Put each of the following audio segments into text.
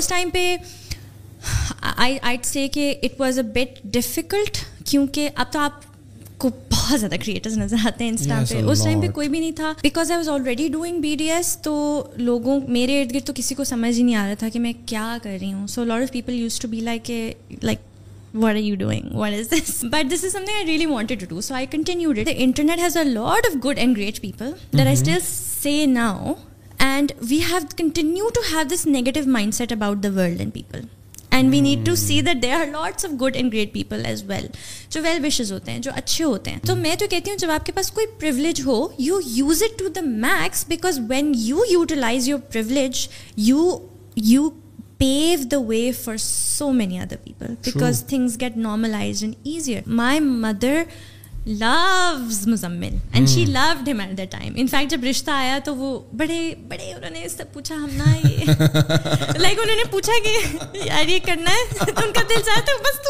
اس time پہ I say کہ it was a bit difficult کیونکہ اب تو آپ کو بہت زیادہ کریٹرز نظر آتے ہیں انسٹا پہ اس ٹائم پہ کوئی بھی نہیں تھا because I was already doing B D S تو لوگوں میرے ارد گرد تو کسی کو سمجھ ہی نہیں آ رہا تھا کہ میں کیا کر رہی ہوں so lot of people use to be like like what are you doing what is this but this is some thing I I wanted to do so continue something internet has a lot of good and great people I still see now and we have continue to have this negative mindset about the world and people and we need to see that they are lots of good and great people as well جو well wishes ہوتے ہیں جو اچھے ہوتے ہیں تو میں تو کہتی ہوں جب آپ کے پاس کوئی پرولیج ہو you use it to the max because when you utilize your privilege you you pave the way for so many other people because things get normalise and easier my mother loves Muzammil and she loved the time in fact جب رشتہ آیا تو وہ بڑے بڑے انہوں نے پوچھا ہم نہ لائک انہوں نے پوچھا کہ یار یہ کرنا ہے ان کا دل چاہتا ہوں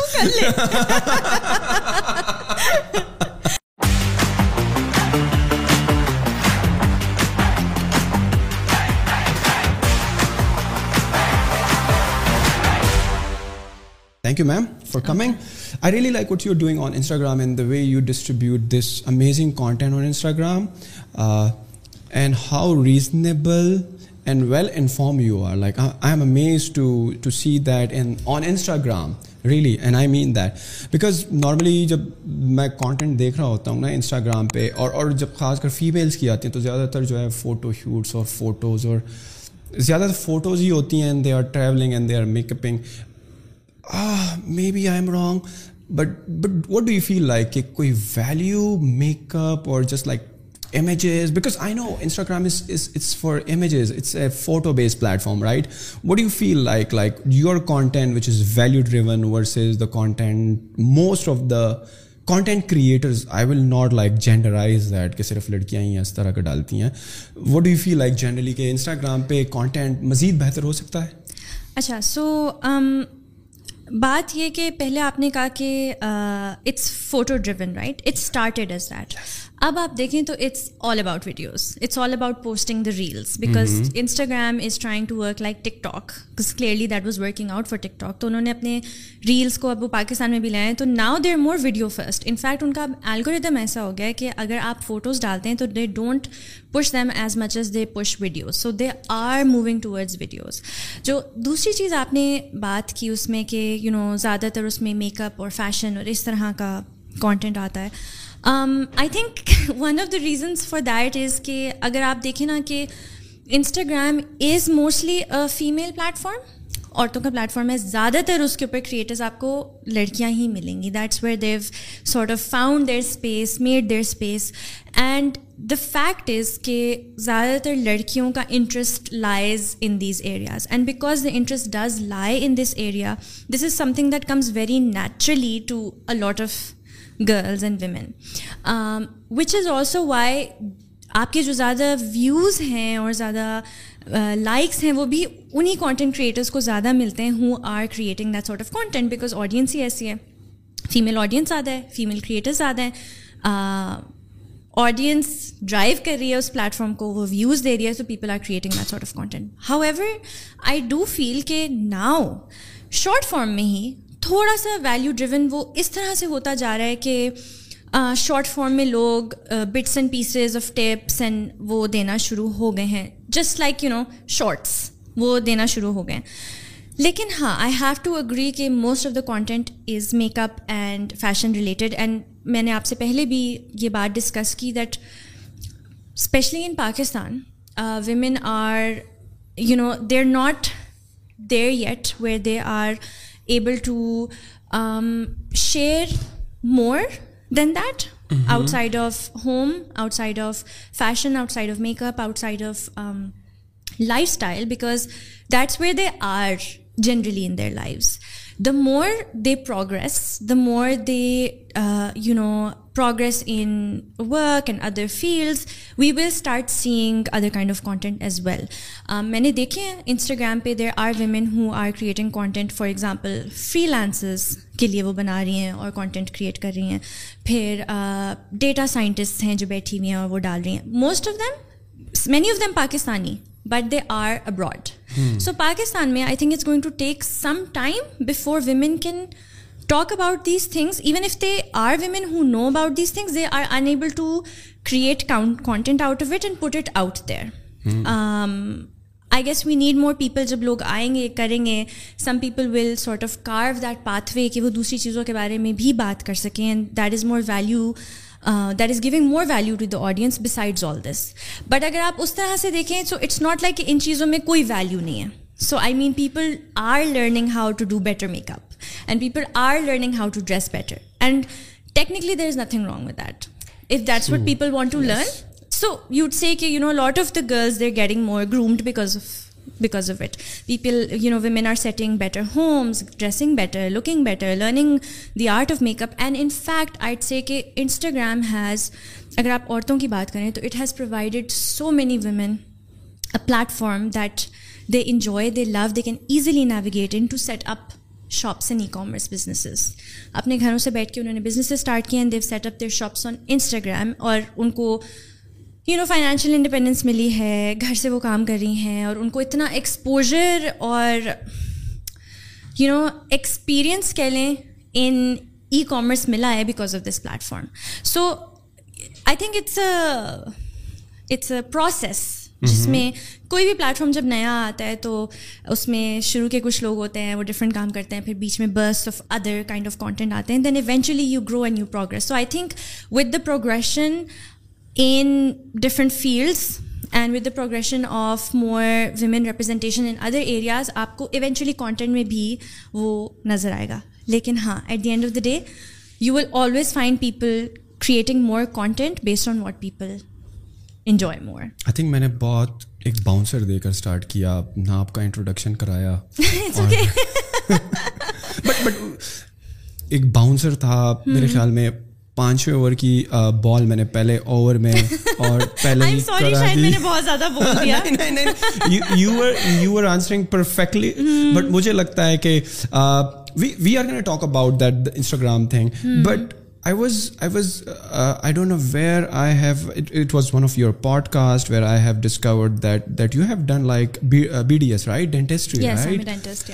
thank you ma'am for coming I really like what you doing on Instagram and the way you distribute this amazing content on Instagram and how reasonable and well inform you are like I am amaze to to see that and on Instagram really and I mean that because normally جب میں content دیکھ رہا ہوتا ہوں نا Instagram پہ اور اور جب خاص کر فیمیلس کی آتی ہیں تو زیادہ تر جو ہے فوٹو شوٹس اور فوٹوز اور زیادہ تر فوٹوز ہی ہوتی ہیں and they are travelling and they are make upping may be I am wrong but but what do you feel like کہ کوئی ویلیو میک اپ اور just like images because I know Instagram is it's for images it's a photo plate platform right what you feel like like your content which is value driven versus the content most of the content creators I will not like genderize that کہ صرف لڑکیاں ہی اس طرح کا ڈالتی ہیں what do you feel like generally کہ انسٹاگرام پہ کانٹینٹ مزید بہتر ہو سکتا ہے اچھا سو بات یہ کہ پہلے آپ نے کہا کہ it's photo driven right it's started is that اب آپ دیکھیں تو it's all about videos it's all about posting the reels because Instagram is trying to work like TikTok clearly that was working out for TikTok تو انہوں نے اپنے reels کو اب وہ پاکستان میں بھی لائے ہیں تو now there more video first in fact ان کا الگوریدم ایسا ہو گیا کہ اگر آپ فوٹوز ڈالتے ہیں تو they don't push them as much as they push videos so they are moving towards videos جو دوسری چیز آپ نے بات کی اس میں کہ یو نو زیادہ تر اس میں میک اپ اور فیشن اور اس طرح کا کانٹینٹ آتا ہے I think one of the reasons for that is کہ اگر آپ دیکھیں نا کہ Instagram is mostly female platform عورتوں کا پلیٹفارم ہے زیادہ تر اس کے اوپر کریٹرز آپ کو لڑکیاں ہی ملیں گی that's where Dev sort of found their space made their space and the fact is کہ زیادہ تر لڑکیوں کا interest lies in these areas and because the interest does lie in this area this is some thing that comes very naturally to a lot of girls and women which is also why آپ کے جو زیادہ views ہیں اور زیادہ likes ہیں وہ بھی انہیں کانٹینٹ کریٹرس کو زیادہ ملتے ہیں who are creating that sort of content because audience ہی ایسی ہے فیمیل آڈینس زیادہ ہے فیمیل کریٹرز زیادہ ہیں آڈینس ڈرائیو کر رہی ہے اس پلیٹ فارم کو وہ ویوز دے رہی ہے so people are creating that sort of content however I do feel کہ ناؤ شارٹ فارم میں ہی تھوڑا سا ویلیو ڈریون وہ اس طرح سے ہوتا جا رہا ہے کہ شارٹ فارم میں لوگ bits and pieces of tips and وہ دینا شروع ہو گئے ہیں just like you know shorts وہ دینا شروع ہو گئے ہیں لیکن ہاں آئی ہیو ٹو اگری کہ most of the content is make up and fashion related and میں نے آپ سے پہلے بھی یہ بات ڈسکس کی that especially in Pakistan women are you know they are not there yet where they are able to um, share more than that, mm-hmm. outside of home, outside of fashion, outside of makeup, outside of um, lifestyle, because that's where they are generally in their lives. The more they progress, the more they, uh, progress in work and other fields we will start seeing other kind of content as well میں نے دیکھے ہیں Instagram پہ there are women who are creating content for example freelancers کے لیے وہ بنا رہی ہیں اور کانٹینٹ کریٹ کر رہی ہیں پھر ڈیٹا سائنٹسٹ ہیں جو بیٹھی ہوئی ہیں اور وہ ڈال رہی ہیں most of them many of them Pakistani but they are abroad so Pakistan میں I think is going to take some time before women can talk about these things even if they are women who know about these things they are enable to create content out of it and put it out there I guess we need more people جب لوگ آئیں گے کریں گے some people will sort of carve that path way کہ وہ دوسری چیزوں کے بارے میں بھی بات کر سکیں and that is more value that is giving more value to the audience besides all this but اگر آپ اس طرح سے دیکھیں سو اٹس ناٹ لائک کہ ان چیزوں میں کوئی ویلیو نہیں ہے so I mean people are learning how to do better make up and people are learning how to dress better and technically there is nothing wrong with that if that's what people want to learn so you'd say کہ you know lot of the girls they're getting more groomed because of because of it people you know are setting better homes dressing better looking better learning the art of make up and in fact I say کہ Instagram has اگر آپ عورتوں کی بات کریں تو it has provided so many women platform that they enjoy they love they can easily navigate into set up shops and e commerce businesses اپنے گھروں سے بیٹھ کے انہوں نے بزنسز اسٹارٹ کیے they've set up their shops on Instagram اور ان کو یو نو فائنینشیل انڈیپینڈنس ملی ہے گھر سے وہ کام کر رہی ہیں اور ان کو اتنا ایکسپوجر اور یو نو ایکسپیرئنس کہہ لیں ان ای کامرس ملا ہے because of this platform so I think it's it's a process جس میں کوئی بھی پلیٹ فارم جب نیا آتا ہے تو اس میں شروع کے کچھ لوگ ہوتے ہیں وہ ڈفرینٹ کام کرتے ہیں پھر بیچ میں برس of other kind of content آتے ہیں then eventually you grow and you progress so I think with the progression in different fields and with the progression of more women representation in other areas آپ کو eventually content میں بھی وہ نظر آئے گا لیکن ہاں at the end of the day you will always find people creating more content based on what people enjoy more I think میں نے بہت ایک باؤنسر دے کر اسٹارٹ کیا نہ آپ کا انٹروڈکشن کرایا بٹ بٹ ایک باؤنسر تھا میرے خیال میں پانچویں اوور کی بال میں نے پہلے اوور میں اور پہلے ہی کرا دی بہت زیادہ بول دیا نہیں نہیں you were you were answering perfectly but مجھے لگتا ہے کہ we are gonna talk about that Instagram thing but I was I was I don't know where I have it was one of your podcast where I have discovered that that you have done like B D S right dentistry right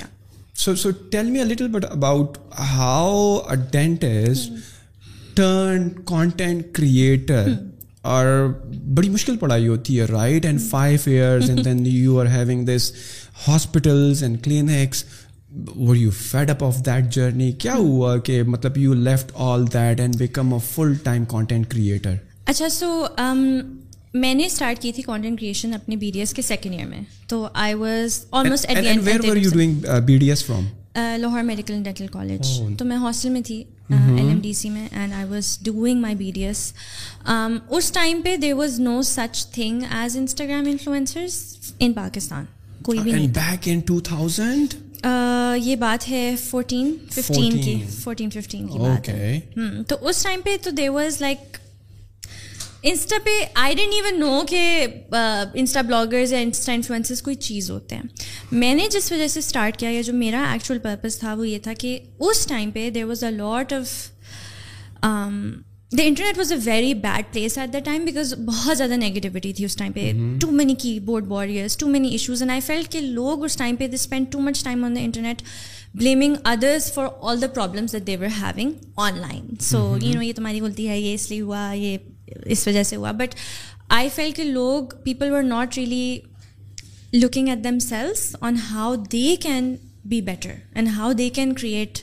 so so tell me a little bit about how a dentist turn content creator اور بڑی مشکل پڑھائی ہوتی ہے right and five years and then you are having this hospitals and clinics you you fed up of that that journey کیا ہوا کہ مطلب left all and become a full time content content creator اچھا so میں نے start کی تھی creation اپنے بی ڈی ایس کے سیکنڈ ایئر میں تو I was almost B D S from Lahore medical and dental college تو میں ہاسٹل میں تھی ایل ایم ڈی سی میں and I was was doing my B D S اس ٹائم پہ there no such thing as Instagram influencers in in Pakistan کوئی بھی نہیں بیک یہ بات ہے فورٹین ففٹین کی فورٹین ففٹین کی بات ہے تو اس ٹائم پہ تو دیر واز لائک انسٹا پہ آئی ڈینٹ ایون نو کہ انسٹا بلاگرز یا انسٹا انفلوئنسز کوئی چیز ہوتے ہیں میں نے جس وجہ سے اسٹارٹ کیا یا جو میرا ایکچوئل پرپز تھا وہ یہ تھا کہ اس ٹائم پہ there was a lot of the internet was a very bad place at the time because بہت زیادہ نیگیٹیوٹی تھی اس ٹائم پہ too many keyboard warriors too many issues and I feel کہ لوگ اس ٹائم پہ they spend too much time on the internet blaming others for all the problems that they're having online so you know یہ تمہاری غلطی ہے یہ اس لیے ہوا یہ اس وجہ سے ہوا بٹ آئی فیل کہ لوگ people were not really looking at themselves on how they can be better and how they can create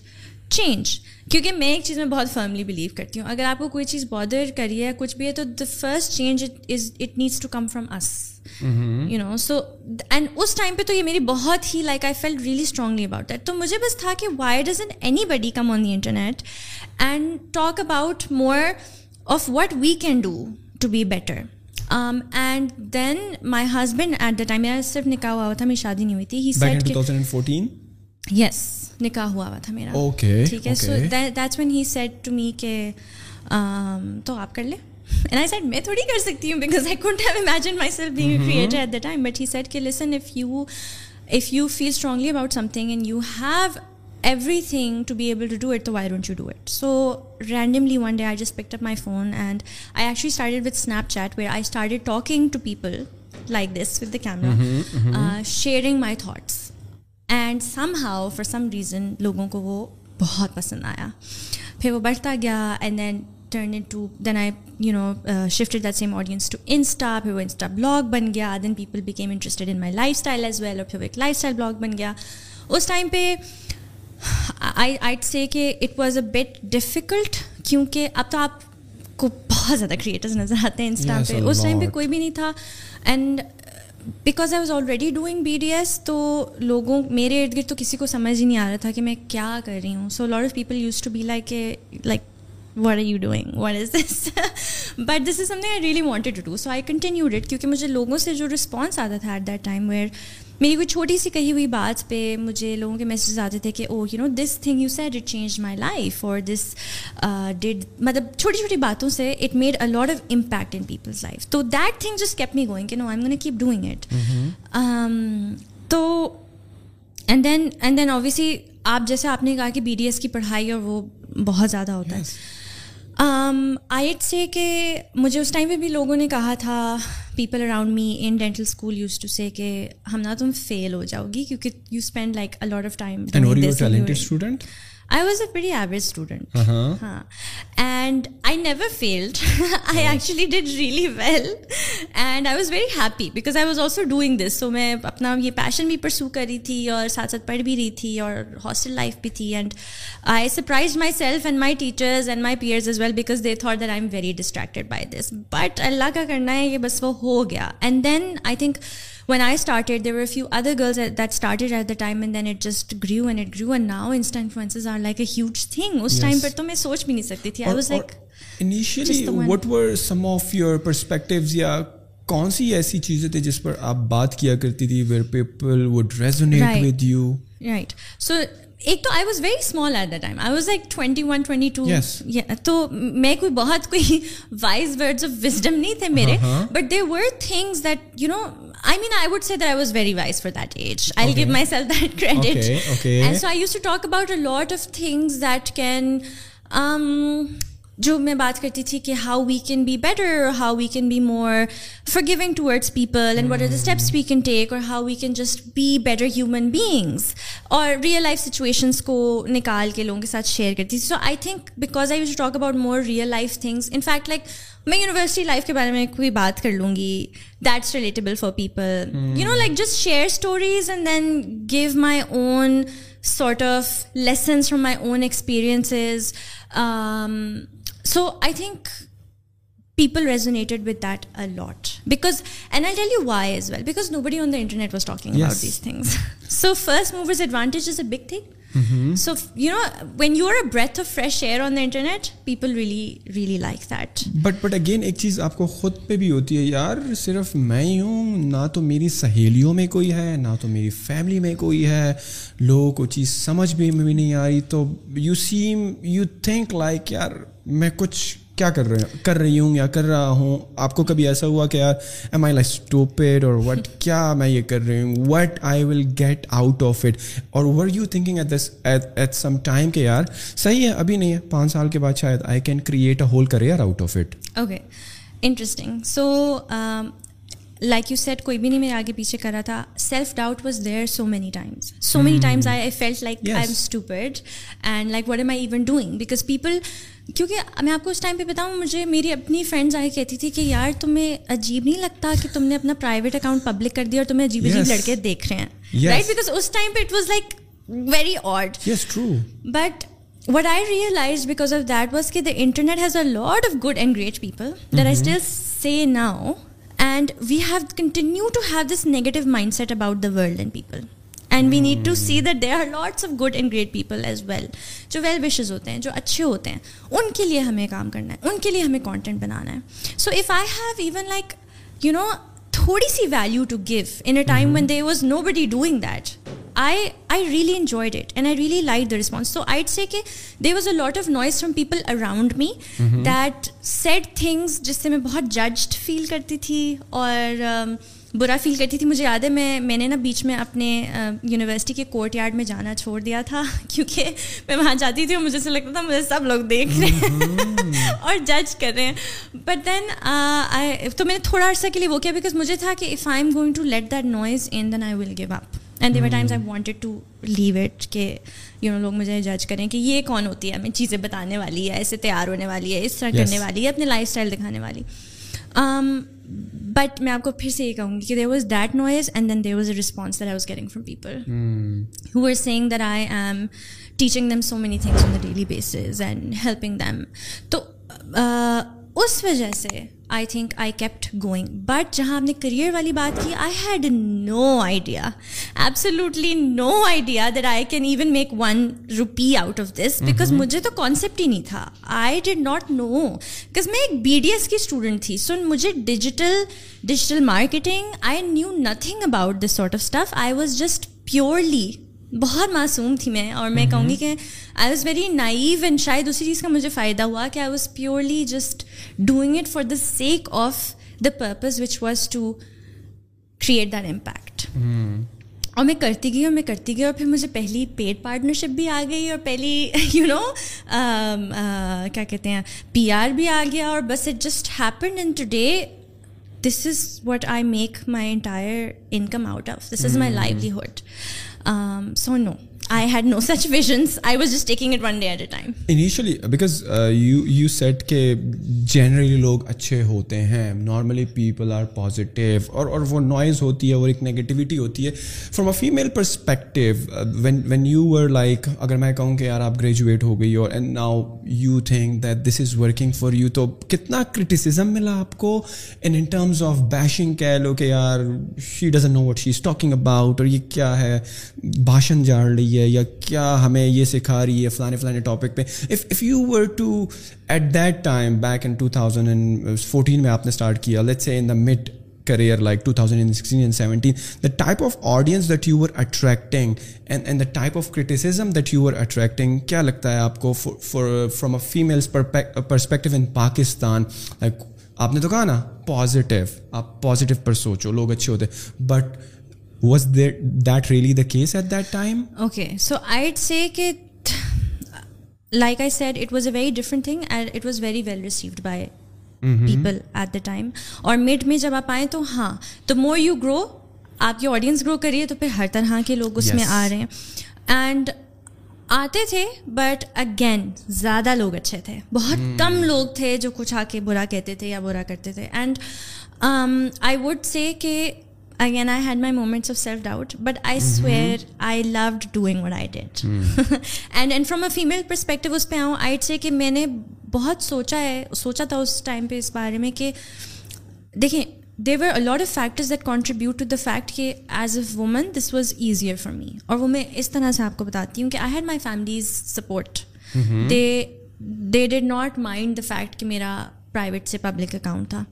change کیونکہ میں ایک چیز میں بہت فرملی بلیو کرتی ہوں اگر آپ کو کوئی چیز بادر کری ہے کچھ بھی ہے تو the first change is it needs to come from us you know so and اس ٹائم پہ تو یہ میری بہت ہی like I feel really strongly about that تو مجھے بس تھا کہ why doesn't anybody come on the internet and talk about more of what we can do to be better and then my husband at the time میرا صرف نکاح ہوا ہوا تھا میری شادی نہیں ہوئی تھی یس نکاح ہوا ہوا تھا میرا اوکے ٹھیک ہے so that's when he said to me کہ تو آپ کر لیں اینڈ آئی میں تھوڑی کر سکتی ہوں because I couldn't have imagine myself being creator at the time but he کہ listen if you if you feel strongly about something and you have everything to be able to do do it it تو why don't you so randomly one day I just picked up my phone and I actually start with Snapchat where I talking to people like this with the camera sharing my thoughts and somehow for some reason لوگوں کو وہ بہت پسند آیا پھر وہ بڑھتا گیا and then turn to then I you know shift that same audience to Insta پھر وہ انسٹا بلاگ بن گیا then people became interested in my lifestyle as well اور پھر وہ ایک لائف اسٹائل بلاگ بن گیا اس ٹائم پہ آئی سے کہ it was a bit difficult کیونکہ اب تو آپ کو بہت زیادہ کریٹرز نظر آتے ہیں انسٹا پہ اس ٹائم پہ کوئی بھی نہیں تھا and because I was already doing B D S تو لوگوں میرے ارد گرد تو کسی کو سمجھ ہی نہیں آ رہا تھا کہ میں کیا کر رہی ہوں so lot of people use to be like a like what are you doing what is this but this is some thing I really wanted to do so I continued it کیونکہ مجھے لوگوں سے جو response آتا تھا at that time where میری کوئی چھوٹی سی کہی ہوئی بات پہ مجھے لوگوں کے میسیجز آتے تھے کہ oh you know this thing you said it change my life اور دس ڈڈ مطلب چھوٹی چھوٹی باتوں سے it made a lot of impact in people's life تو دیٹ تھنگ جس کیپ می گوئنگ کہ نو آئی ایم کیوں کیپ ڈوئنگ اٹ تو and then and then obviously آپ جیسے آپ نے کہا کہ بی ڈی ایس کی پڑھائی اور وہ بہت زیادہ ہوتا ہے آئی ایٹ سے کہ مجھے اس ٹائم پہ بھی لوگوں نے کہا تھا people around me in dental school use to say کہ ہم نہ تم فیل ہو جاؤ گی کیونکہ you spend like a lot of time I was a very average student ہاں and I never failed I actually did really well and I was very happy because I was also doing this so میں اپنا یہ پیشن بھی پرسو کر رہی تھی اور ساتھ ساتھ پڑھ بھی رہی تھی اور ہاسٹل لائف بھی تھی and I surprise myself and my teachers and my peers as well because they thought that I am very distracted by this but اللہ کا کرنا ہے یہ بس وہ ہو گیا and then I think when I started there were few other girls that started at the time and then it just grew and it grew and now Insta influences are like a huge thing اس time پر تو میں سوچ بھی نہیں سکتی تھی I was like initially what were some of your perspectives یا کون سی ایسی چیزیں تھیں جس پر آپ بات کیا کرتی تھی where people would resonate with you right so ایک تو I was very small at the time I was like twenty one twenty two تو میں کوئی بہت کوئی وائز ورڈز آف وزڈم نہیں تھے میرے but they were things that you know I mean, I would say that I was very wise for that age. I'll give myself that credit. Okay. And so I used to talk about a lot of things that can um, جو میں بات کرتی تھی کہ how we can be better how we can be more for going towards people and what are the steps we can take اور how we can just be better human being اور real life situations کو نکال کے لوگوں کے ساتھ share کرتی تھی so I think because I view talk about more real life things in fact like میں یونیورسٹی لائف کے بارے میں کوئی بات کر لوں گی that's relatable for people you know like just share stories and then give my own sort of lessons from my own experiences So I think people resonated with that a lot. Because, and I'll tell you why as well, because nobody on the internet was talking about these things. So first mover's advantage is a big thing. So you know when you are a breath of fresh air on the internet people really like that but but again ایک چیز آپ کو خود پہ بھی ہوتی ہے یار صرف میں ہی ہوں نہ تو میری سہیلیوں میں کوئی ہے نہ تو میری فیملی میں کوئی ہے لوگوں کو چیز سمجھ میں بھی نہیں آ رہی تو you seem you think like یار میں کچھ کیا کر رہے ہیں کر رہی ہوں یا کر رہا ہوں آپ کو کبھی ایسا ہوا کہ یار ایم آئی لائک اسٹوپیڈ اور وٹ کیا میں یہ کر رہی ہوں what I will get out of it اور were you thinking at this at some time کہ یار صحیح ہے ابھی نہیں ہے پانچ سال کے بعد شاید I can create a whole career out of it okay interesting so like you said کوئی بھی نہیں میرے آگے پیچھے کرا تھا self doubt was there so many times so many times I I felt like I am stupid and like what am I even doing because people کیونکہ میں آپ کو اس ٹائم پہ بتاؤں مجھے میری اپنی فرینڈز آئے کہتی تھی کہ یار تمہیں عجیب نہیں لگتا کہ تم نے اپنا پرائیویٹ اکاؤنٹ پبلک کر دیا اور تمہیں عجیب عجیب لڑکے دیکھ رہے ہیں رائٹ بیکاز بیکاز اس ٹائم پہ it was was like very odd but what I realise of that کہ the internet has a lot of good and great people I still now and we have continue to have this negative mindset about the world and people and we need to see that there are lots of good and great people as well جو well wishes ہوتے ہیں جو اچھے ہوتے ہیں ان کے لیے ہمیں کام کرنا ہے ان کے لیے ہمیں کانٹینٹ بنانا ہے so if I have even like you know تھوڑی سی value to give in a time when they was nobody doing that I I really enjoyed it and I really like the response so I say کہ they was a lot of noise from people around me that said things جس سے میں بہت judged فیل کرتی تھی اور um, برا فیل کرتی تھی مجھے یاد ہے میں میں نے نا بیچ میں اپنے یونیورسٹی کے کورٹ یارڈ میں جانا چھوڑ دیا تھا کیونکہ میں وہاں جاتی تھی اور مجھے ایسا لگتا تھا مجھے سب لوگ دیکھ رہے ہیں اور جج کر رہے ہیں بٹ دین تو میں نے تھوڑا عرصہ کے لیے وہ کیا بیکاز مجھے تھا کہ if I am going to let that noise in then I will give up and there were times I wanted to leave it کہ یو نو لوگ مجھے جج کریں کہ یہ کون ہوتی ہے ہمیں چیزیں بتانے والی ہے ایسے تیار ہونے والی ہے اس طرح کرنے والی ہے اپنے لائف اسٹائل دکھانے والی بٹ میں آپ کو پھر سے یہ کہوں گی کہ there was that noise and then there was a response was getting from people who are seeing that I am teaching them so many things on the daily basis and helping them تو uh, uh, اس وجہ سے I think I kept going but جہاں آپ نے career والی بات کی I had no idea absolutely no idea that I can even make one rupee out of this because مجھے تو کانسیپٹ ہی نہیں تھا I did not know because میں ایک بی ڈی ایس کی اسٹوڈنٹ تھی سو مجھے digital digital marketing I knew nothing about this sort of stuff I was just purely بہت معصوم تھی میں اور میں کہوں گی کہ I was very naive and شاید دوسری چیز کا مجھے فائدہ ہوا کہ I was purely just doing it for the sake of the purpose which was to create that impact اور میں کرتی گئی اور میں کرتی گئی اور پھر مجھے پہلی پیڈ پارٹنرشپ بھی آ گئی اور پہلی یو نو um, uh, کیا کہتے ہیں پی آر بھی آ گیا اور بس it just happen in today this is what I make my entire income out of this is my livelihood so um, I I had no such visions was just taking it one day at a time initially because you said کہ generally لوگ اچھے ہوتے ہیں normally people are positive اور اور وہ noise ہوتی ہے اور ایک نگیٹیوٹی ہوتی ہے from a female perspective when when you were like اگر میں کہوں کہ یار آپ گریجویٹ ہو گئی اور and now you think that this is working for you تو کتنا کرٹیسزم ملا آپ کو in in terms of bashing کہہ لو کہ یار she doesn't know what she is talking about اور یہ کیا ہے بھاشن جاڑ رہی رہی ہے یا کیا ہمیں یہ سکھا رہی ہے فلانے فلانے ٹاپک پہ if if you were to at that time back in two thousand and fourteen میں آپ نے اسٹارٹ کیا لیٹ سے in the mid career like two thousand and sixteen and seventeen the type of audience that you were attracting and and the type of criticism that you were attracting کیا لگتا ہے آپ کو from a female perspective in Pakistan like آپ نے تو کہا نا پازیٹیو آپ پازیٹیو پر سوچو لوگ اچھے ہوتے but was that that really the case at time okay so وازلیٹ سے like I said it was a very different thing and it was very well received by people at the time اور mid میں جب آپ آئیں تو ہاں تو more you grow آپ کی آڈینس گرو کریے تو پھر ہر طرح کے لوگ اس میں آ رہے ہیں اینڈ آتے تھے بٹ اگین زیادہ لوگ اچھے تھے بہت hmm. کم لوگ تھے جو کچھ آ کے برا کہتے تھے یا برا کرتے تھے اینڈ آئی وڈ سے کہ again I had my moments of self doubt but I swear I love doing what I did and and from a female perspective اس پہ آؤں آئی سے کہ میں نے بہت سوچا ہے سوچا تھا اس ٹائم پہ اس بارے میں کہ دیکھیں they a lot of factors that contribute to the fact کہ as a woman this was easier for me اور وہ میں اس طرح سے آپ کو بتاتی ہوں کہ I had my families support they they did not mind the fact کہ میرا پرائیویٹ سے پبلک اکاؤنٹ تھا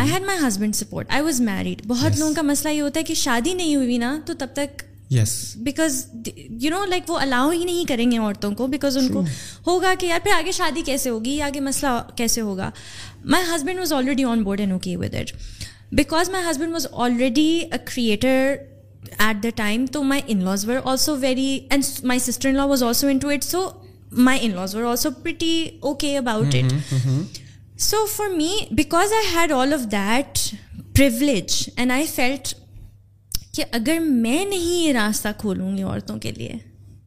I had my husband support I was married بہت لوگوں کا مسئلہ یہ ہوتا ہے کہ شادی نہیں ہوئی نا تو تب تک yes because you know like وہ الاؤ ہی نہیں کریں گے عورتوں کو بیکاز ان کو ہوگا کہ یار پھر آگے شادی کیسے ہوگی یا آگے مسئلہ کیسے ہوگا my husband was already on board and okay with it because my husband was already a creator at the time تو my in laws were also very and my sister in in in law was also also to it it so my laws were pretty okay about so for me because I had all of that privilege and I felt کہ اگر میں نہیں یہ راستہ کھولوں گی عورتوں کے لیے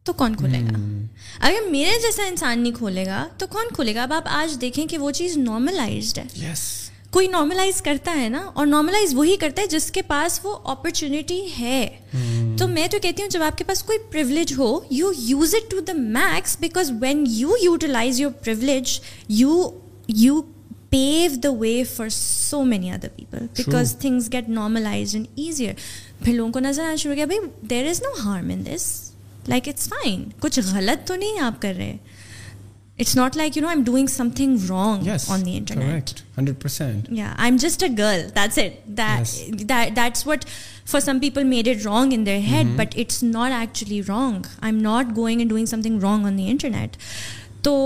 تو کون کھولے گا hmm. اگر میرے جیسا انسان نہیں کھولے گا تو کون کھولے گا اب آپ آج دیکھیں کہ وہ چیز نارملائزڈ ہے کوئی نارملائز کرتا ہے نا اور نارملائز وہی کرتا ہے جس کے پاس وہ اپرچونیٹی ہے hmm. تو میں تو کہتی ہوں جب آپ کے پاس کوئی پرولیج ہو you use it to the max because when you utilize your you you pave the way for so many other people because things get normalise and easier پھر لوگوں کو نظر آنا شروع کیا بھائی there is no harm in this like it's fine کچھ غلط تو نہیں آپ کر رہے it's not like you know I am doing something wrong on the internet hundred یا I am just a girl that's it that's what for some people made it wrong in head but it's not actually wrong I am not going and doing something wrong on the internet تو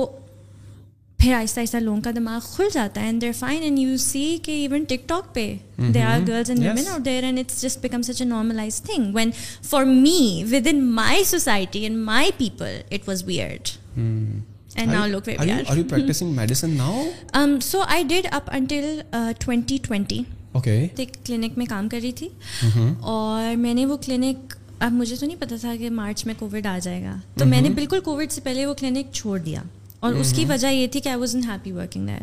پھر آہستہ آہستہ لوگوں کا دماغ کھل جاتا ہے and there fine and you see کہ ایون ٹک ٹاک پہ they are girls and women اور there and it's just become such a normalize thing when for me with in my society and my people it was weird and now look where are you practicing medicine now um so I did up until 2020 clinic میں کام کر رہی تھی اور میں نے وہ clinic اب مجھے تو نہیں پتا تھا کہ مارچ میں کووڈ آ جائے گا تو mm-hmm. میں نے بالکل کووڈ سے پہلے وہ کلینک چھوڑ دیا اور اس کی mm-hmm. وجہ یہ تھی کہ I was in happy working there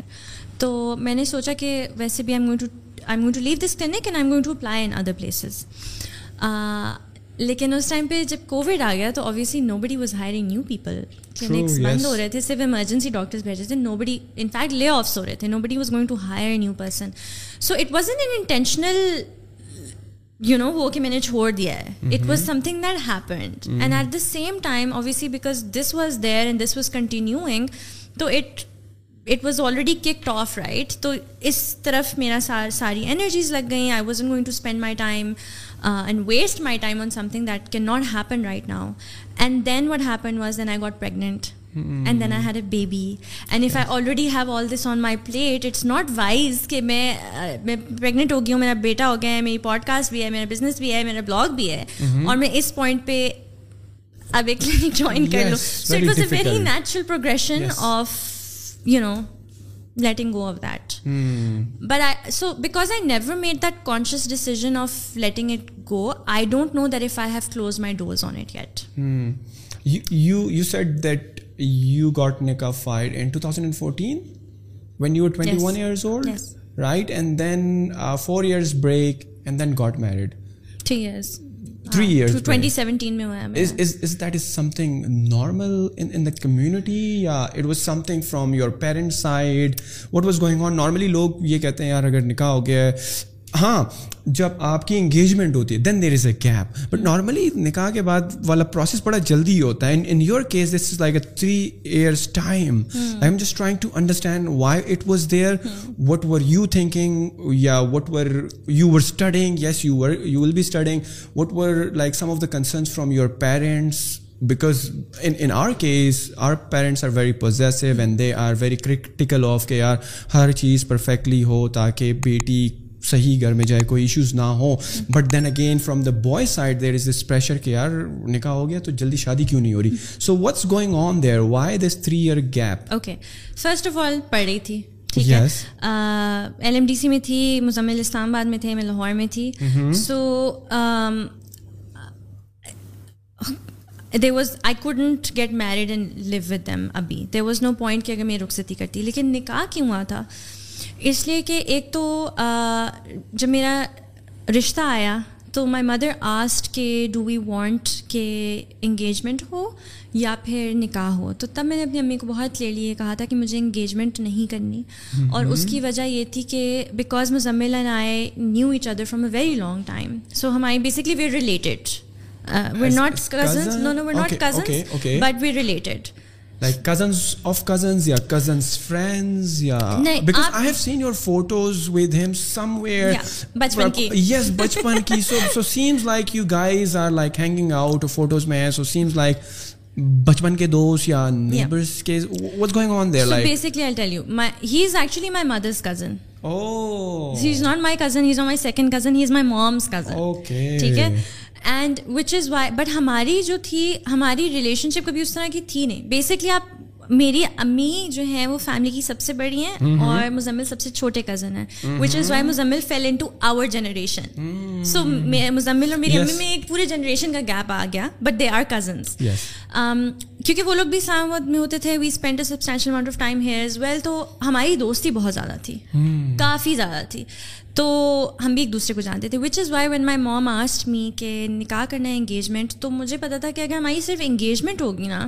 تو میں نے سوچا کہ ویسے بھی I to I to leave this clinic and I going going to apply in other places لیکن اس ٹائم پہ جب کووڈ آ گیا تو obviously nobody was hiring new people clinics بند ہو رہے تھے صرف ایمرجنسی ڈاکٹرس بھیج رہے تھے نو بڑی فیکٹ لے آفس ہو رہے تھے nobody was going to hire new person so it was N intentional you know وہ کہ میں نے چھوڑ دیا ہے it was something that happened and at the same time obviously because this was there and this was continuing تو it it was already kick off right تو اس طرف میرا ساری انرجیز لگ گئیں I wasn't going to spend my time and waste my time on something that can not happen right now and then what happen was then I got pregnant and then I had a baby and if I already have all this on my plate it's not wise کہ میں میں pregnant ہو گئی ہوں میرا بیٹا ہو گیا ہے میری pod cost بھی ہے میرا بزنس بھی ہے میرا بلاگ بھی ہے اور میں اس پوائنٹ پہ اب ایک کلینک جوائن کر لوں so it was a very natural progression of you know letting go of that but I so because I never made that conscious decision of letting it go I don't know that if I have close my doors on it get you you set that you got nikah fire in two thousand and fourteen when you twenty one years old right and then four years break and then got married three years twenty seventeen میں normal in the community یا it was something from your parents side what was going on normally لوگ یہ کہتے ہیں یار اگر نکاح ہو گیا ہے ہاں جب آپ کی انگیجمنٹ ہوتی ہے then there is a gap but normally نکاح کے بعد والا پروسیس بڑا جلدی ہوتا ہے in your case this is like a three years time I am just trying to understand why it was there what were you thinking یا what were you were studying yes you were you will be studying what were like some of the concerns from your parents because in our case our parents are very possessive and they are very critical of کہ یار ہر چیز perfectly ہو تاکہ بیٹی صحیح گھر میں جائے کوئی ایشوز نہ ہو but then again from the boy side there is this pressure کہ یار نکاح ہو گیا تو جلدی شادی کیوں نہیں ہو رہی so what's going on there why this three year gap okay first of all پڑھ رہی تھی ایل ایم ڈی سی میں تھی مزمل اسلام آباد میں تھے میں لاہور میں تھی so there was I couldn't get married and live with them ابھی دیر واز نو پوائنٹ کہ اگر میں رخصتی کرتی لیکن نکاح کیوں ہوا تھا اس لیے کہ ایک تو جب میرا رشتہ آیا تو مائی مدر آسٹ کہ ڈو وی وانٹ کہ انگیجمنٹ ہو یا پھر نکاح ہو تو تب میں نے اپنی امی کو بہت لے لیے کہا تھا کہ مجھے انگیجمنٹ نہیں کرنی اور اس کی وجہ یہ تھی کہ because Muzammil and I knew each other from a very long time so ہم I basically were related we know not we not cousins but were related like cousins of cousins یا کزنس فرینڈز یا because I have seen your photos with him some where بچپن کی yes بچپن کی so so seems like you guys are like hanging out photos میں so seems like بچپن کے دوست یا نیبرز کے what's going on there like basically I tell you he is actually my mother's cousin oh he is not my cousin he is my second cousin he is my mom's cousin okay ٹھیک ہے and which is why but ہماری جو تھی ہماری relation شپ کبھی اس طرح کی تھی نہیں بیسکلی آپ میری امی جو ہیں وہ فیملی کی سب سے بڑی ہیں اور مزمل سب سے چھوٹے کزن ہیں which is why Muzammil fell in to our generation so Muzammil اور میری امی میں ایک پورے جنریشن کا گیپ آ گیا بٹ دے آر کزنس کیونکہ وہ لوگ بھی اسلام آباد میں ہوتے تھے we spend a substantial amount of time here as well تو ہماری دوستی بہت زیادہ تھی کافی زیادہ تھی تو ہم بھی ایک دوسرے کو جانتے تھے which is why when my mom asked می کہ نکاح کرنا ہے انگیجمنٹ تو مجھے پتا تھا کہ اگر ہماری صرف انگیجمنٹ ہوگی نا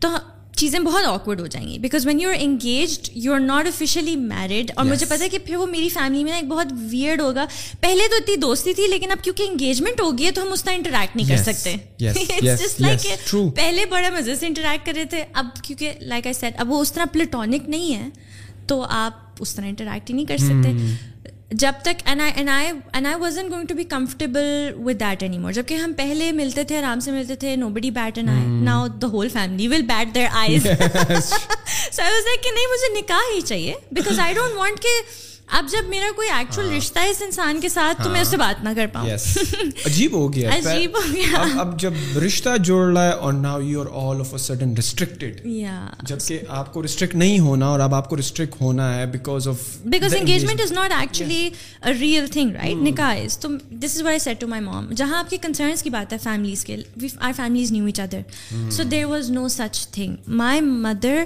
تو چیزیں بہت آکورڈ ہو جائیں گی because when you are engaged you are not officially married اور مجھے پتا ہے کہ پھر وہ میری فیملی میں نا ایک بہت ویئرڈ ہوگا پہلے تو اتنی دوستی تھی لیکن اب کیونکہ انگیجمنٹ ہوگی تو ہم اس طرح انٹریکٹ نہیں کر سکتے پہلے بڑے مزے سے انٹریکٹ کر رہے تھے اب کیونکہ لائک آئی سیٹ اب وہ اس طرح پلیٹونک نہیں ہے تو آپ اس طرح انٹریکٹ ہی نہیں کر سکتے hmm. جب تک and I wasn't going to be comfortable with that anymore جبکہ ہم پہلے ملتے تھے آرام سے ملتے تھے nobody bat an eye now the whole family will bat their eyes so I was like کہ نہیں مجھے نکاح ہی چاہیے بیکاز آئی ڈونٹ وانٹ کہ اب جب میرا کوئی ایکچوئل ہاں۔ رشتہ ہے اس انسان کے ساتھ تو میں اسے ہاں۔ بات نہ کر پاؤں عجیب ہو گیا عجیب ہو گیا اب جب رشتہ جوڑ رہا ہے اور now you are all of a sudden restricted جب کہ آپ کو ریسٹرکٹ نہیں ہونا اور اب آپ کو ریسٹرکٹ ہونا ہے because of because engagement is not actually real thing right نکاح تو this is why said to my mom جہاں آپ کے کنسرنس کی بات ہے فیملیز کے are families knew each other so there was no such thing my mother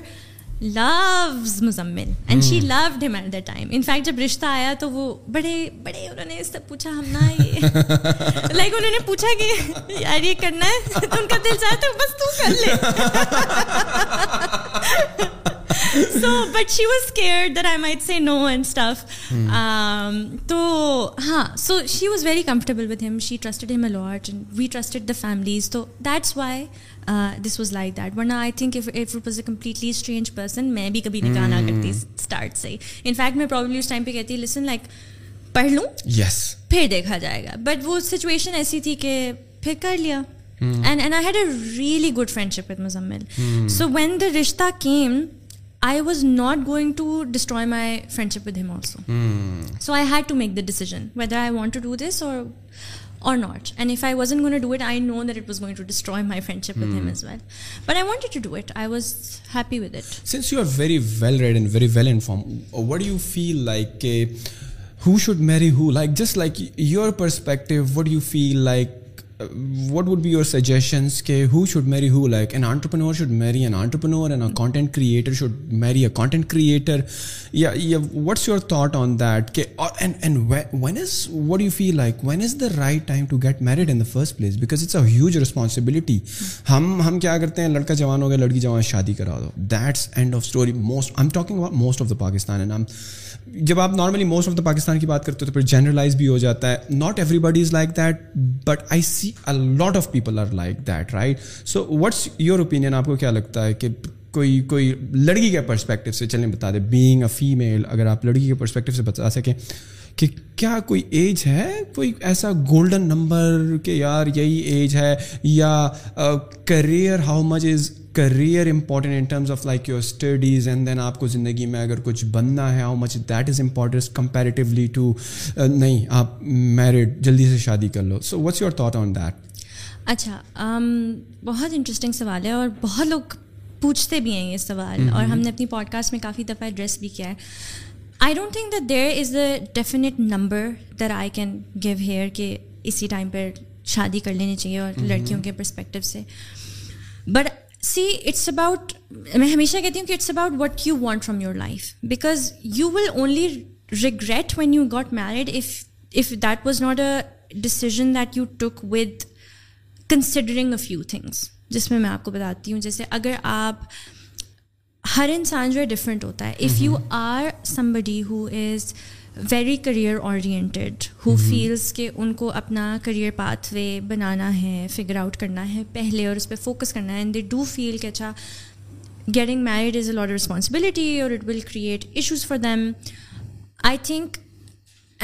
loves Muzammil and she loved him at the time in fact جب رشتہ آیا تو وہ بڑے بڑے انہوں نے اس سے پوچھا ہم نہ یہ لائک انہوں نے پوچھا کہ یار یہ کرنا ہے تو ان کا دل تو بس تو کر لے فیملیز تو کبھی نکالا کرتی اسٹارٹ سے ان فیکٹ میں اس ٹائم پہ کہتی لسن لائک پڑھ لوں پھر دیکھا جائے گا بٹ وہ سچویشن ایسی تھی کہ پھر کر لیا and I had a really good ship with Muzammil so when the رشتہ came I was not going to destroy my friendship with him also. Hmm. So I had to make the decision whether I want to do this or not. And if I wasn't going to do it, I know that it was going to destroy my friendship with him hmm. as well. But I wanted to do it. I was happy with it. Since you are very well read and very well informed, uh, what do you feel like uh, who should marry who? Like, just like your perspective, what do you feel like what would be your suggestions کہ who should marry who like an entrepreneur should marry an entrepreneur an a content creator should marry a content creator what's your thought on that کہ when is what you feel like when is the right time to get married in the first first place because it's a huge responsibility ہم ہم کیا کرتے ہیں لڑکا جوان ہو گیا لڑکی جوان شادی کرا دو that's end of story most I am talking about most of the Pakistan and جب آپ normally most of the Pakistan کی بات کرتے ہو تو پھر جنرلائز بھی ہو جاتا ہے not every body is like that but I see a lot of people are like that right so what's your opinion آپ کو کیا لگتا ہے کہ کوئی کوئی لڑکی کے پرسپیکٹیو سے چلیں بتا دیں بینگ اے فیمیل اگر آپ لڑکی کے پرسپیکٹیو سے بتا سکیں کہ کیا کوئی ایج ہے کوئی ایسا گولڈن نمبر کہ یار یہی ایج ہے یا career how much is career important in terms of like your studies and then آپ کو زندگی میں اگر کچھ بننا ہے how much that is importance نہیں آپ میرڈ جلدی سے شادی کر لو so what's your thought on that اچھا بہت انٹرسٹنگ سوال ہے اور بہت لوگ پوچھتے بھی ہیں یہ سوال اور ہم نے اپنی پوڈ کاسٹ میں کافی دفعہ ایڈریس بھی کیا ہے I don't think that there is a definite number there I can give here کہ اسی ٹائم پر شادی کر لینی چاہیے اور لڑکیوں کے پرسپیکٹو سے بٹ سی اٹس اباؤٹ میں ہمیشہ کہتی ہوں کہ it's about what you want from your life because you will only regret when you got married if if that was not a decision that you took with considering a few things جس میں میں آپ کو بتاتی ہوں جیسے اگر آپ ہر انسان جو ہے ڈفرینٹ ہوتا ہے if you are somebody who is very career oriented who feels کہ ان کو اپنا کریئر پاتھ وے بنانا ہے فگر آؤٹ کرنا ہے پہلے اور اس پہ فوکس کرنا ہے اینڈ دے ڈو فیل کہ اچھا getting married is a lot responsibility اور it will create issues for them I think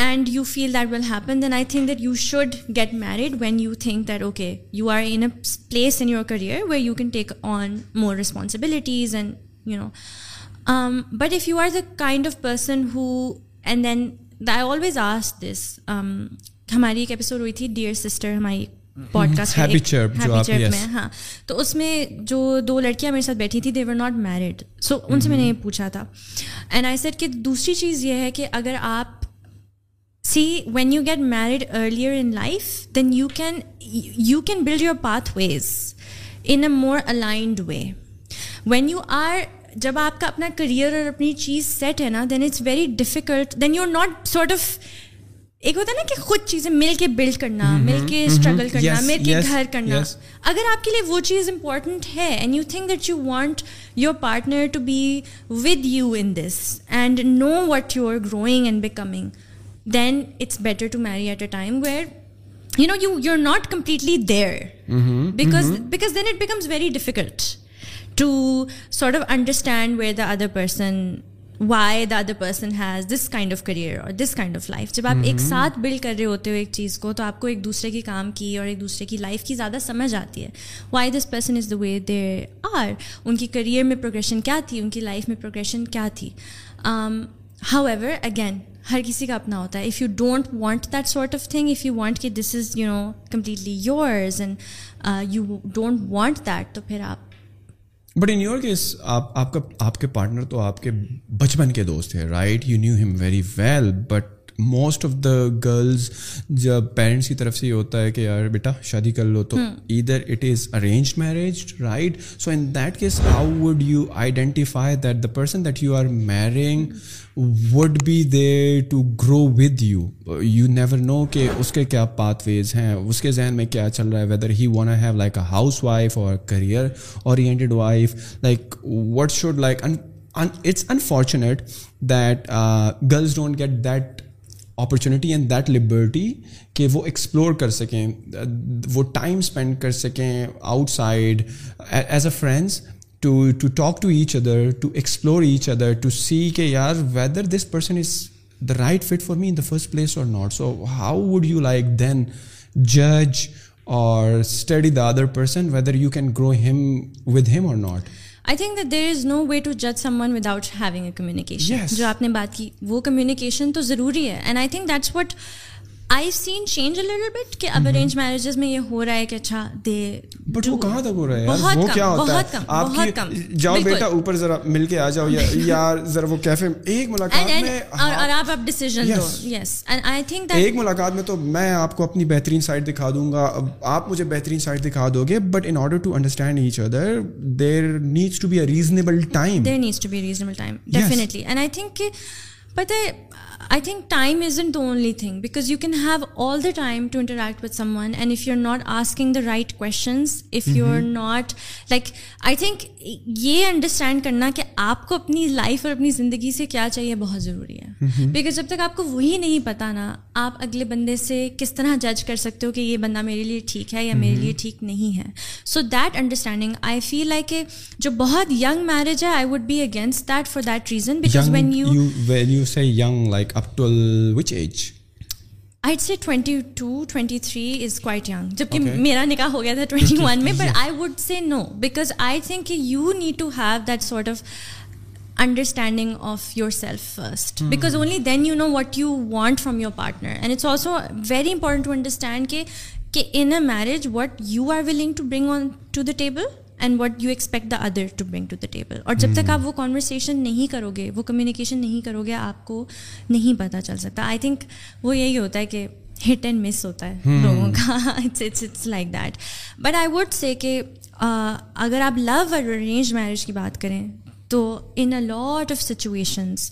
and you feel that will happen then I think that you should get married when you think that okay you are in a place in your career way you can take on more responsibilities and you know but if you are the kind of person who and then the I always ask this ہماری ایک episode ہوئی تھی dear sister ہماری podcast میں ہاں تو اس میں جو دو لڑکیاں میرے ساتھ بیٹھی تھیں they were not married so ان سے میں نے یہ پوچھا تھا اینڈ آئی سیٹ کہ دوسری چیز یہ ہے کہ اگر آپ see when you get married earlier in life then you can you can build your pathways in a more aligned way when you are جب آپ کا اپنا کریئر اور اپنی چیز سیٹ ہے نا then it's very difficult then you are not sort of ایک ہوتا ہے نا کہ خود چیزیں مل کے بلڈ کرنا مل کے اسٹرگل کرنا مل کے گھر کرنا اگر آپ کے لیے وہ چیز امپورٹنٹ ہے and you think that you want your partner to be with you in this and know what you are growing and becoming then it's better to marry at a time where you know you you are not completely there because then it becomes very difficult to sort of understand where the other person why the other person has this kind of career اور this kind of life جب آپ ایک ساتھ blood کر رہے ہوتے ہو ایک چیز کو تو آپ کو ایک دوسرے کے کام کی اور ایک دوسرے کی لائف کی زیادہ سمجھ آتی ہے why this person is the way they are ان کی کریئر میں پروگریشن کیا تھی ان کی لائف میں پروگریشن کیا تھی ہاؤ ایور اگین ہر کسی کا اپنا ہوتا ہے if you don't want that sort of thing if you want کہ this is you know completely yours and you don't want that تو پھر آپ بٹ ان یور کیس آپ آپ کا آپ کے پارٹنر تو آپ کے بچپن کے دوست ہیں right you knew him very well but most of the girls جب پیرنٹس کی طرف سے یہ ہوتا ہے کہ یار بیٹا شادی کر لو تو ادھر it is arrange marriage right so in that case how would you identify that the person that you are marrying would be there to grow with you you never know کہ اس کے کیا پاتھ ویز ہیں اس کے ذہن میں کیا چل رہا ہے whether he want I have like a housewife اور career oriented wife like what should like it's unfortunate that girls don't get that opportunity and that liberty کہ وہ ایکسپلور کر سکیں وہ ٹائم اسپینڈ کر سکیں outside as a friends to to talk to each other to explore each other to see کہ یار whether this person is the right fit for me in the first place اور not so how would you like then جج اور study the other person whether you can grow him with him اور not I think that there is no way to جج some one without having a communication جو آپ نے بات کی وہ کمیونیکیشن تو ضروری ہے and I think that's what I seen change little bit کہ اب ارینج میرجز میں یہ ہو رہا ہے کہ اچھا دے بٹ وہ کہاں تک ہو رہا ہے وہ کیا ہوتا ہے آپ کی جاؤ بیٹا اوپر ذرا مل کے آ جاؤ یار ذرا وہ کیفے ایک ملاقات میں اور آپ اب ڈیسیجن دو یس اینڈ آئی تھنک ایک ملاقات میں تو میں آپ کو اپنی بہترین سائڈ دکھا دوں گا آپ مجھے بہترین سائڈ دکھا دو گے but in order to understand each other there needs to be a reasonable time there needs to be reasonable time definitely and I think کہ پتہ ہے I think time isn't the only thing, because you can have all the time to interact with someone, and if you're not asking the right questions, if you're mm-hmm. not, like, I think یہ understand کرنا کہ آپ کو اپنی life اور اپنی زندگی سے کیا چاہیے بہت ضروری ہے بیکاز mm-hmm. جب تک آپ کو وہی نہیں پتا نا آپ اگلے بندے سے کس طرح جج کر سکتے ہو کہ یہ بندہ میرے لیے ٹھیک ہے یا میرے mm-hmm. لیے ٹھیک نہیں ہے so that understanding I feel like کہ جو بہت ینگ میرج ہے I would be against that for that reason because when you you like up to which age I say twenty two twenty three is quite young جبکہ میرا نکاح ہو گیا تھا ٹوینٹی ون میں but I would say no because I think کہ you need to have that sort of understanding of your self first because only then you know what you want from your partner and it's also very important to understand کہ in a marriage what you are willing to bring on to the table and what you expect the other to bring to the table اور جب تک hmm. آپ وہ conversation نہیں کرو گے وہ کمیونیکیشن نہیں کرو گے آپ کو نہیں پتہ چل سکتا آئی تھنک وہ یہی ہوتا ہے کہ ہٹ اینڈ مس ہوتا ہے hmm. لوگوں کا like that but I say کہ اگر آپ لو اور ارینج میرج کی بات کریں تو in a lot of situations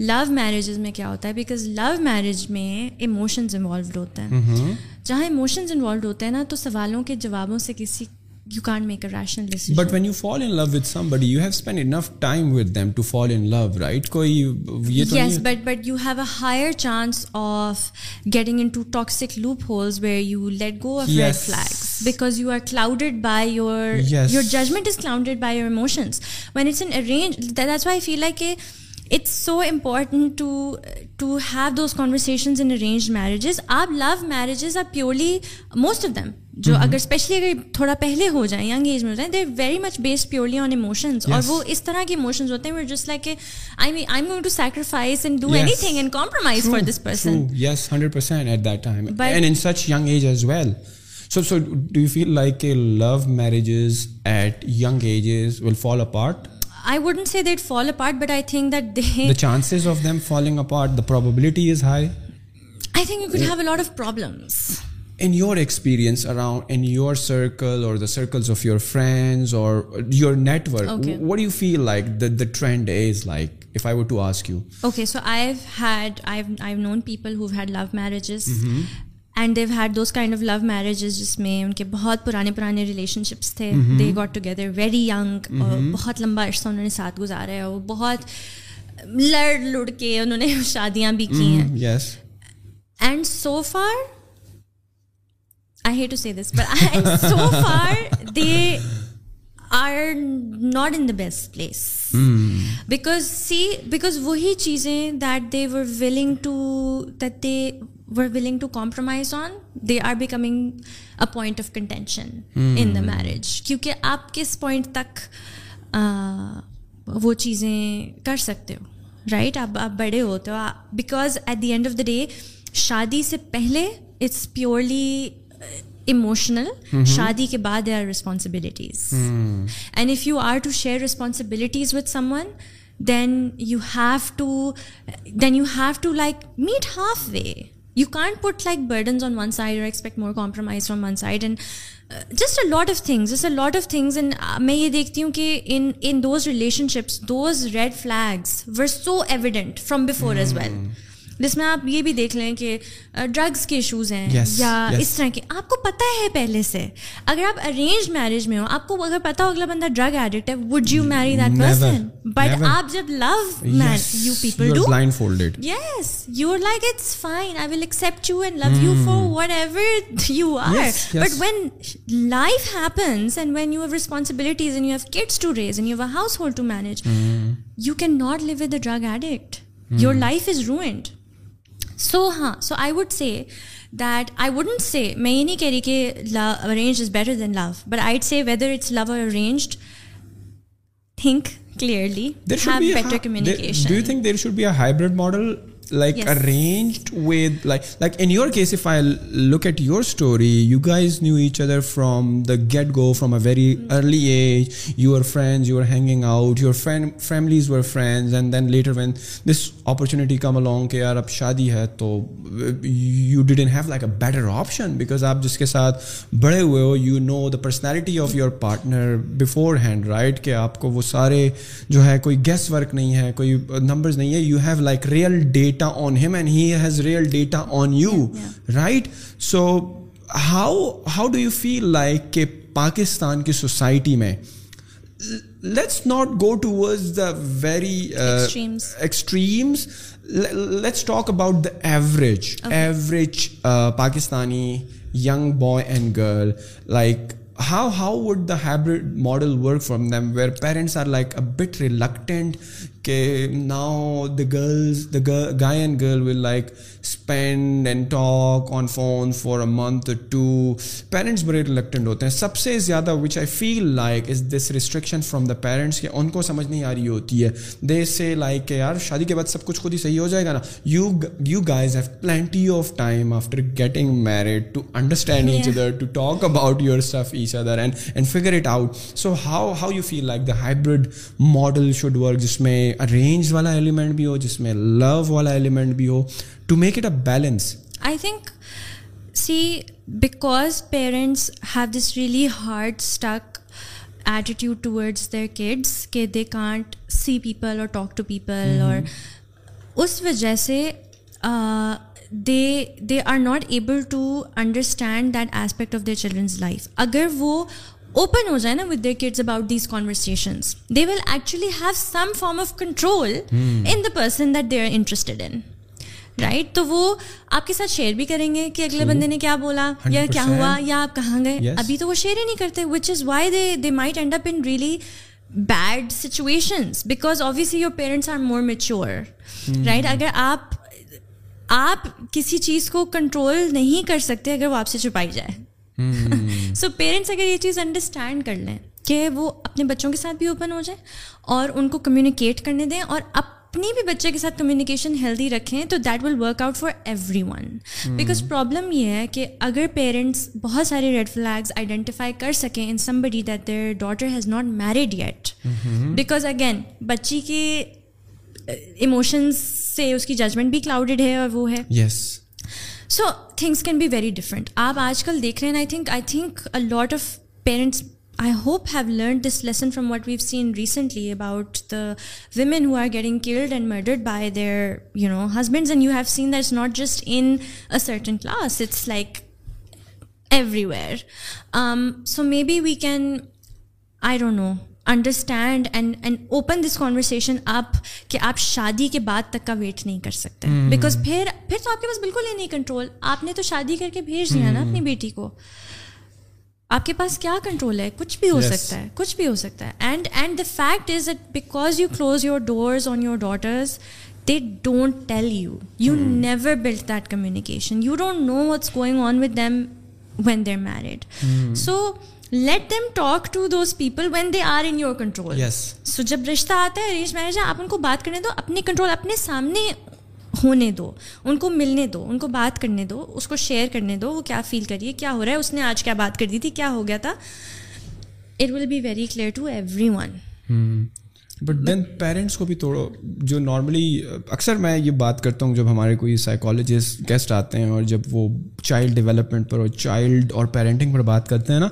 love marriages میں کیا ہوتا ہے بیکاز لو میرج میں ایموشنز انوالوڈ ہوتے ہیں hmm. جہاں ایموشنز انوالوڈ ہوتے ہیں نا تو سوالوں کے جوابوں سے کسی you can't make a rational decision. But when you fall in love with somebody, you have spent enough time with them to fall in love, right? Yes, but you have a higher chance of getting into toxic loopholes where you let go of red flags, because you are clouded by your judgment is clouded by your emotions. When it's an arranged, that's why I feel like eh, it's so important to have those conversations in arranged marriages. Our love marriages are purely, most of them جو اگر especially اگر تھوڑا پہلے ہو جائیں young age میں ہو جائیں they very much based purely on emotions اور وہ اس طرح کے ایموشنز ہوتے ہیں just like I mean I going to sacrifice and do anything and compromise for this person yes hundred percent at that time and in such young age as well so so do you feel like love marriages at young ages will fall apart I wouldn't see that fall apart but I think that they chances of them falling apart the probability is high I think you could have a lot of problems in اور of جس میں کے کے بہت بہت بہت پرانے پرانے ریلیشن شپس تھے دے گاٹ ٹوگیدر ویری لمبا عرصہ انہوں انہوں نے نے ساتھ گزارا ہے لڑ لڑ شادیاں بھی کی mm-hmm. ہیں and so far I hate to this so far they are not in the best place because because see وہی چیزیں that they were willing to that they were willing to compromise on they are becoming a point of contention in the marriage کیونکہ آپ کس point تک وہ چیزیں کر سکتے ہو رائٹ آپ آپ بڑے ہوتے ہو because at the end of the day شادی سے پہلے اٹس پیورلی اموشنل شادی کے بعد they are responsibilities and if you are to share responsibilities with one then you have to then you have to like meet halfway you can't put like burdens on one side اور expect more compromise from one side and just a lot of things just a lot of things and میں یہ دیکھتی ہوں کہ in in those relationships those red flags were so evident from before as well جس میں آپ یہ بھی دیکھ لیں کہ ڈرگس کے ایشوز ہیں یا اس طرح کے آپ کو پتہ ہے پہلے سے اگر آپ ارینج میرج میں ہو آپ کو اگر پتا ہو اگلا بندہ ڈرگ ایڈکٹ ہے would you marry that person but آپ جب love you people yes you like it's fine I will accept you and love you for whatever you are but when life happens and when you have responsibilities and and you you have kids to raise household to manage you can not live with a drug addict your life is ruined so ہاں سو I would say that I wouldn't say میں یہ نہیں کہہ رہی کہ love arrange is better than love but I say whether it's love or arranged think clearly have better communication do you think there should be a hybrid model like arranged with like like in your case if I look at your story you guys knew each other from the get go from a very early age your friends you are hanging out your friend families your friends and then later when this opportunity come along کہ یار اب شادی ہے تو you don't have like a better option because آپ جس کے ساتھ بڑے ہوئے ہو you know the personality of your partner beforehand right کہ آپ کو وہ سارے جو ہے کوئی گیس ورک نہیں ہے کوئی نمبرز نہیں ہے you have like real data data on him and has real data on you right so how how do you feel like کہ پاکستان کی سوسائٹی میں let's not go towards the very extremes let's talk about the average average Pakistani young boy and girl like how how would the hybrid model work from them where parents are like a bit reluctant کہ now the girls the guy and girl will like spend and talk on phone for a month to parents بڑے reluctant ہوتے ہیں سب سے زیادہ which I feel like is this restriction from the parents کہ ان کو سمجھ نہیں آ رہی ہوتی ہے دے سے لائک کہ یار شادی کے بعد سب کچھ خود ہی صحیح ہو جائے گا نا you you guys have plenty of time after getting married to understand each other to talk about your of each other and and figure it out so how how you feel like the hybrid model should work جس میں arrange والا element بھی ہو جس میں love والا element بھی ہو to make it a balance I think see because parents have this really hard stick attitude towards their kids کہ دے کانٹ سی پیپل اور ٹاک ٹو پیپل اور اس وجہ سے they they are not able to understand that aspect of their children's life اگر وہ اوپن ہو جائے نا with their kids about these conversations they will actually have some form of control in the person that they are interested in right تو وہ آپ کے ساتھ شیئر بھی کریں گے کہ اگلے بندے نے کیا بولا یا کیا ہوا یا آپ کہاں گئے ابھی تو وہ شیئر ہی نہیں کرتے which is why they they might end up in really bad situations because obviously your parents are more mature right اگر آپ آپ کسی چیز کو کنٹرول نہیں کر سکتے اگر وہ آپ سے چھپائی جائے سو hmm. پیرنٹس اگر یہ چیز انڈرسٹینڈ کر لیں کہ وہ اپنے بچوں کے ساتھ بھی اوپن ہو جائیں اور ان کو کمیونیکیٹ کرنے دیں اور اپ اپنی بھی بچے کے ساتھ کمیونیکیشن ہیلدی رکھیں تو that will work out for everyone because problem یہ ہے کہ اگر پیرنٹس بہت سارے ریڈ فلیگس آئیڈینٹیفائی کر سکیں in somebody that their daughter has not married yet because again بچی کے ایموشنس uh, سے اس کی ججمنٹ بھی کلاؤڈیڈ ہے اور وہ ہے so things can be very different آپ آج کل دیکھ رہے ہیں I I think think lot of parents I hope have learn this lesson from what we've seen recently about the women who are getting killed and murdered by you know husbands and you have seen this not just in certain class it's like everywhere so maybe we can I don't know understand and and open this conversation آپ کہ آپ شادی کے بعد تک کا wait نہیں کر سکتے بیکاز پھر پھر تو آپ کے پاس بالکل ہی نہیں کنٹرول آپ نے تو شادی کر کے بھیج دیا نا اپنی بیٹی کو آپ کے پاس کیا کنٹرول ہے کچھ بھی ہو سکتا ہے کچھ بھی ہو سکتا ہے and and the fact is because you close your doors on your daughters they don't tell you you never build that communication you don't know what's going on with them when they're married so let them talk to those people when they are in your control so جب رشتہ آتا ہے arrange marriage آپ ان کو بات کریں تو اپنے کنٹرول اپنے سامنے ہونے دو ان کو ملنے دو ان کو بات کرنے دو اس کو شیئر کرنے دو وہ کیا فیل کریے کیا ہو رہا ہے اس نے آج کیا بات کر دی تھی کیا ہو گیا تھا it will be very clear to everyone but then parents کو بھی توڑو جو نارملی اکثر میں یہ بات کرتا ہوں جب ہمارے کوئی سائیکالوجسٹ گیسٹ آتے ہیں اور جب وہ چائلڈ ڈیولپمنٹ پر اور چائلڈ اور پیرنٹنگ پر بات کرتے ہیں نا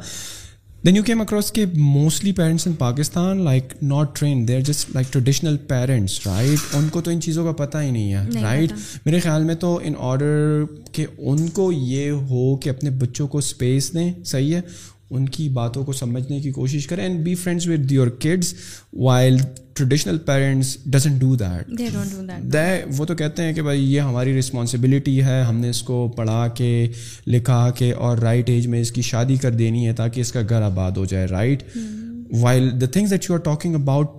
دین یو کیم اکراس کے mostly parents in Pakistan like not train they are just like traditional parents right ان کو تو ان چیزوں کا پتہ ہی نہیں ہے رائٹ میرے خیال میں تو ان آڈر کہ ان کو یہ ہو کہ اپنے بچوں کو اسپیس دیں صحیح ہے ان کی باتوں کو سمجھنے کی کوشش کریں and be friends with your kids while traditional parents doesn't do that وہ تو کہتے ہیں کہ بھائی یہ ہماری رسپانسبلٹی ہے ہم نے اس کو پڑھا کے لکھا کے اور رائٹ ایج میں اس کی شادی کر دینی ہے تاکہ اس کا گھر آباد ہو جائے right while the things that you are talking about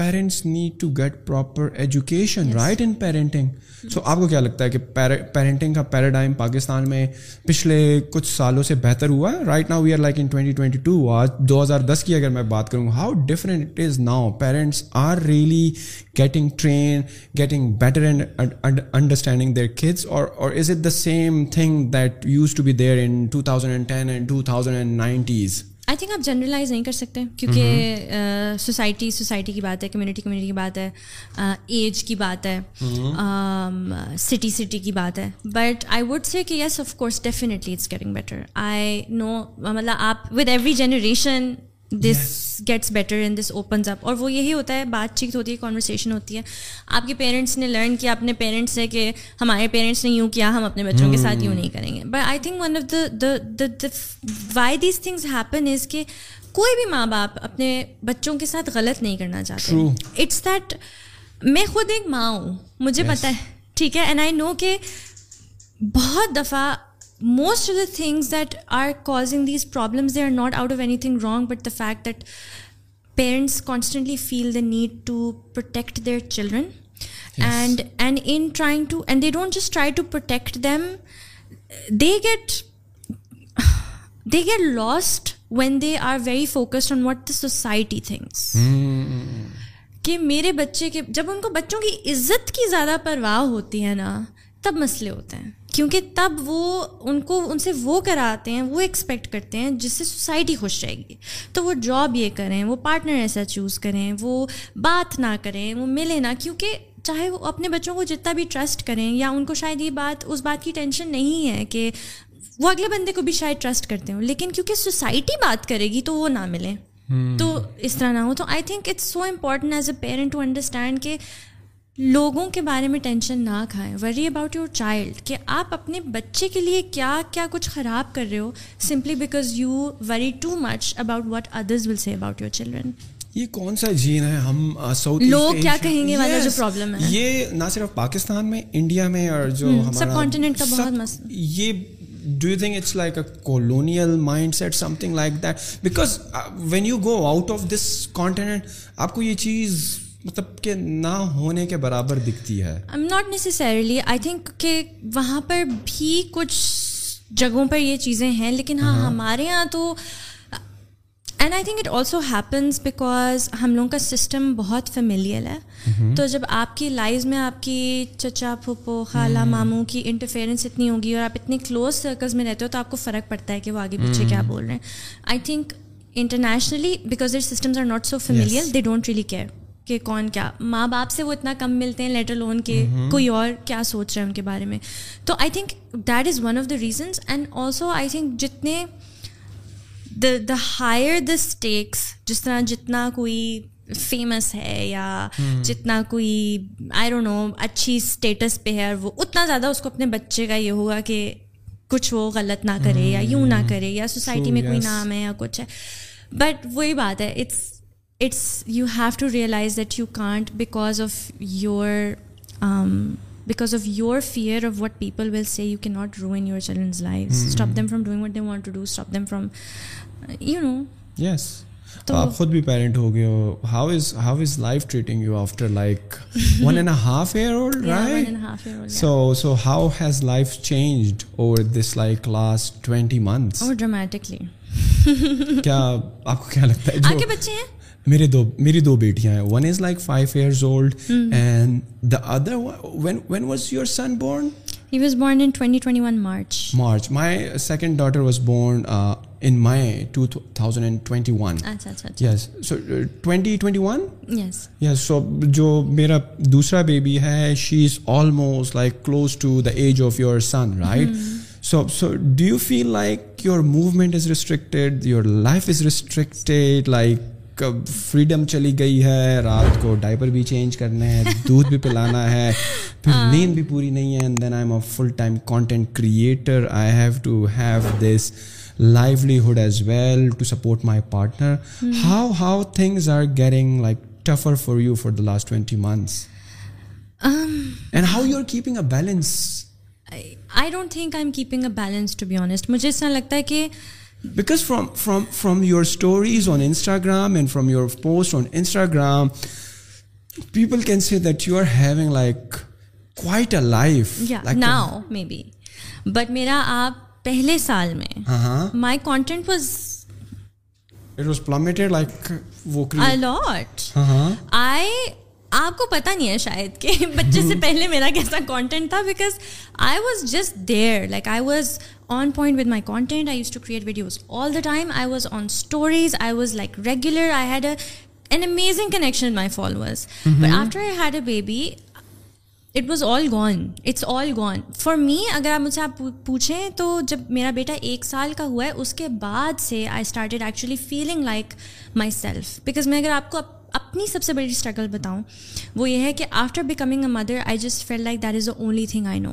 parents need to get proper education right in parenting so آپ کو کیا لگتا ہے کہ پیرنٹنگ کا پیراڈائم پاکستان میں پچھلے کچھ سالوں سے بہتر ہوا ہے right now we are like in twenty twenty two آج دو ہزار دس کی اگر میں بات کروں how different it is now parents are really getting train getting better and understanding their kids اور is it the same thing that used to be there in two thousand and ten and two thousand and nineties I think آپ generalise نہیں کر سکتے کیونکہ society mm-hmm. Society کی بات ہے community community کی بات ہے ایج کی بات ہے سٹی mm-hmm. سٹی کی بات ہے بٹ آئی ووڈ سے کہ yes of course definitely it's getting better I know مطلب آپ with every generation this gets better and this opens up اور وہ یہی ہوتا ہے بات چیت ہوتی ہے کانورسیشن ہوتی ہے آپ کے پیرنٹس نے لرن کیا اپنے پیرنٹس سے کہ ہمارے پیرنٹس نے یوں کیا ہم اپنے بچوں کے ساتھ یوں hmm. نہیں کریں گے but I think one of the the why these things happen is کہ کوئی بھی ماں باپ اپنے بچوں کے ساتھ غلط نہیں کرنا چاہتے اٹس دیٹ میں خود ایک ماں ہوں مجھے پتہ ہے ٹھیک ہے اینڈ آئی نو کہ بہت دفعہ most of the things that are causing these problems they are not out of anything wrong but the fact that parents constantly feel the need to protect their children and and in trying to and they don't just try to protect them they get they get lost when they are very focused on what the society thinks کہ میرے بچے کے جب ان کو بچوں کی عزت کی زیادہ پرواہ ہوتی ہے نا تب مسئلے ہوتے ہیں کیونکہ تب وہ ان کو ان سے وہ کراتے ہیں وہ ایکسپیکٹ کرتے ہیں جس سے سوسائٹی خوش رہے گی تو وہ جاب یہ کریں وہ پارٹنر ایسا چوز کریں وہ بات نہ کریں وہ ملیں نہ کیونکہ چاہے وہ اپنے بچوں کو جتنا بھی ٹرسٹ کریں یا ان کو شاید یہ بات اس بات کی ٹینشن نہیں ہے کہ وہ اگلے بندے کو بھی شاید ٹرسٹ کرتے ہوں لیکن کیونکہ سوسائٹی بات کرے گی تو وہ نہ ملیں تو اس طرح نہ ہو تو I think it's so important as a parent to understand کہ لوگوں کے بارے میں ٹینشن نہ کھائیں وری اباؤٹ یور چائلڈ کہ آپ اپنے بچے کے لیے کیا کیا کچھ خراب کر رہے ہو simply because you worry too much about what others will say about your children یہ کون سا جین ہے ہم سعودی لوگ کیا کہیں گے والا جو پرابلم ہے یہ نہ صرف پاکستان میں انڈیا میں اور جو سب کانٹیننٹ کا بہت مسئلہ یہ do you think it's like a colonial mindset something like that because when you go out of this continent آپ کو یہ چیز مطلب کہ نہ ہونے کے برابر دکھتی ہے ناٹ نیسسریلی آئی تھنک کہ وہاں پر بھی کچھ جگہوں پر یہ چیزیں ہیں لیکن ہاں ہمارے یہاں تو and I think it also happens because ہم لوگوں کا سسٹم بہت فیملیل ہے تو جب آپ کی لائف میں آپ کی چچا پھوپھو خالہ ماموں کی انٹرفیئرنس اتنی ہوگی اور آپ اتنے کلوز سرکلز میں رہتے ہو تو آپ کو فرق پڑتا ہے کہ وہ آگے پیچھے کیا بول رہے ہیں I think internationally because there systems are not so familial they don't really care کہ کون کیا ماں باپ سے وہ اتنا کم ملتے ہیں لیٹر لون کے کوئی اور کیا سوچ رہے ہیں ان کے بارے میں تو I think that is one of the reasons and also I think جتنے the the higher the stakes جس طرح جتنا کوئی فیمس ہے یا جتنا کوئی آئی ڈون نو اچھی اسٹیٹس پہ ہے وہ اتنا زیادہ اس کو اپنے بچے کا یہ ہوگا کہ کچھ وہ غلط نہ کرے یا یوں نہ کرے یا سوسائٹی میں کوئی نام ہے یا کچھ ہے بٹ وہی بات ہے it's it's you have to realise that you can't because of your because of your fear of what people will say you key not row in your children's life stop them from doing what they want to do stop them from you know yes تو آپ خود بھی parent ہو گئے ہو how is how is life treating you after like one and half year old right so so how has life changed over this like last twenty months dramatically کیا آپ کو کیا لگتا ہے آپ کے بچے ہیں میرے دو میری دو بیٹیاں ہیں one is like five years old and the other when was your son born he was born in 2021 March March my second daughter was born in my 2021 اچھا اچھا یس سو 2021 یس یس سو جو میرا دوسرا بیبی ہے she is almost like close to the age of your son right so so do you feel like your movement is restricted your life is restricted like freedom چلی گئی ہے رات کو ڈائپر بھی چینج کرنا ہے دودھ بھی پلانا ہے پھر نیند بھی پوری نہیں ہے and then I M a full time content creator I have to have this livelihood as well to support my partner how how things are getting like tougher for you for the last twenty months and how you are keeping a balance I don't think I am keeping a balance to be honest مجھے اس طرح لگتا ہے کہ because from life now سال میں my content was آپ کو پتا نہیں ہے شاید کہ بچے سے پہلے میرا کیسا کانٹینٹ تھا because I I was was just like on point with my content I used to create videos all the time I was on stories I was like regular I had a an amazing connection my followers but after I had a baby it was all gone it's all gone for me اگر آپ مجھ سے آپ پوچھیں تو جب میرا بیٹا ایک سال کا ہوا ہے اس کے بعد سے I started actually feeling like myself because میں اگر آپ کو اپنی سب سے بڑی اسٹرگل بتاؤں وہ یہ ہے کہ after becoming a mother I just feel like that is only thing I know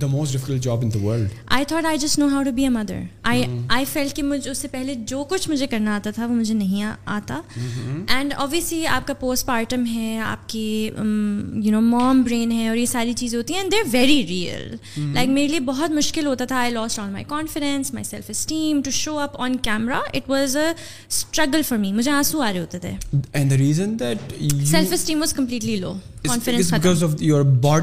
the most difficult job in the world I thought I just know how to be a mother I I feel کہ مجھے اس سے پہلے جو کچھ مجھے کرنا آتا تھا وہ مجھے نہیں آتا اینڈ اوبیسلی آپ کا پوسٹ پارٹم ہے آپ کی یو نو موم برین ہے اور یہ ساری چیزیں ہوتی ہیں and there very real like میرے لیے بہت مشکل ہوتا تھا I lost on my confidence my self esteem to show up on camera it was a struggle for me مجھے آنسو آ رہے ہوتے تھے self esteem was completely low basically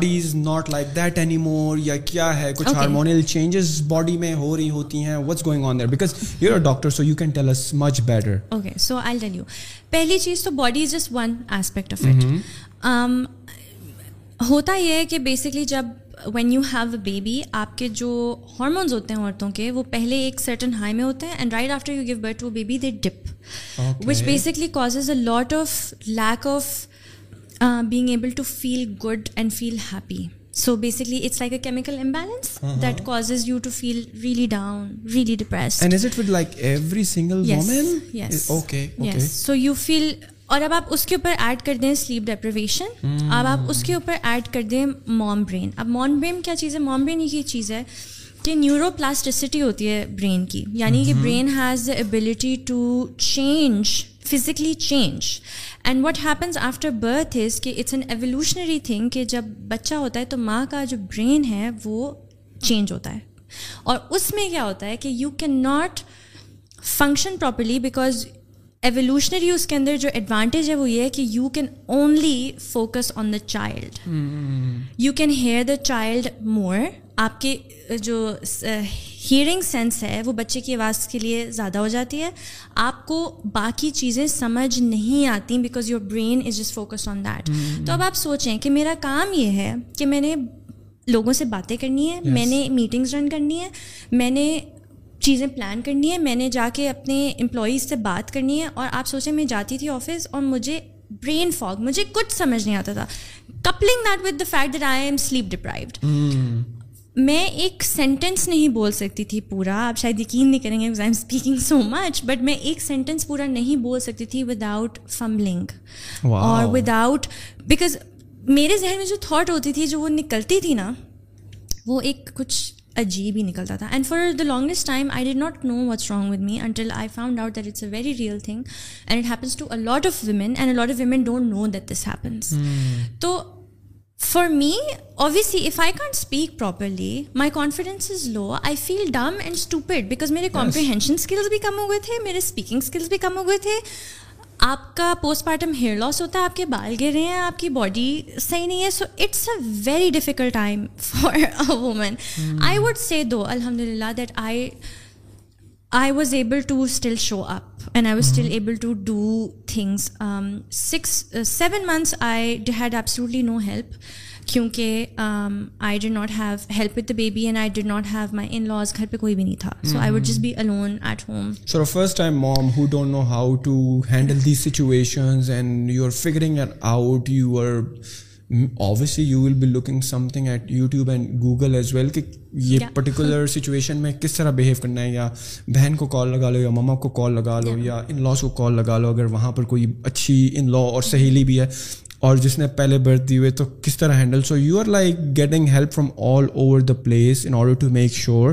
جب when you have a baby آپ کے جو ہارمونز ہوتے ہیں عورتوں کے وہ پہلے ایک سرٹن ہائی میں ہوتے ہیں and right after you give baby they dip which basically causes a lot of lack of being able to feel feel good and happy so basically it's like a chemical imbalance that causes you you to feel down depress and is it with like every single woman yes okay so feel اور اب آپ اس کے اوپر add کر دیں sleep deprivation اب آپ اس کے اوپر ایڈ کر دیں مام برین اب مام برین کیا چیز ہے مام برین یہ چیز ہے نیورو پلاسٹسٹی ہوتی ہے برین کی یعنی کہ brain has ability to change physically change and what happens after birth is کہ اٹس این ایولیوشنری تھنگ کہ جب بچہ ہوتا ہے تو ماں کا جو برین ہے وہ چینج ہوتا ہے اور اس میں کیا ہوتا ہے کہ you can not function properly because evolutionary اس کے اندر جو ایڈوانٹیج ہے وہ یہ ہے کہ you can only focus on the child you can hear the child more آپ کے جو ہیئرنگ سینس ہے وہ بچے کی آواز کے لیے زیادہ ہو جاتی ہے آپ کو باقی چیزیں سمجھ نہیں آتی because your brain is just focus on that تو اب آپ سوچیں کہ میرا کام یہ ہے کہ میں نے لوگوں سے باتیں کرنی ہے میں نے میٹنگز رن کرنی ہے میں نے چیزیں پلان کرنی ہے میں نے جا کے اپنے امپلائیز سے بات کرنی ہے اور آپ سوچیں میں جاتی تھی آفس اور مجھے برین فاگ مجھے کچھ سمجھ نہیں آتا تھا coupling not with the fact that I am sleep deprived میں ایک سینٹینس نہیں بول سکتی تھی پورا آپ شاید یقین نہیں کریں گے I am speaking so much but میں ایک سینٹینس پورا نہیں بول سکتی تھی ود آؤٹ فملنگ اور ود آؤٹ بیکاز میرے ذہن میں جو تھاٹ ہوتی تھی جو وہ نکلتی تھی نا وہ ایک کچھ عجیب ہی نکلتا تھا and for the longest time I did not know what's wrong with me until I found out that it's a very real thing and it happens to a lot of women and a lot of women don't know that this happens تو for me obviously if I can't speak properly my confidence is low I feel dumb and stupid because میرے comprehension skills بھی کم ہو گئے تھے میرے speaking skills بھی کم ہو گئے تھے آپ کا پوسٹ مارٹم ہیئر لاس ہوتا ہے آپ کے بال گر رہے ہیں آپ کی باڈی صحیح نہیں ہے so it's a very difficult time for woman I would say دو الحمد للہ that I I was able to still show up and I was still able to do things six seven months I had absolutely no help کیونکہ I did not have help with the baby and I did not have my in laws گھر پہ کوئی بھی نہیں تھا so I would just be alone at home so first time mom who don't know how to handle these situations and you are figuring out you are obviously you will be looking some thing at YouTube and Google as well کہ یہ particular situation میں کس طرح behave کرنا ہے یا بہن کو کال لگا لو یا مما کو کال لگا لو یا ان لاس کو کال لگا لو اگر وہاں پر کوئی اچھی ان لا اور سہیلی بھی ہے اور جس نے پہلے برتھ دی ہوئے تو کس طرح handle so you are like getting help from all over the place in order to make sure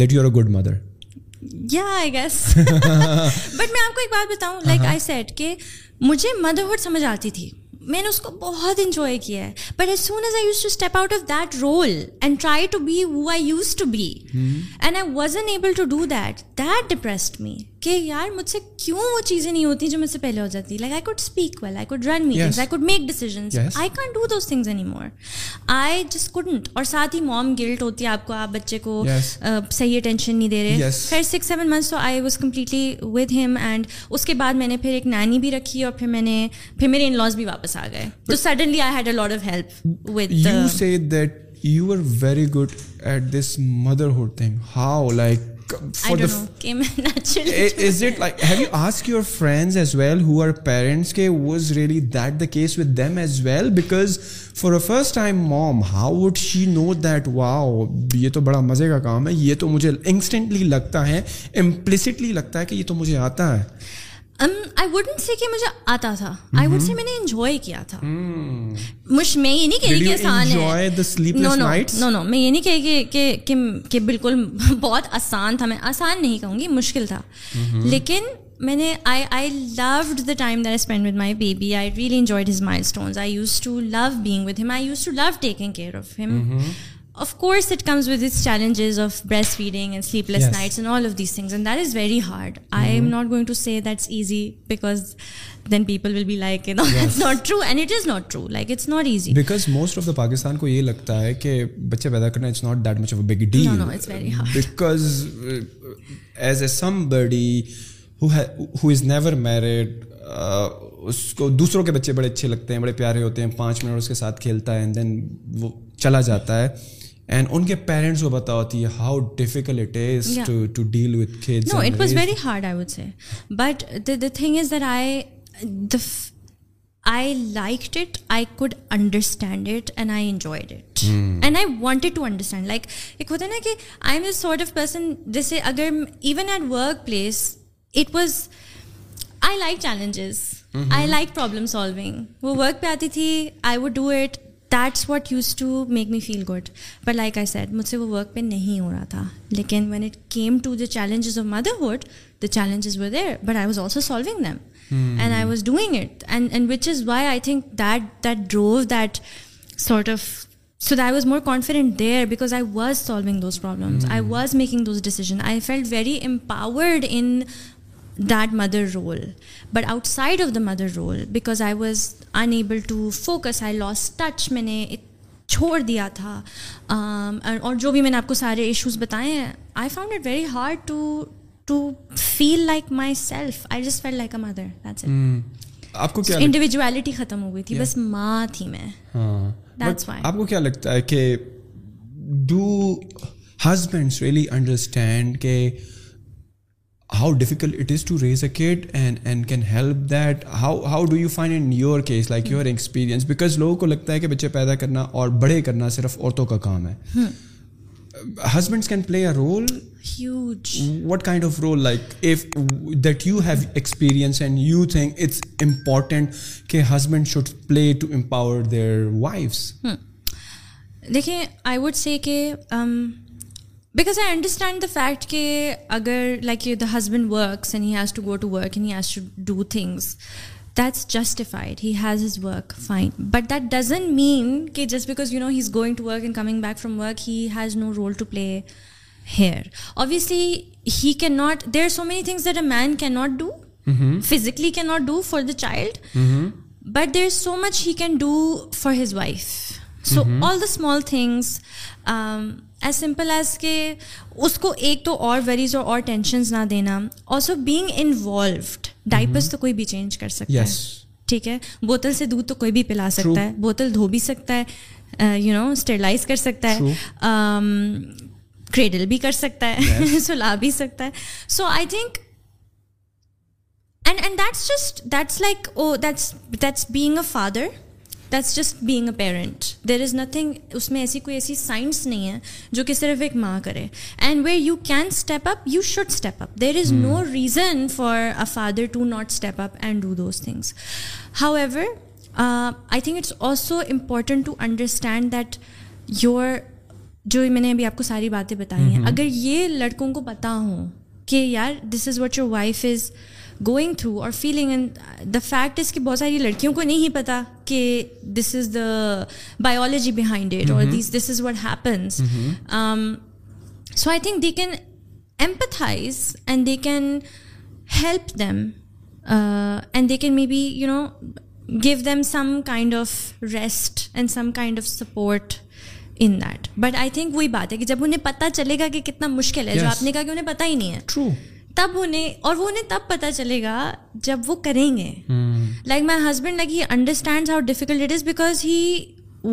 that you are a good mother but میں آپ کو ایک بات بتاؤں لائک آئی سیٹ کہ مجھے مدرہڈ سمجھ آتی تھی میں نے اس کو بہت انجوائے کیا ہے but as soon as I used to step out of that role and try to be who I used to be and I was unable to do that that depressed me کہ یار مجھ سے کیوں وہ چیزیں نہیں ہوتی جو مجھ سے پہلے ہو جاتی like I could speak well I could run meeting I could make decision I can't do those things anymore I just couldn't اور ساتھ ہی موم گلٹ ہوتی ہے آپ کو آپ بچے کو صحیح اٹینشن نہیں دے رہے پھر سکس سیون منتھس تو I was completely with him and اس کے بعد میں نے پھر ایک نانی بھی رکھی اور پھر میں نے پھر میرے ان لاس بھی واپس آ گئے تو suddenly I had a lot of help with you are very good at this motherhood thing how like for is it like have you ask your friends as well who are parents کے was really that the case with them as well because for a first time mom how would she know that wow یہ تو بڑا مزے کا کام ہے یہ تو مجھے انسٹنٹلی لگتا ہے امپلسٹلی لگتا ہے کہ یہ تو مجھے آتا ہے Um, کہ مجھے آتا تھا آئی سے mm-hmm. میں نے انجوائے کیا تھا hmm. مجھ میں یہ نہیں کہہ رہی کہ آسان ہے نو نو نو نو میں یہ نہیں کہہ کہ بالکل بہت آسان تھا میں آسان نہیں کہوں گی مشکل تھا mm-hmm. لیکن میں نے I I I I I I loved the time that spend with with my baby really enjoyed his milestones used used to to love love being ہم ہم taking care of of course it comes with its challenges of breast feeding and sleepless nights and all of these things and that is very hard I am not going to say that's easy because then people will be like not true and it is not true like it's not easy because most of the Pakistan کو یہ لگتا ہے کہ بچے پیدا کرنا it's not that much of big deal because as a somebody who is never married اس کو دوسروں کے بچے بڑے اچھے لگتے ہیں بڑے پیارے ہوتے ہیں پانچ منٹ اس کے ساتھ کھیلتا ہے اینڈ دین وہ چلا جاتا ہے اینڈ ان کے پیرنٹس کو بتا ہوتی ہے how difficult is to deal with kids no it was very hard I would say but the thing is that I I like it I could understand it and I enjoyed it and I wanted to understand like ایک ہوتا ہے نا کہ I M a sort of person جیسے اگر even at work place it was I like challenges I like problem solving وہ work پہ آتی تھی I would do it that's what used to make me feel good but like I set مجھ سے وہ work پہ نہیں ہو رہا تھا لیکن when it came to the challenges of motherhood the challenges were there but I was also solving them and I was doing it and and which is why I think that that drew that sort of so the I was more confident there because I was solving those problems I was making those decision I feel very empowered in that mother role but outside of the mother role because I was unable to focus I lost touch میں نے چھوڑ دیا تھا اور جو بھی میں نے آپ کو سارے ایشوز بتائے ہیں I found it very hard to to feel like myself I just feel like a mother آپ کو کیا انڈیویجویلٹی ختم ہو گئی تھی بس ماں تھی میں آپ کو کیا لگتا ہے کہ ڈو ہزبینڈس ریئلی انڈرسٹینڈ کہ how difficult it is to raise a kid and and can help that how how do you find case like your experience because لوگوں کو لگتا ہے کہ بچے پیدا کرنا اور بڑے کرنا صرف عورتوں کا کام ہے husbands can play a role what kind of role like that you have experience and you think it's important کہ husband should play to empower their wives دیکھیں آئی سے کہ Because I understand the fact that agar like the husband works and he has to go to work and he has to do things, that's justified. He has his work, fine. But that doesn't mean that just because he's going to work and coming back from work, he has no role to play here. Obviously, he cannot. There are so many things that a man cannot do, mm-hmm. physically cannot do for the child, mm-hmm. but there's so much he can do for his wife. So mm-hmm. all the small things. Um, as simple as کہ اس کو ایک تو اور various اور اور tensions نہ دینا آلسو بینگ انوالوڈ ڈائپرس تو کوئی بھی چینج کر سکتا ہے ٹھیک ہے بوتل سے دودھ تو کوئی بھی پلا سکتا ہے بوتل دھو بھی سکتا ہے یو نو اسٹرلائز کر سکتا ہے کریڈل بھی کر سکتا ہے سلا بھی سکتا ہے so I think and and that's just that's like oh that's that's being a father that's just being a parent there is nothing اس میں ایسی کوئی ایسی سائنس نہیں ہے جو کہ صرف ایک ماں کرے and where you can step up you should step up there is no reason for a father to not step up and do those things however I think it's also important to understand that your جو میں نے ابھی آپ کو ساری باتیں بتائی ہیں اگر یہ لڑکوں کو پتہ ہوں کہ یار this is what your wife is going through اور فیلنگ اینڈ دا فیکٹ اس کی بہت ساری لڑکیوں کو نہیں پتہ کہ this is the biology behind it اور this is what happens so I think they can empathise and they can help them and they can maybe you know give them some kind of rest and some kind of support in that but I think وہی بات ہے کہ جب انہیں پتہ چلے گا کہ کتنا مشکل ہے جو آپ نے کہا کہ انہیں پتہ ہی نہیں ہے ٹرو تب انہیں اور وہ انہیں تب پتہ چلے گا جب وہ کریں گے like my husband like he understand how difficult is because he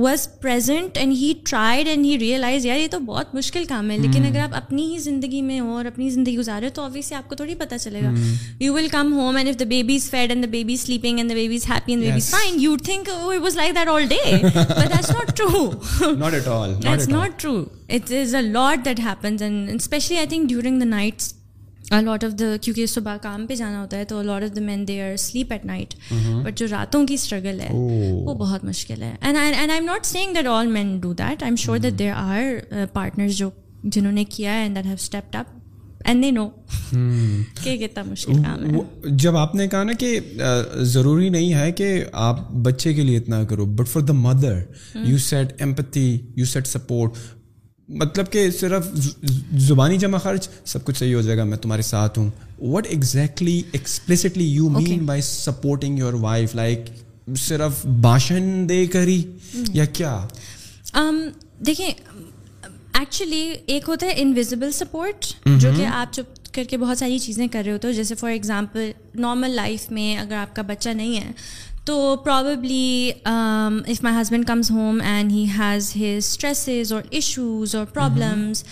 was present and he tried and he realise یار یہ تو بہت مشکل کام ہے لیکن اگر آپ اپنی ہی زندگی میں ہو اور اپنی زندگی گزارے ہو تو آبویسلی آپ کو تھوڑی پتہ چلے گا you will come home and if the baby is fed and and and the the baby baby sleeping is happy fine you think it was like that all day that's not true not true is a lot that and especially I think during the nights lot of the کیونکہ صبح کام پہ جانا ہوتا ہے تو lot of the men they are sleep at night but جو راتوں کی اسٹرگل ہے oh. وہ بہت مشکل ہے and and I am not saying that all men do that I am sure that there are partner جو جنہوں نے کیا ہے and that have stepped up and they know کہ کتنا مشکل کام ہے جب آپ نے کہا نا کہ ضروری نہیں ہے کہ آپ بچے کے لیے اتنا کرو but for the mother you set empathy you set support مطلب کہ صرف زبانی جمع خرچ سب کچھ صحیح ہو جائے گا میں تمہارے ساتھ ہوں what exactly explicitly you mean by supporting your wife like صرف بھاشن دے کر ہی hmm. یا کیا um, دیکھیں ایکچولی ایک ہوتا ہے انویزبل سپورٹ mm-hmm. جو کہ آپ چپ کر کے بہت ساری چیزیں کر رہے ہوتے ہو جیسے فار ایگزامپل نارمل لائف میں اگر آپ کا بچہ نہیں ہے تو probably if my husband comes home and he has his stresses اور ایشوز اور problems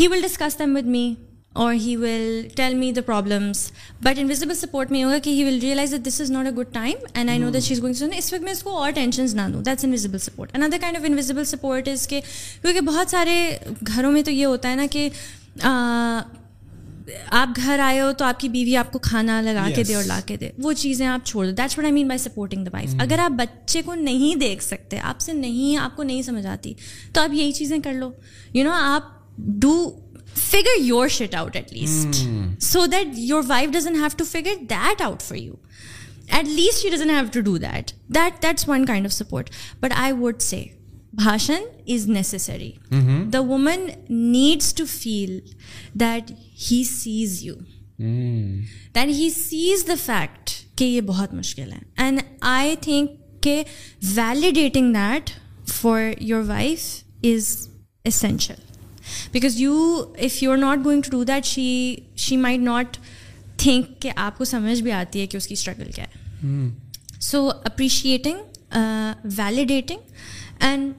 he will discuss them with me اور he will tell me the problems but invisible support میں ہوگا کہ he will realise that this is not a good time and I know that she's going اس وقت میں اس کو اور ٹینشنز نہ دوں that's in support another kind of in support is کہ کیونکہ بہت سارے گھروں میں تو یہ ہوتا ہے نا کہ آپ گھر آئے ہو تو آپ کی بیوی آپ کو کھانا لگا کے دے اور لا کے دے وہ چیزیں آپ چھوڑ دو that's what I mean by supporting the wife اگر آپ بچے کو نہیں دیکھ سکتے آپ سے نہیں آپ کو نہیں سمجھ آتی تو آپ یہی چیزیں کر لو یو نو آپ do figure your shit out at least so that your wife doesn't have to figure that out for you at least you doesn't have to do that that that's one kind of support but I would say بھاشن is necessary the woman needs to feel that he sees you then he sees the fact کہ یہ بہت مشکل ہے and I think کہ validating that for your wife is essential because you if you are not going to do that she she my not think کہ آپ کو سمجھ بھی آتی ہے کہ اس کی اسٹرگل کیا ہے so appreciating validating and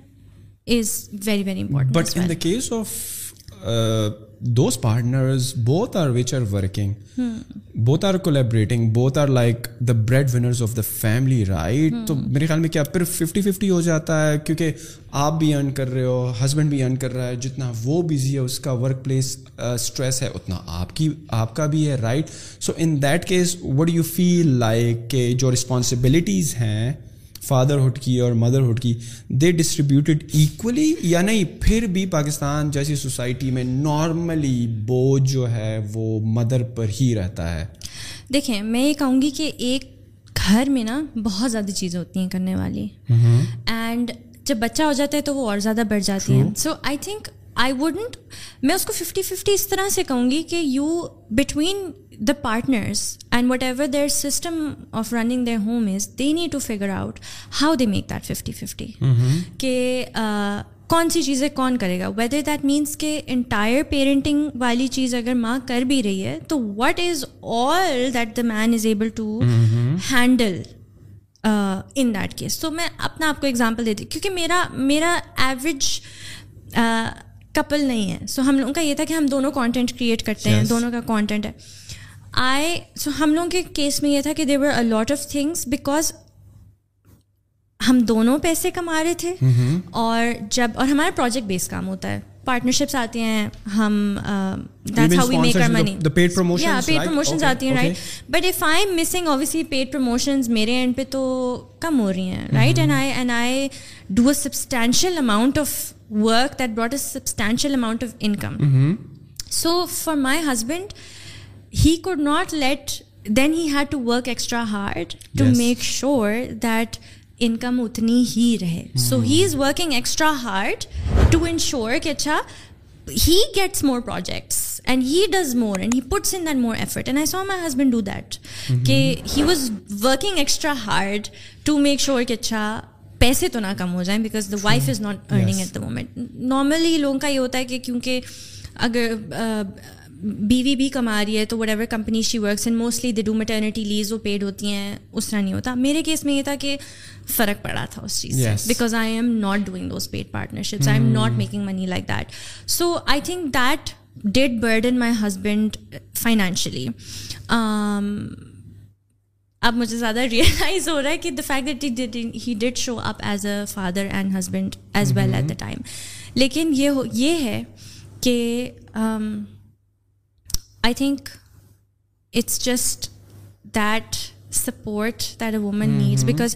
is very very important but in case of those partners both are which are working both are collaborating both are like the bread winners of the family right تو میرے خیال میں کیا پھر fifty fifty ہو جاتا ہے کیونکہ آپ بھی ارن کر رہے ہو ہسبینڈ بھی ارن کر رہا ہے جتنا وہ بزی ہے اس کا ورک پلیس اسٹریس ہے اتنا آپ کی آپ کا بھی ہے right so in that case what you feel like کہ جو رسپانسبلٹیز ہیں فادر ہوڈ کی اور مدر ہوڈ کی دے ڈسٹریبیوٹیڈ ایکولی یا نہیں پھر بھی پاکستان جیسی سوسائٹی میں نارملی بوجھ جو ہے وہ مدر پر ہی رہتا ہے دیکھیں میں یہ کہوں گی کہ ایک گھر میں نا بہت زیادہ چیزیں ہوتی ہیں کرنے والی اینڈ جب بچہ ہو جاتا ہے تو وہ اور زیادہ بڑھ جاتی ہیں سو آئی تھنک آئی وڈنٹ میں اس کو ففٹی ففٹی اس طرح سے کہوں گی کہ you between the partners and whatever their system of running their home is they need to figure out how they make that fifty fifty کہ کون سی چیزیں کون کرے گا ویدر دیٹ مینس کہ انٹائر پیرنٹنگ والی چیز اگر ماں کر بھی رہی ہے تو what is all that the man is able to handle in that case تو میں اپنا آپ کو اگزامپل دیتی کیونکہ میرا میرا ایوریج کپل نہیں ہے سو ہم لوگوں کا یہ تھا کہ ہم دونوں کانٹینٹ کریٹ کرتے ہیں دونوں کا کانٹینٹ ہے سو ہم لوگوں کے کیس میں یہ تھا کہ لاٹ آف تھنگس بیکاز ہم دونوں پیسے کما رہے تھے mm-hmm. اور جب اور ہمارا پروجیکٹ بیس کام ہوتا ہے پارٹنرشپس آتی ہیں پیڈ پروموشنز میرے اینڈ پہ تو کم ہو رہی ہیں right and and I I do a substantial amount of work that brought a substantial amount of income so for my husband he could not let then he had to work extra hard to make sure that income اتنی ہی رہے so he is working extra hard to ensure کہ اچھا he gets more projects and he does more and he puts in then more effort and I saw my husband do that کہ he was working extra hard to make sure کہ اچھا پیسے تو نہ کم ہو جائیں because the wife is not earning at the moment normally لوگوں کا یہ ہوتا ہے کہ کیونکہ اگر بی بی بھی کما رہی ہے تو whatever company she works and mostly they do maternity leaves وہ پیڈ ہوتی ہیں اس طرح نہیں ہوتا میرے کیس میں یہ تھا کہ فرق پڑا تھا اس چیز سے because I am not doing those paid partnerships I am not making money like that so I think that did burden my husband financially اب مجھے زیادہ ریئلائز ہو رہا ہے کہ the that he did show up as a father and husband as well at the time لیکن یہ یہ ہے کہ I think it's just that support that a woman needs because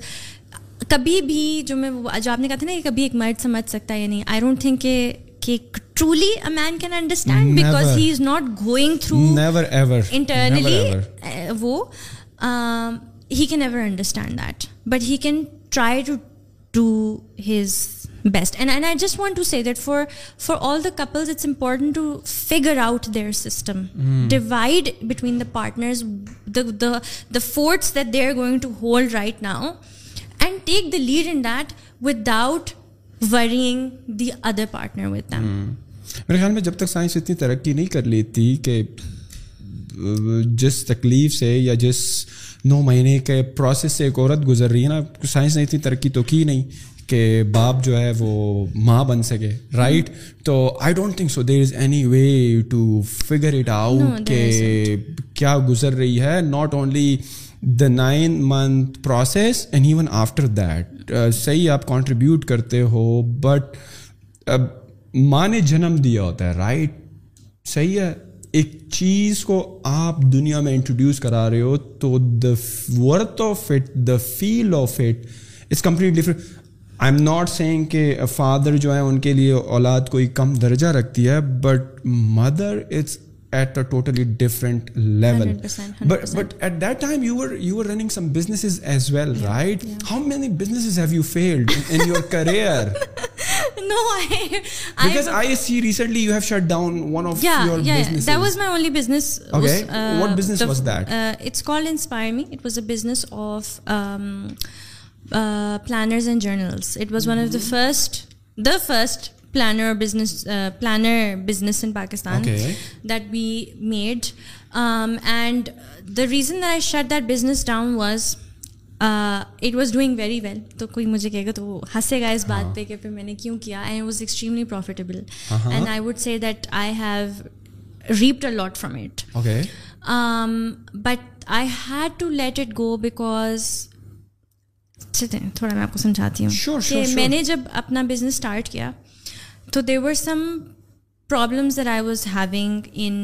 کبھی بھی جو میں جو آپ نے کہا تھا نا کہ کبھی ایک مرد سمجھ سکتا ہے یا نہیں آئی ڈونٹ تھنک کہ truly a man can understand because he is not going through internally وہ he can ever understand that but he can try to do his best and and I just want to see that for for all the couples it's important to figure out their system divide between the partners the forts that they are going to hold right now and take the lead in that without worrying the other partner with میرے خیال میں جب تک science اتنی ترقی نہیں کر لیتی کہ جس تکلیف سے یا جس نو مہینے کے پروسیس سے ایک عورت گزر رہی ہے نا سائنس نے اتنی ترقی تو کی نہیں کہ باپ جو ہے وہ ماں بن سکے رائٹ تو I don't think so there is any way to figure it out کہ کیا گزر رہی ہے not only the nine month process and even after that صحیح آپ کانٹریبیوٹ کرتے ہو بٹ ماں نے جنم دیا ہوتا ہے رائٹ صحیح ہے ایک چیز کو آپ دنیا میں انٹروڈیوس کرا رہے ہو تو the worth of it the feel of it complete different I am not saying کہ فادر جو ہے ان کے لیے اولاد کوئی کم درجہ رکھتی ہے but mother it's at a totally different level but but at time you are you are running some business as well right how many business have you failed in your career business planners and journals was of the first the first planners planner business in Pakistan that be made and the reason shut that business down was it was doing very well تو کوئی مجھے کہے گا تو ہنسے گا اس بات پہ ہاں۔ کہ پھر میں نے کیوں کیا and was extremely profitable and I would say that I have reaped a lot from it but I had to let it go because تھوڑا میں آپ کو سمجھاتی ہوں کہ میں نے جب اپنا بزنس اسٹارٹ کیا تو there were some that I was having in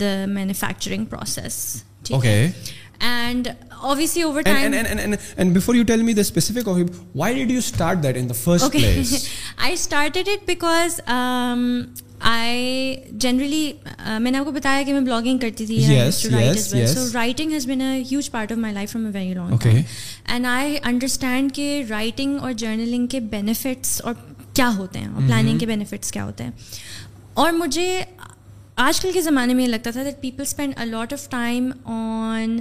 the manufacturing process ٹھیک ہے and obviously over time and and and and, and before you tell me the specific of him why did you start that in the first okay. place i started it because um I generally میں نے آپ کو بتایا کہ میں blogging کرتی تھی so writing has been a huge part of my life from a very long and I understand کہ رائٹنگ اور جرنلنگ کے بینیفٹس اور کیا ہوتے ہیں اور پلاننگ کے بینیفٹس کیا ہوتے ہیں اور مجھے آج کل کے زمانے میں یہ لگتا تھا that people spend a lot of time on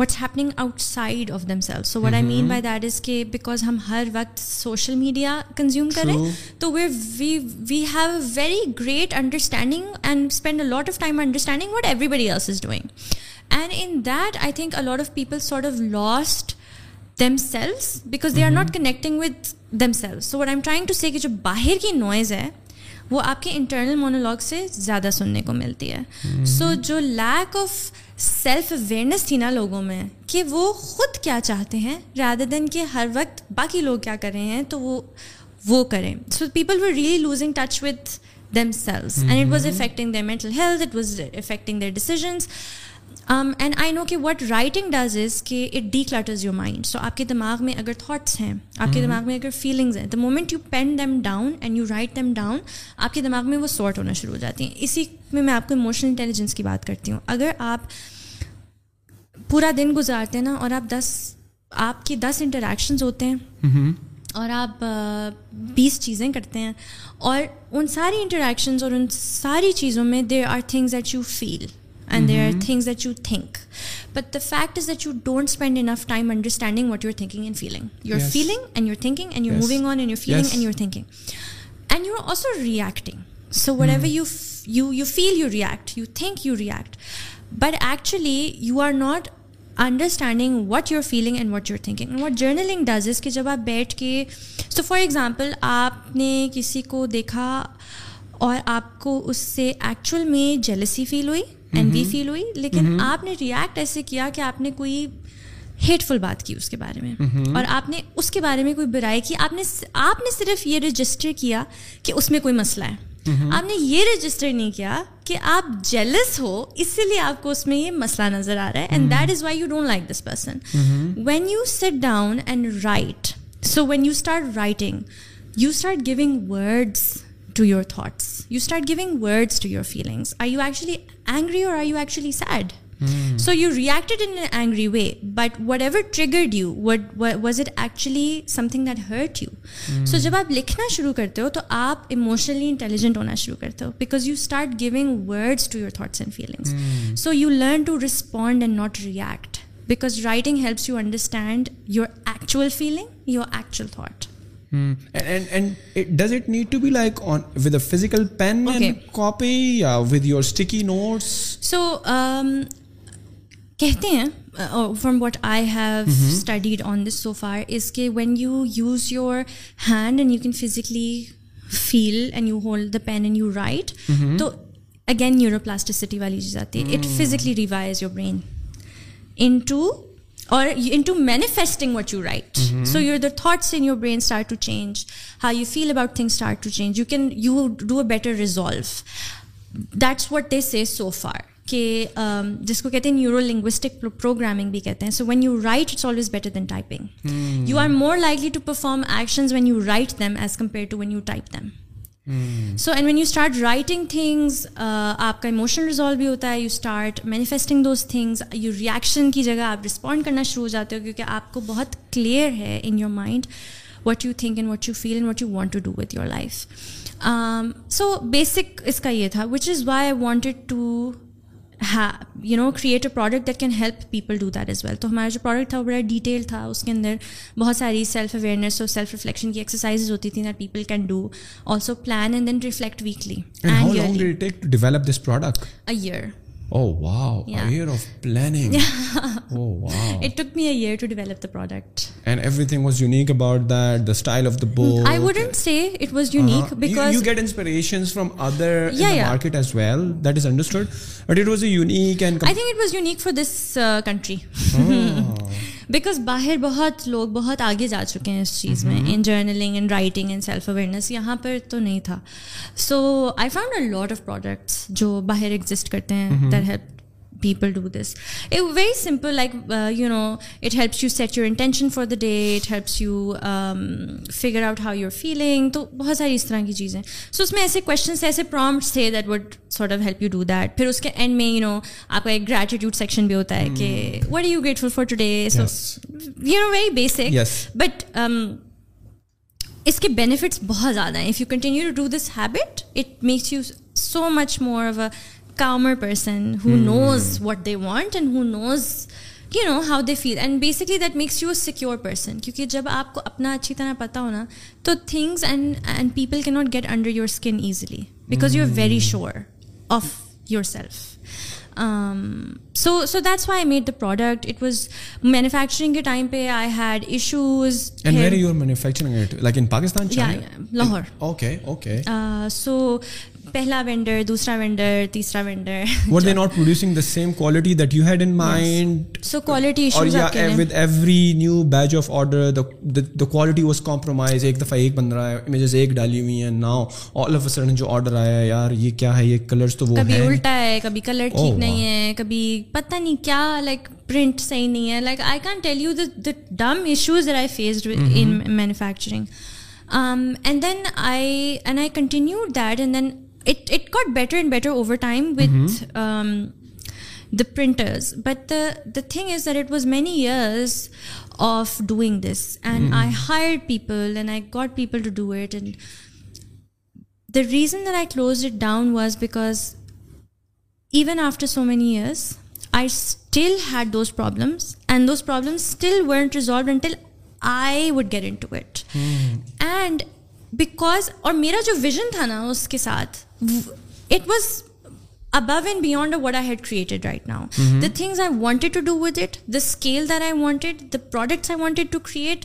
happening outside of themselves so what I mean by that is کہ بیکاز ہم ہر وقت سوشل میڈیا کنزیوم کریں تو we we have a very great understanding and spend a lot of time understanding what everybody else is doing and in that I think lot of people sort of lost themselves because they are not connecting with themselves so what I am trying to say جو باہر کی noise ہے وہ آپ کے internal مونولگ سے زیادہ سننے کو ملتی ہے سو جو لیک آف سیلف اویئرنیس تھی نا لوگوں میں کہ وہ خود کیا چاہتے ہیں رادر دین کہ ہر وقت باقی لوگ کیا کر رہے ہیں تو وہ وہ کریں so people were really losing touch with themselves and it was affecting their mental health it was affecting their decisions and I know کہ وٹ رائٹنگ ڈز از کہ it declutters your mind so آپ کے دماغ میں اگر thoughts ہیں آپ کے mm-hmm. دماغ میں اگر فیلنگز ہیں the moment you pen them down and you write them down آپ کے دماغ میں وہ سارٹ ہونا شروع ہو جاتی ہیں اسی میں میں آپ کو اموشنل انٹیلیجنس کی بات کرتی ہوں اگر آپ پورا دن گزارتے ہیں نا اور آپ دس آپ کے دس انٹریکشنز ہوتے ہیں mm-hmm. اور آپ بیس چیزیں کرتے ہیں اور ان ساری انٹریکشنز اور ان ساری چیزوں میں there are things that you feel and there are things that you think but the fact is that you don't spend enough time understanding what your thinking and feeling your feeling and your thinking and you moving on and your feeling and your thinking and you are also reacting so whatever you you you feel you react you think you react but actually you are not understanding what your feeling and what your thinking what journaling does is کہ جب آپ بیٹھ کے سو for example آپ نے کسی کو دیکھا اور آپ کو اس سے ایکچوئل میں جیلسی فیل ہوئی فیل ہوئی لیکن آپ نے ریئیکٹ ایسے کیا کہ آپ نے کوئی ہیٹ فل بات کی اس کے بارے میں اور آپ نے اس کے بارے میں کوئی برائی کی آپ نے آپ نے صرف یہ رجسٹر کیا کہ اس میں کوئی مسئلہ ہے آپ نے یہ رجسٹر نہیں کیا کہ آپ جیلس ہو اسی لیے آپ کو اس میں یہ مسئلہ نظر آ رہا ہے and that is why you don't like this person when you sit down and write so when you start writing you start giving words to your thoughts you start giving words to your feelings I you actually angry or I you actually sad so you reacted in angry way but whatever triggered you what was it actually something that hurt you so جب آپ لکھنا شروع کرتے ہو تو آپ emotionally intelligent ہونا شروع کرتے ہو because you start giving words to your thoughts and feelings so you learn to respond and not react because writing helps you understand your actual feeling your actual thought physical pen copy یا with your sticky notes so کہتے ہیں from what I have studied on this so far is کہ when you use your hand and you can physically feel and you hold the pen and you write تو again neuroplasticity والی چیز آتی ہے it physically rewires your brain into or into manifesting what you right so your the thoughts in your brain start to change how you feel about thing start to change you can you do a better resolve that's what they says so far کہ جس کو کہتے ہیں neuro linguistic programming بھی کہتے ہیں so when you write it's always better than typing you are more likely to perform actions when you write them as compare to when you type them so and when you start writing things آپ کا emotion resolve بھی ہوتا ہے you start manifesting those things you reaction کی جگہ آپ respond کرنا شروع ہو جاتے ہو کیونکہ آپ کو بہت کلیئر ہے in your mind what you think and what you feel and what you want to do with your life so basic اس کا یہ تھا which is why I wanted to you know create a product that can help people do that is well تو ہمارا جو product تھا وہ بڑا ڈیٹیل تھا اس کے اندر بہت ساری سیلف اویئرنیس اور سیلف ریفلیکشن کی ایکسرسائز ہوتی تھیں that people can do also plan and then reflect year Oh wow, yeah. a year of planning. Yeah. oh wow. It took me a year to develop the product. And everything was unique about that, the style of the book. I wouldn't say it was unique uh-huh. because you, you get inspirations from other yeah, in the yeah. market as well. That is understood. But it was a unique and com- I think it was unique for this uh, country. Oh. Because باہر بہت لوگ بہت آگے جا چکے ہیں اس چیز میں in journaling in writing in self awareness یہاں پر تو نہیں تھا so I found a lot of products جو باہر ایگزٹ کرتے ہیں mm-hmm. Help people do this very simple like you know it helps you set your intention for the day it helps you figure out how your feeling تو بہت ساری اس طرح کی چیزیں سو اس میں ایسے کوشچنس تھے ایسے پرامپٹس تھے that would sort of help you do that پھر اس کے اینڈ میں یو نو آپ کا ایک گریٹیٹیوڈ سیکشن بھی ہوتا ہے کہ what you grateful for today you know very basic but اس کے بینیفٹس بہت زیادہ ہیں if you continue to do this habit it makes you so much more of calmer person who knows what they want and who knows you know how they feel and basically that makes you secure person کیونکہ جب آپ کو اپنا اچھی طرح پتا ہونا تو تھنگس اینڈ اینڈ پیپل کی not get under your skin easily because you are very sure of yourself so so that's why made the product it was manufacturing کے ٹائم پہ آئی ہیڈ ایشوز لاہور پہلا vendor دوسرا vendor تیسرا vendor were they not producing the same quality that you had in mind so quality issues آپ کے with every new batch of order the quality was compromise ایک دفعہ ایک بن رہا ہے امیجز ایک ڈالی ہوئی ہیں ناؤ آل آف سڈن جو آرڈر آیا ہے یار یہ کیا ہے یہ کلرز تو وہ کبھی الٹا ہے کبھی کلر ٹھیک نہیں ہے کبھی پتہ نہیں کیا لائک پرنٹ صحیح نہیں ہے like I can tell you the the dumb issues I faced in manufacturing and then I and I continue that and then it got better and better over time with the printers but the thing is that it was many years of doing this and I hire people and I got people to do it and the reason that I close it down was because even after so many years I still had those problems and those problems still weren't resolve until I would get into it and because اور میرا جو vision تھا نا اس کے ساتھ it was above and beyond what I had created right now the things I wanted to do with it the scale that I wanted the products I wanted to create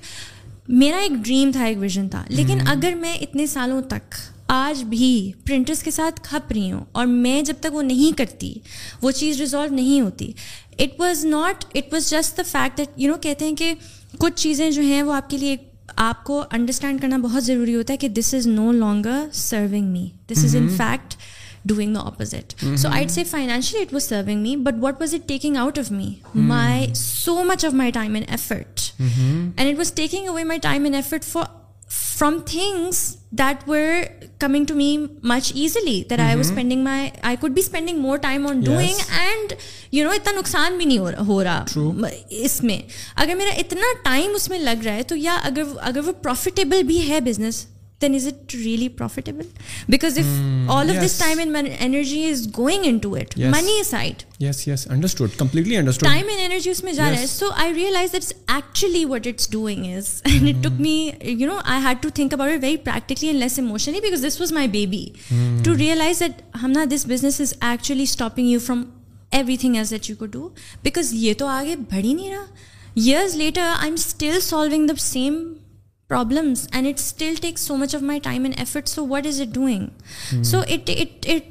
میرا ایک dream تھا ایک vision تھا لیکن اگر میں اتنے سالوں تک آج بھی پرنٹرس کے ساتھ کھپ رہی ہوں اور میں جب تک وہ نہیں کرتی وہ چیز ریزالو نہیں ہوتی it was not it was just the fact that you know کہتے ہیں کہ کچھ چیزیں جو ہیں وہ آپ کے لیے ایک آپ کو انڈرسٹینڈ کرنا بہت ضروری ہوتا ہے کہ this is no longer serving me this is in fact doing the opposite so I see financially it was serving me but what was it taking out of me my so much of my time and effort and it was taking away my time and effort for from things that were coming to me much easily that I was spending my I could be spending more time on doing and you know اتنا نقصان بھی نہیں ہو رہا اس میں اگر میرا اتنا time اس میں لگ رہا ہے تو یا اگر اگر وہ پروفیٹیبل بھی ہے business then is it really profitable because and energy is energy اس میں جا رہا ہے so realize what it's doing about very less emotionally because this was my baby to realise that ہم نا this business is actually stopping from everything that you کو do because یہ تو آگے ہی نہیں رہا years later I am still solving the same problems and it still take so much of my time and effort so what is it doing so it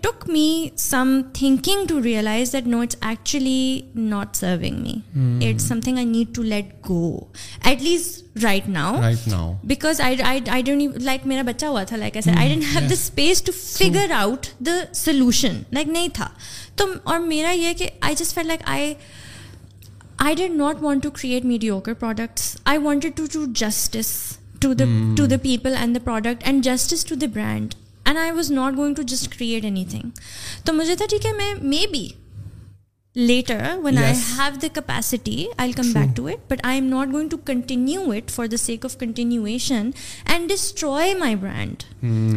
took me some thinking to realise that no it's actually not serving me it some thing I need to let go at least right now because like میرا بچہ ہوا تھا like I have the space to figure out the solution like نہیں تھا تو اور میرا یہ کہ I just feel like I I didn't not want to create mediocre products I to do justice to the to the people and the product and justice to the brand and I was not going to just create anything تو مجھے تھا ٹھیک ہے میں maybe later when I have the capacity I come back to it but I am not going to continue it for the sake of continuation and destroy my brand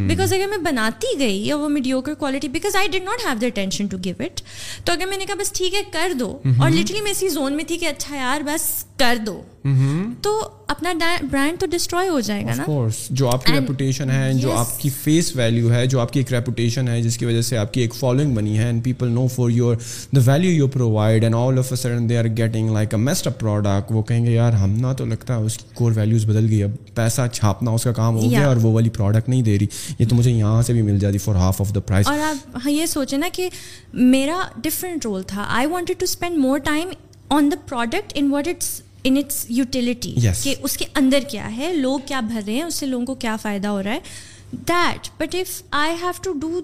because اگر میں بناتی گئی اور وہ mediocre quality because I did not have the attention to give it تو اگر میں نے کہا بس ٹھیک ہے کر دو اور لٹرلی میں اسی زون میں تھی کہ اچھا یار بس کر دو تو اپنا برانڈ تو ڈسٹروائے ہو جائے گا نا جو آپ کی ریپوٹیشن ہے جو آپ کی فیس ویلیو ہے جو آپ کی ایک ریپوٹیشن ہے جس کی وجہ سے آپ کی ایک فالوئنگ بنی ہے and people know for your the value your provide and all of a sudden they are getting like a messed up product وہ کہیں گے یار ہم نہ تو لگتا ہے اس کی کور ویلیوز بدل گئی اب پیسہ چھاپنا اس کا کام ہو گیا اور وہ والی پروڈکٹ نہیں دے رہی یہ تو مجھے یہاں سے بھی مل جاتی for half of the price اور آپ ہاں یہ سوچیں نا کہ میرا ڈفرینٹ رول تھا I wanted to spend more time on the product in what it's in it's utility کہ اس کے اندر کیا ہے لوگ کیا بھر رہے ہیں اس سے لوگوں کو کیا فائدہ ہو رہا ہے that but if I have to do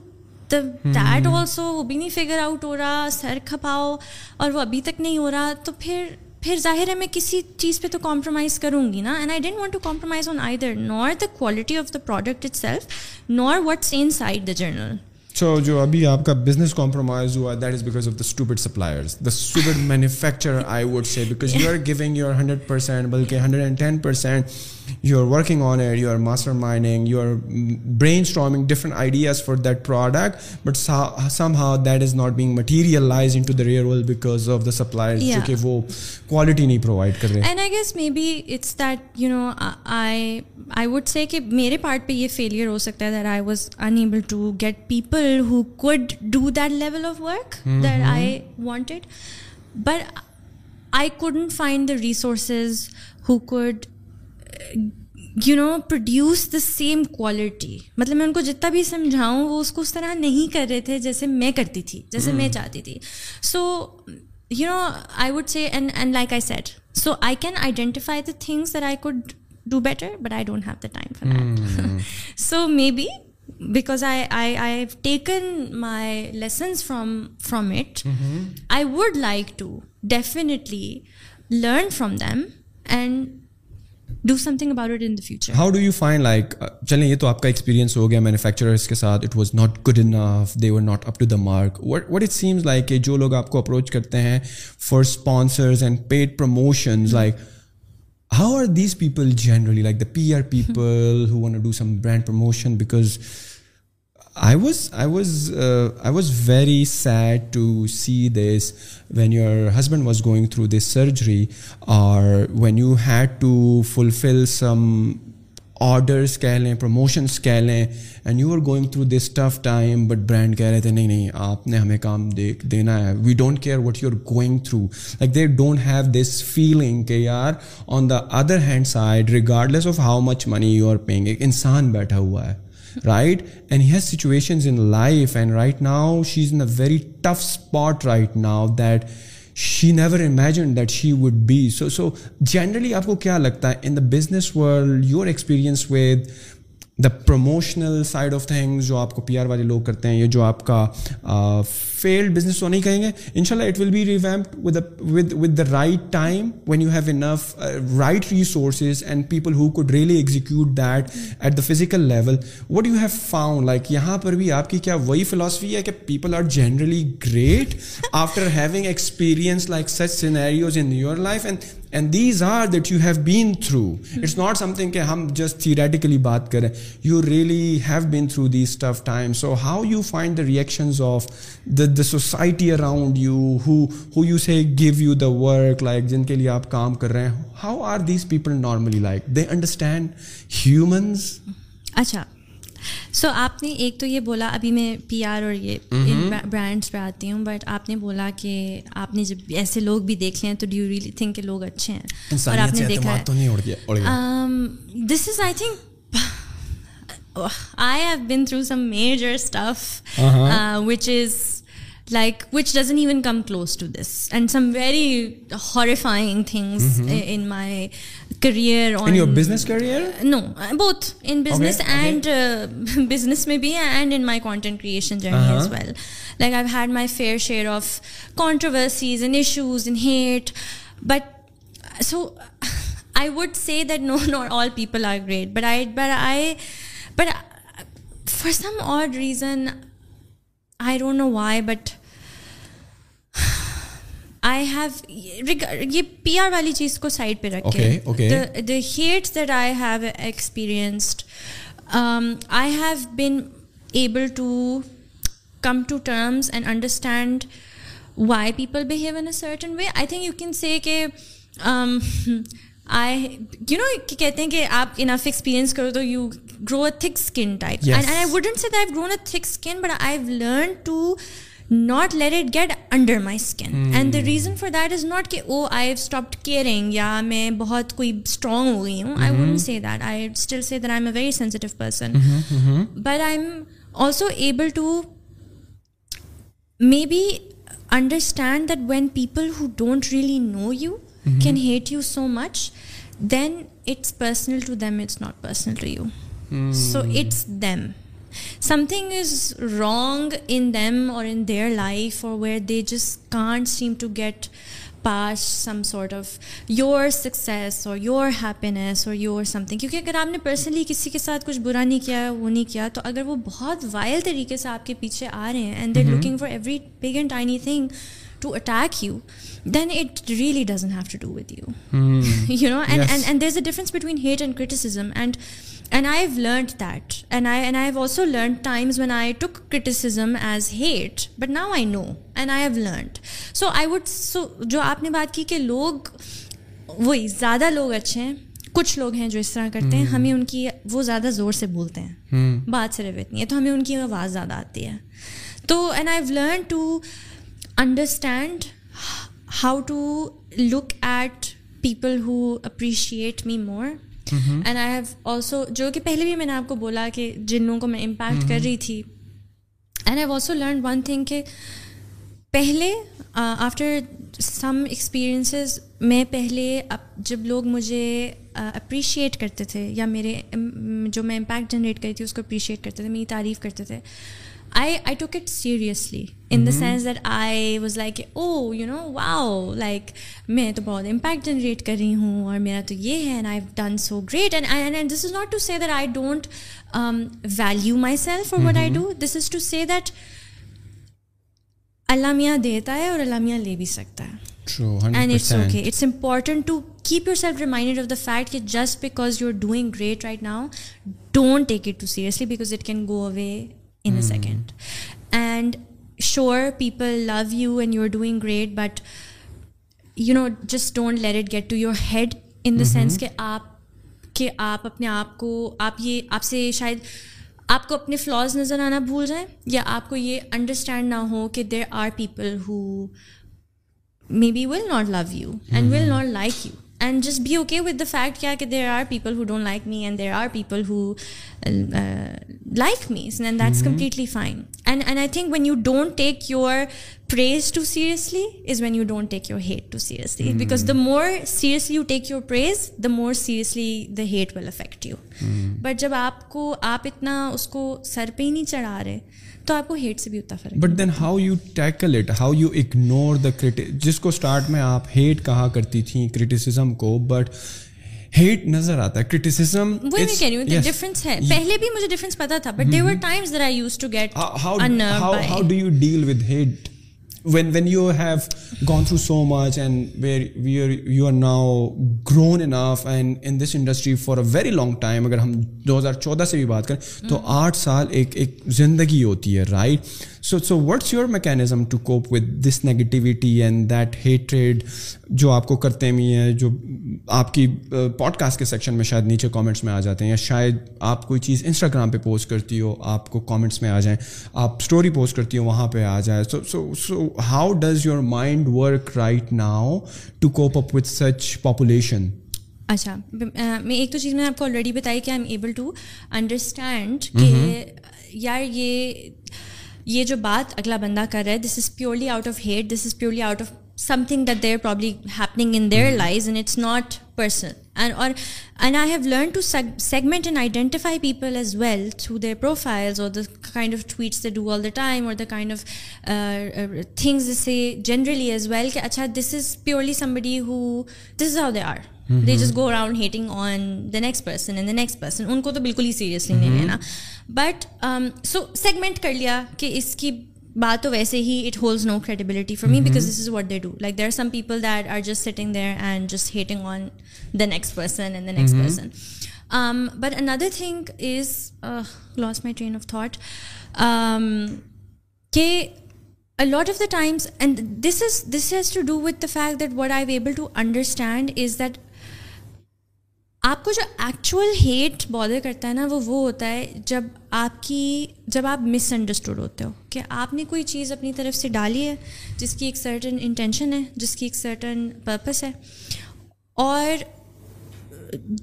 that also hmm. وہ بھی نہیں فگر آؤٹ ہو رہا سر کھپاؤ اور وہ ابھی تک نہیں ہو رہا تو پھر پھر ظاہر ہے میں کسی چیز پہ تو کمپرومائز کروں گی نا and I didn't want to compromise on either nor the quality of the product itself nor what's inside the journal so جو ابھی آپ کا بزنس کمپرومائز ہوا that is because of the stood suppliers the stood manufacture I would say because you are giving your hundred percent بلکہ hundred and ten percent you are working on it you are masterminding you are brain strong different ideas for that product but somehow that is not being materialize in to the real world because of the supplier جو کہ وہ کوالٹی نہیں provide کر رہے and I guess maybe it's that you know I I would say کہ میرے part پہ یہ فیلئر ہو سکتا ہے that I was unable to get people who could do that level of work that I wanted but I couldn't find the resources who could you know produce the same quality مطلب میں ان کو جتنا بھی سمجھاؤں وہ اس کو اس طرح نہیں کر رہے تھے جیسے میں کرتی تھی جیسے میں hmm. چاہتی تھی so you know I would say like I set so I can identify the things I could do better but I don't have the time for that so may be because have taken my lessons from from it I would like to definitely learn from them and do something about it in future how do you find like چلیں یہ تو آپ کا experience ہو گیا manufacturers کے ساتھ it was not good enough they were not up to the mark what what it seems like کہ جو لوگ آپ کو اپروچ کرتے ہیں for sponsors and paid promotions like how are these people generally like the P R people who want do some brand promotion because I was I was I was very sad to see this when your husband was going through this surgery اور when you had to fulfil some orders کہہ لیں promotions کہہ لیں and you are going through this tough time but brand کہہ رہے تھے نہیں نہیں آپ نے ہمیں کام دیکھ دینا ہے we don't care what you are going through like they don't have this feeling کہ you are on the other hand side regardless of how much money you are paying ایک انسان بیٹھا ہوا ہے right and has situation in life and right now she is in a very tough spot right now that she never imagine that she would be so so generally آپ کو کیا لگتا ہے in the business world your experience with the promotional side of تھا جو آپ کو P R والے لوگ کرتے ہیں یہ جو آپ کا فیلڈ بزنس تو نہیں کہیں گے ان شاء اللہ it will be revamped with the right time when you have enough right resources and people who could really execute that at the physical level what you have found like یہاں پر بھی آپ کی کیا وہی فلاسفی ہے کہ people are generally great after having experience like such scenarios in your life and and these are that you have been through it's not something کہ ہم جسٹ تھیریٹیکلی بات کریں you really have been through these tough time so how you find the reactions of the the society around you who you see give you the work like جن کے لیے آپ کام کر رہے ہیں how are these people normally like they understand humans اچھا so آپ نے ایک تو یہ بولا ابھی میں پی آر اور یہ برانڈس پہ آتی ہوں بٹ آپ نے بولا کہ آپ نے جب ایسے لوگ بھی دیکھ لیں تو یو ریلی تھنک لوگ اچھے ہیں اور آپ نے دیکھا this is I think I have been through some major stuff which is like, which doesn't even come close to this. And some very horrifying things mm-hmm. in my career. In your business career? No, uh, both in business and uh, business maybe, and in my content creation journey as uh-huh. well. Like, I've had my fair share of controversies and issues and hate. But so I would say that no, not all people are great. But uh, for some odd reason, I don't know why but I have یہ P R والی چیز کو side پہ رکھے the hate that I have experienced I have been able to come to terms and understand why people behave in certain way I think you can say کہ آئی you know کہتے ہیں کہ آپ انف ایکسپیرینس کرو تو you grow a thick skin type I wouldn't C that grow a thick skin but I learn to not let it get under my skin and the reason for that is not کہ oh I have stop caring یا میں بہت کوئی strong ہو گئی ہوں I wouldn't C that I still see that I M a very sensitive person but I am also able to maybe understand that when people who don't really know you can hate you so much then it's personal to them it's not personal to you so it's them something is wrong in them or in their life or where they just can't seem to get past some sort of your success or your happiness or your something کیونکہ اگر آپ نے personally کسی کے ساتھ کچھ برا نہیں کیا وہ نہیں کیا تو اگر وہ بہت وائل طریقے سے آپ کے پیچھے آ رہے ہیں and they're looking for every big and tiny thing to attack you then it really doesn't have to do with you you know and there is a difference between hate and and and and and criticism criticism I I I I have have learned that also learn times when took as hate but now I I I know and have learned so would so جو آپ نے بات کی کہ لوگ وہی زیادہ لوگ اچھے ہیں کچھ لوگ ہیں جو اس طرح کرتے ہیں ہمیں ان کی وہ زیادہ زور سے بولتے ہیں بات صرف اتنی ہے تو ہمیں ان کی آواز زیادہ آتی ہے تو and I have learn to understand how to look at people who appreciate me more and I have also جو کہ پہلے بھی میں نے آپ کو بولا کہ جن لوگوں کو میں امپیکٹ کر رہی mm-hmm. تھی and I also learn one thing کہ پہلے آفٹر سم ایکسپیرئنسز میں پہلے جب لوگ مجھے اپریشیٹ uh, کرتے تھے یا میرے جو میں امپیکٹ جنریٹ کری تھی اس کو اپریشیٹ کرتے تھے میری تعریف کرتے تھے I I took it seriously in the sense that I was like oh you know wow like میں تو بہت امپیکٹ جنریٹ کر رہی ہوں اور میرا تو یہ ہے and I done so great and this is not to say that I don't value myself for what I do this is to say that Allah میاں دیتا ہے اور اللہ میاں لے بھی سکتا ہے and it's okay it's important to keep yourself reminded of the fact کہ just because you are doing great right now don't take it too seriously because it can go away in a second and sure people love you and you are doing great but you know just don't let it get to your head in the sense کہ آپ کہ آپ اپنے آپ کو آپ یہ آپ سے شاید آپ کو اپنے فلاز نظر آنا بھول جائیں یا آپ کو یہ انڈرسٹینڈ نہ ہو کہ there are people who maybe will not love you and will not like you and just be okay with the fact کیا کہ there are people who don't like me and there are people who like me and that's completely fine and and I think when you don't take your praise too seriously is when you don't take your hate too seriously because the more seriously you take your praise the more seriously the hate will affect you but جب آپ کو آپ اتنا اس کو سر پہ ہی نہیں چڑھا رہے تو آپ کو ہیٹ سے بھی اتنا فرق but then how how you you tackle it ignore the جس کو اسٹارٹ میں آپ ہیٹ کہا کرتی تھیں کرٹیسزم کو بٹ ہیٹ نظر آتا ہے when when you have gone through so much and where where you are now grown enough and in this industry for a very long time اگر ہم دو ہزار چودہ سے بھی بات کریں تو آٹھ سال ایک ایک زندگی ہوتی ہے right right? So so what's your mechanism to cope with this negativity and that hatred جو آپ کو کرتے بھی ہیں جو آپ کی پوڈ کاسٹ کے سیکشن میں شاید نیچے کامنٹس میں آ جاتے ہیں یا شاید آپ کوئی چیز انسٹاگرام پہ پوسٹ کرتی ہو آپ کو کامنٹس میں آ جائیں آپ اسٹوری پوسٹ کرتی ہو وہاں پہ آ جائے so so so how does your mind work right now to cope up with such population اچھا میں ایک تو چیز میں نے آپ کو آلریڈی بتائی کہ I am able to understand کہ یار یہ یہ جو بات اگلا بندہ کر رہا ہے this is purely out of hate this is purely out of something that they're probably happening in their life it's not person and اور and I have learn to segment and identify people as well through their profiles اور the kind of tweets they do all the time اور the kind of things سے generally as well کہ اچھا this is purely somebody who this is how they are they just go around hating on the next person and the next person ان کو تو بالکل ہی seriously نہیں لینا بٹ سو سیگمنٹ کر لیا کہ اس کی بات تو ویسے ہی it holds no credibility for me because this is what they do like there are some people that are just sitting there and just hating on the next person and the next person but اندر think is lost my train of thought کہ lot of the times and this is this has to do with the fact that what I able to understand is that آپ کو جو actual hate bother کرتا ہے نا وہ وہ ہوتا ہے جب آپ کی جب آپ مس انڈرسٹوڈ ہوتے ہو کہ آپ نے کوئی چیز اپنی طرف سے ڈالی ہے جس کی ایک سرٹن انٹینشن ہے جس کی ایک سرٹن پرپس ہے اور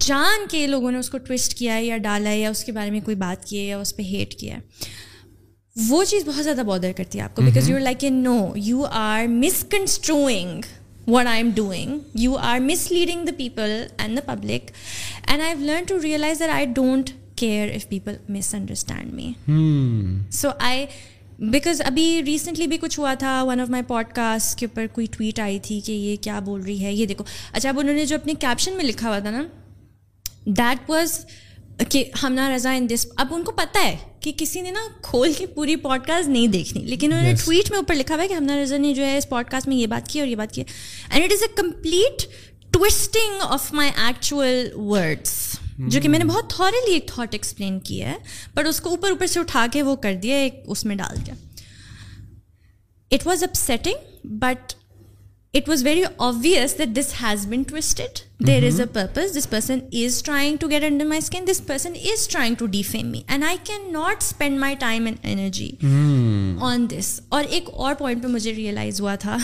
جان کے لوگوں نے اس کو ٹوسٹ کیا ہے یا ڈالا ہے یا اس کے بارے میں کوئی بات کی ہے یا اس پہ ہیٹ کیا ہے وہ چیز بہت زیادہ بادر کرتی ہے آپ کو because you like a know you are misconstruing what I am doing you are misleading the people and the public and I learn to realise that I don't care if people misunderstand me so I because ابھی recently بھی کچھ ہوا تھا one of my podcast کے اوپر کوئی tweet آئی تھی کہ یہ کیا بول رہی ہے یہ دیکھو اچھا اب انہوں نے جو اپنے کیپشن میں لکھا ہوا تھا نا دیٹ واز کہ ہم نہ رضا ان دس اب ان کو پتا ہے کہ کسی نے نا کھول کے پوری پوڈ کاسٹ نہیں دیکھنی لیکن انہوں نے ٹویٹ میں اوپر لکھا ہوا ہے کہ ہمنا رضا نے جو ہے اس پوڈ کاسٹ میں یہ بات کی اور یہ بات کی and it is a complete twisting of my actual words جو کہ hmm. میں نے بہت تھورلی ایک تھاٹ ایکسپلین کی ہے بٹ اس کو اوپر اوپر سے اٹھا کے وہ کر دیا ایک اس میں ڈال دیا it was up setting but it was very obvious that this has been toasted there is a purpose this person is trying to get under my skin this person is trying to defame me and I can not spend my time and energy on this اور ایک اور point پہ مجھے realise ہوا تھا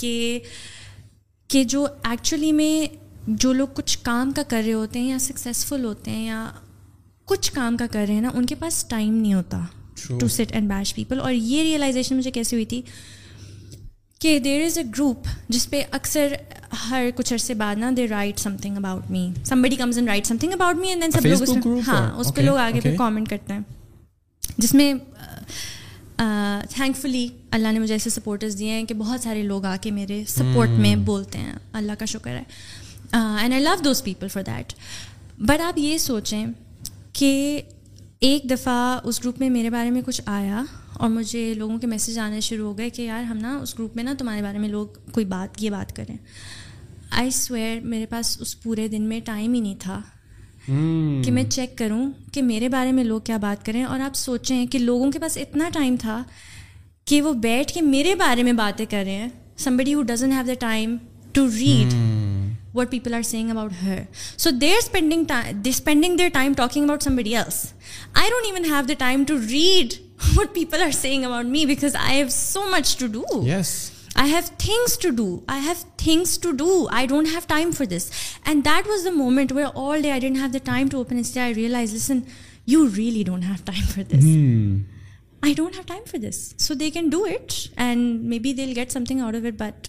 کہ جو actually میں جو لوگ کچھ کام کا کر رہے ہوتے ہیں یا سکسیزفل ہوتے ہیں یا کچھ کام کا کر رہے ہیں نا ان کے پاس ٹائم نہیں ہوتا to sit and bash people اور یہ ریئلائزیشن مجھے کیسے ہوئی تھی کہ دیر از اے گروپ جس پہ اکثر ہر کچھ عرصے بعد نا they write something about me somebody comes and write something about me and then سب لوگ ہاں اس پہ لوگ آگے پہ کامنٹ کرتے ہیں جس میں تھینک فلی اللہ نے مجھے ایسے سپورٹرز دیے ہیں کہ بہت سارے لوگ آ کے میرے سپورٹ میں hmm. بولتے ہیں اللہ کا شکر ہے and I love those people for that but آپ یہ سوچیں کہ ایک دفعہ اس گروپ میں میرے بارے میں کچھ آیا اور مجھے لوگوں کے میسج آنے شروع ہو گئے کہ یار ہم نا اس گروپ میں نا تمہارے بارے میں لوگ کوئی بات یہ بات کریں آئی سویئر میرے پاس اس پورے دن میں ٹائم ہی نہیں تھا کہ میں چیک کروں کہ میرے بارے میں لوگ کیا بات کریں اور آپ سوچیں کہ لوگوں کے پاس اتنا ٹائم تھا کہ وہ بیٹھ کے میرے بارے میں باتیں کر رہے some somebody who doesn't have the time to read what people are saying about her. So they're spending their time talking about somebody else. I don't even have the time to read what people are saying about me because I have so much to do. Yes. I have things to do. I don't have time for this. And that was the moment where all day I didn't have the time to open Insta. I realized, listen, you really don't have time for this. Hmm. I don't have time for this. So they can do it and maybe they'll get something out of it, but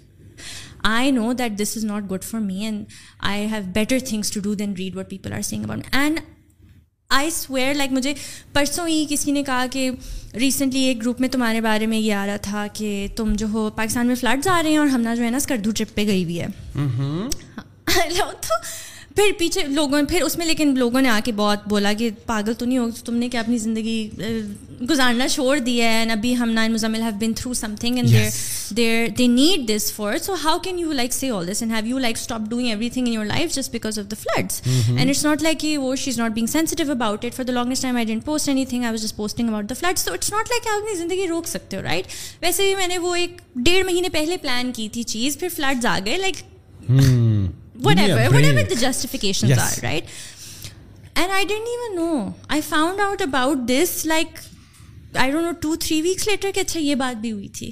I know that this is not good for me and I have better things to do than read what people are saying about and I swear like مجھے پرسوں ہی کسی نے کہا کہ recently ایک group میں تمہارے بارے میں یہ آ رہا تھا کہ تم جو ہو پاکستان میں فلڈز آ رہے ہیں اور ہم جو ہے نا اسکردو ٹرپ پہ گئی ہوئی ہے پھر پیچھے لوگوں پھر اس میں لیکن لوگوں نے آ کے بہت بولا کہ پاگل تو نہیں ہو تم نے کیا اپنی زندگی گزارنا چھوڑ دیا ہے اینڈ ابھی ہم nine Muzammil have been through something and there there the need this for so how can you like see all this and have you like stop doing everything in your life just because of the floods and it's not like کی وو she is not being sensitive about it for the longest time I didn't post anything I was just posting flood so it's not like آپ اپنی زندگی روک سکتے ہو right ویسے بھی میں نے وہ ایک ڈیڑھ مہینے پہلے پلان کی تھی چیز پھر فلڈز آ گئے like justification right and I didn't even know I found out about this like I don't know two three weeks later کہ اچھا یہ بات بھی ہوئی تھی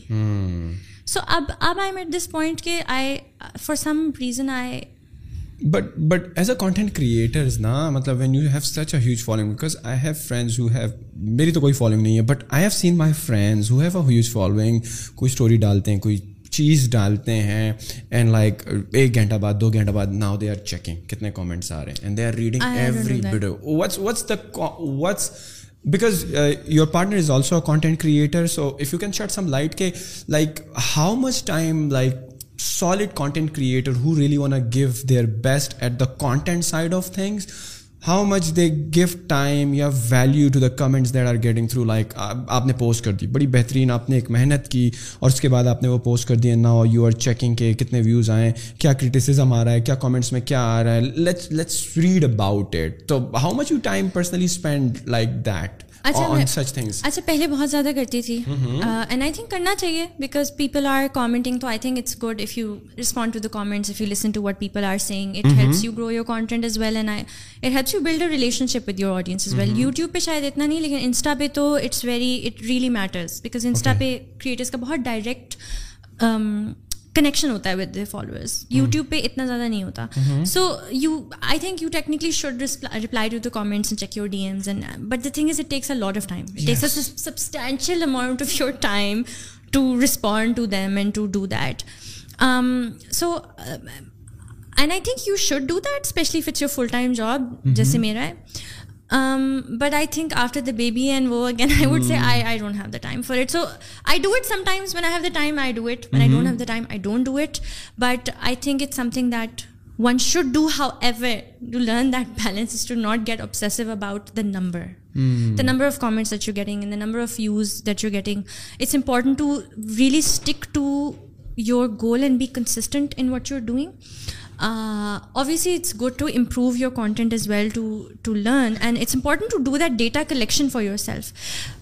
سو اب اب آئی ایٹ دس پوائنٹ کہ I for some reason I but but as a content creator نا مطلب when you have such a huge following because I have friends who have میری تو کوئی فالوئنگ نہیں ہے but I have seen my friends who have a huge following کوئی story ڈالتے ہیں کوئی چیز ڈالتے ہیں اینڈ لائک ایک گھنٹہ بعد دو گھنٹہ بعد ناؤ دے آر چیکنگ کتنے کامنٹس آ رہے ہیں and they are reading every video the because your partner is also a content creator so if you can shed some light کے like how much time like solid content creator who really one give their best at the content side of things how much they gift time یا value to the comments that are getting through like آپ نے post کر دی بڑی بہترین آپ نے ایک محنت کی اور اس کے بعد آپ نے وہ پوسٹ کر دی نا یو آر چیکنگ کے کتنے ویوز آئیں کیا کرٹیسزم آ رہا ہے کیا کامنٹس میں کیا آ رہا ہے لیٹس ریڈ اباؤٹ اٹ تو how much you time personally spend like that اچھا،, اچھا پہلے بہت زیادہ کرتی تھی اینڈ آئی تھنک کرنا چاہیے بیکاز پیپل آر کامنٹنگ تو I think it's good if you respond to the comments if you listen to what people are saying it helps you grow your content as well and I it helps you build a ship with your audience as well YouTube پہ شاید اتنا نہیں لیکن Insta پہ تو it's very it really matters because Insta پہ creators کا بہت ڈائریکٹ کنیکشن ہوتا ہے ود فالوورس یو ٹیوب پہ اتنا زیادہ نہیں ہوتا so you I think you technically should reply to comments and check your D Ms and but the thing is it takes a lot of time a substantial amount of your time to respond to them and to do that so and I think you should do that especially fits your full time job جیسے میرا ہے Um, but I think after the baby and woe again, I would say hmm. I don't have the time for it. So I do it sometimes when I have the time, I do it. When I don't mm-hmm. have the time, I don't do it. But I think it's something that one should do. However, to learn that balance is to not get obsessive about the number. Hmm. The number of comments that you're getting and the number of views that you're getting. It's important to really stick to your goal and be consistent in what you're doing. Uh, obviously it's good to improve your content as well, to learn, and it's important to do that data collection for yourself,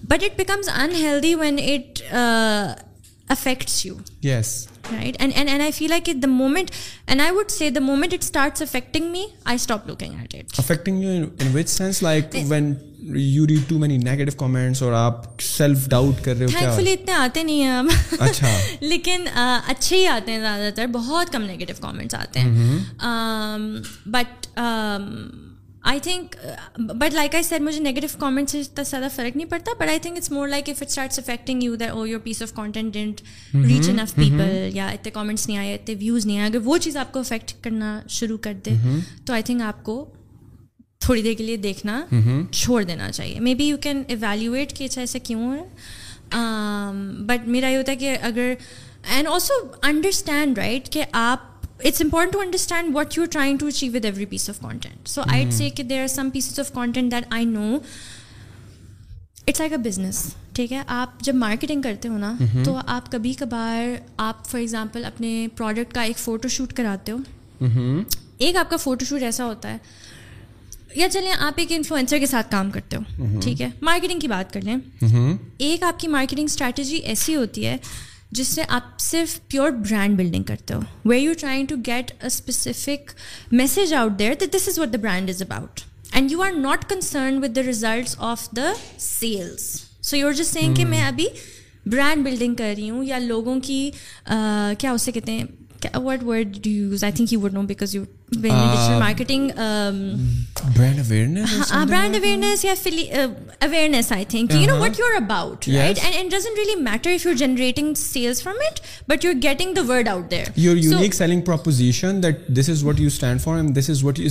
but it becomes unhealthy when it uh, affects you. Yes, right. And I feel like the moment, and I would say the moment it starts affecting me, I stop looking at it. Affecting you in which sense? Like when you read too many negative comments اور آپ self doubt کر رہے ہو thank فلی اتنے آتے نہیں ہیں اب اچھا لیکن اچھے ہی آتے ہیں زیادہ تر بہت کم نیگیٹو کامنٹس آتے ہیں but I think but like I سر مجھے نیگیٹو کامنٹ سے اتنا زیادہ فرق نہیں پڑتا but I think it's more like if it starts affecting you that oh your piece of content didn't reach enough people یا اتنے کامنٹس نہیں آئے اتنے ویوز نہیں آئے اگر وہ چیز آپ کو افیکٹ کرنا شروع کر دے تو آئی تھنک آپ کو تھوڑی دیر کے لیے دیکھنا چھوڑ دینا چاہیے maybe you can evaluate کہ اچھا ایسا کیوں ہے بٹ میرا یہ ہوتا ہے کہ اگر اینڈ آلسو انڈرسٹینڈ رائٹ کہ آپ it's important to understand what you trying to achieve with every piece of content so کہ there are some pieces of content that I know it's like a business ٹھیک ہے آپ جب marketing کرتے ہو نا تو آپ کبھی کبھار آپ فار ایگزامپل اپنے پروڈکٹ کا ایک فوٹو شوٹ کراتے ہو ایک آپ کا فوٹو شوٹ ایسا ہوتا ہے یا چلیں آپ ایک انفلوئنسر کے ساتھ کام کرتے ہو ٹھیک ہے مارکیٹنگ کی بات کر لیں ایک آپ کی مارکیٹنگ اسٹریٹجی ایسی ہوتی ہے جس سے آپ صرف پیور برانڈ بلڈنگ کرتے ہو where you trying to get a specific message out there that this is what the brand is about and you are not concern with the results of the sales so you just saying کہ میں ابھی brand building کر رہی ہوں یا لوگوں کی کیا اسے کہتے ہیں وٹ وڈک یو ویکس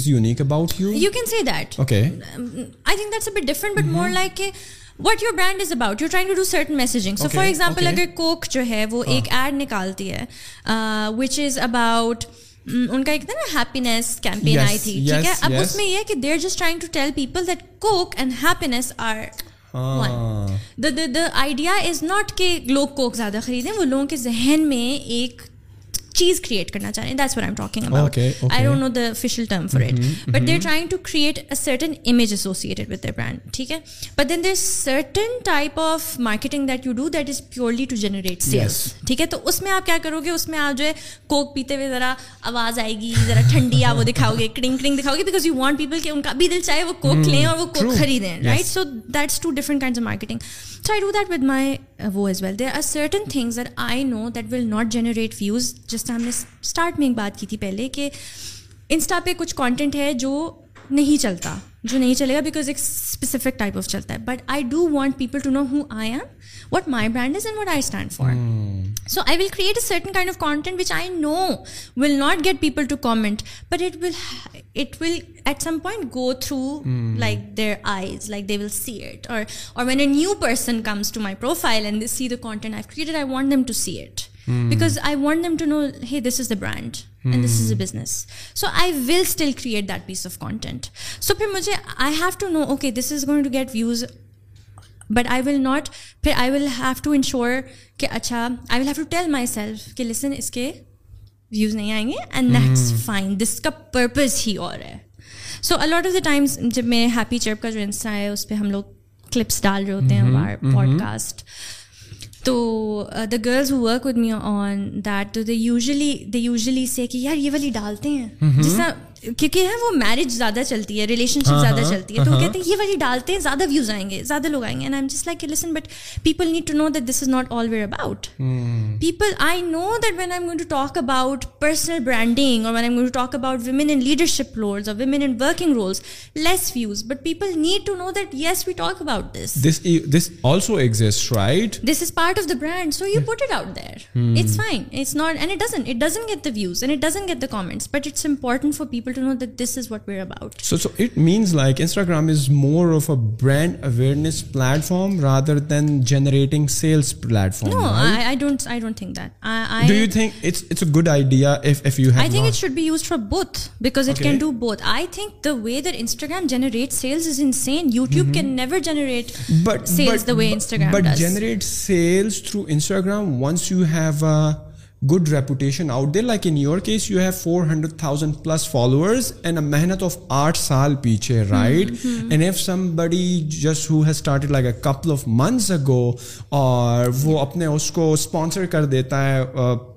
یونیورڈا میٹرٹنگ what your brand is about you trying to do certain so for example اگر کوک جو ہے وہ ایک ایڈ نکالتی ہے وچ از اباؤٹ ان کا ایک تھا نا ہیپینیس کیمپین آئی تھی ٹھیک ہے اب اس میں یہ کہ just trying to tell people that Coke and happiness are idea is not کہ لوگ کوک زیادہ خریدیں وہ لوگوں کے ذہن میں ایک چیز کریٹ کرنا چاہ رہے ہیں دیٹس چاہیں this talking about I don't know the term for it but they trying to create a certain image associated with the brand ٹھیک ہے but then certain type of marketing that that you do is purely to generate sales ٹھیک ہے تو اس اس میں میں آپ آپ کیا کرو گے جو ہے کوک پیتے ہوئے ذرا آواز آئے گی ذرا ٹھنڈی آپ وہ دکھاؤ گے کرنگ کرنگ دکھاؤ گے بیکاز یو وانٹ پیپل کہ ان کا بھی دل چاہے وہ کوک لیں اور وہ کوک خریدیں right so that's two different of marketing so I do that that with my as well there are certain things I know that will not generate views just ہم نے اسٹارٹ میں ایک بات کی تھی پہلے کہ انسٹا پہ کچھ کانٹینٹ ہے جو نہیں چلتا جو نہیں چلے گا بیکاز ایک اسپیسیفک ٹائپ آف چلتا ہے but I do want people to know who I am my brand is and what I stand for so I will will will will will create a certain kind of content which I know not get people to comment but it it it at some point go through like like their eyes they see اور when a new person comes to my profile and this see the content I created I want to see it because I want to know he this is the brand and this is a business so I will still create that piece of content so پھر مجھے I have to know okay this is going to get views but I will not پھر I will have to ensure کہ اچھا I will have to tell myself کہ listen اس کے views نہیں آئیں گے اینڈ دیٹس فائن دس کا پرپز ہی اور ہے so a lot of the times جب میں ہیپی چرپ کا جو انسٹا ہے اس پہ ہم لوگ کلپس ڈال رہے ہوتے ہیں پوڈ کاسٹ تو the girls work with me on that تو they usually they usually say کہ یار یہ والی ڈالتے ہیں mm-hmm. جس طرح کیونکہ ہے وہ میرج زیادہ چلتی ہے ریلیشن شپ ہاں، زیادہ ہاں، چلتی ہے تو ہاں۔ کہتے ہیں یہ والی ڈالتے ہیں زیادہ ویوز آئیں گے زیادہ لوگ آئیں گے and I just like listen but people need to know that this is not all where about people I know that when I going to talk about personal branding اور when I going to talk about women in leadership roles اور women in working roles less views but people need to know that yes we talk about this this also exist right this is part of the brand so you put it out there it's fine it's not and it doesn't it doesn't get the views and it doesn't get the comments but it's important for people way دنسٹاگرام generate sales you کینرس good reputation out they like in your case you have four hundred thousand plus followers and a محنت of آٹھ سال پیچھے right and if somebody just has started like a couple of months ago اور وہ اپنے اس کو sponsor کر دیتا ہے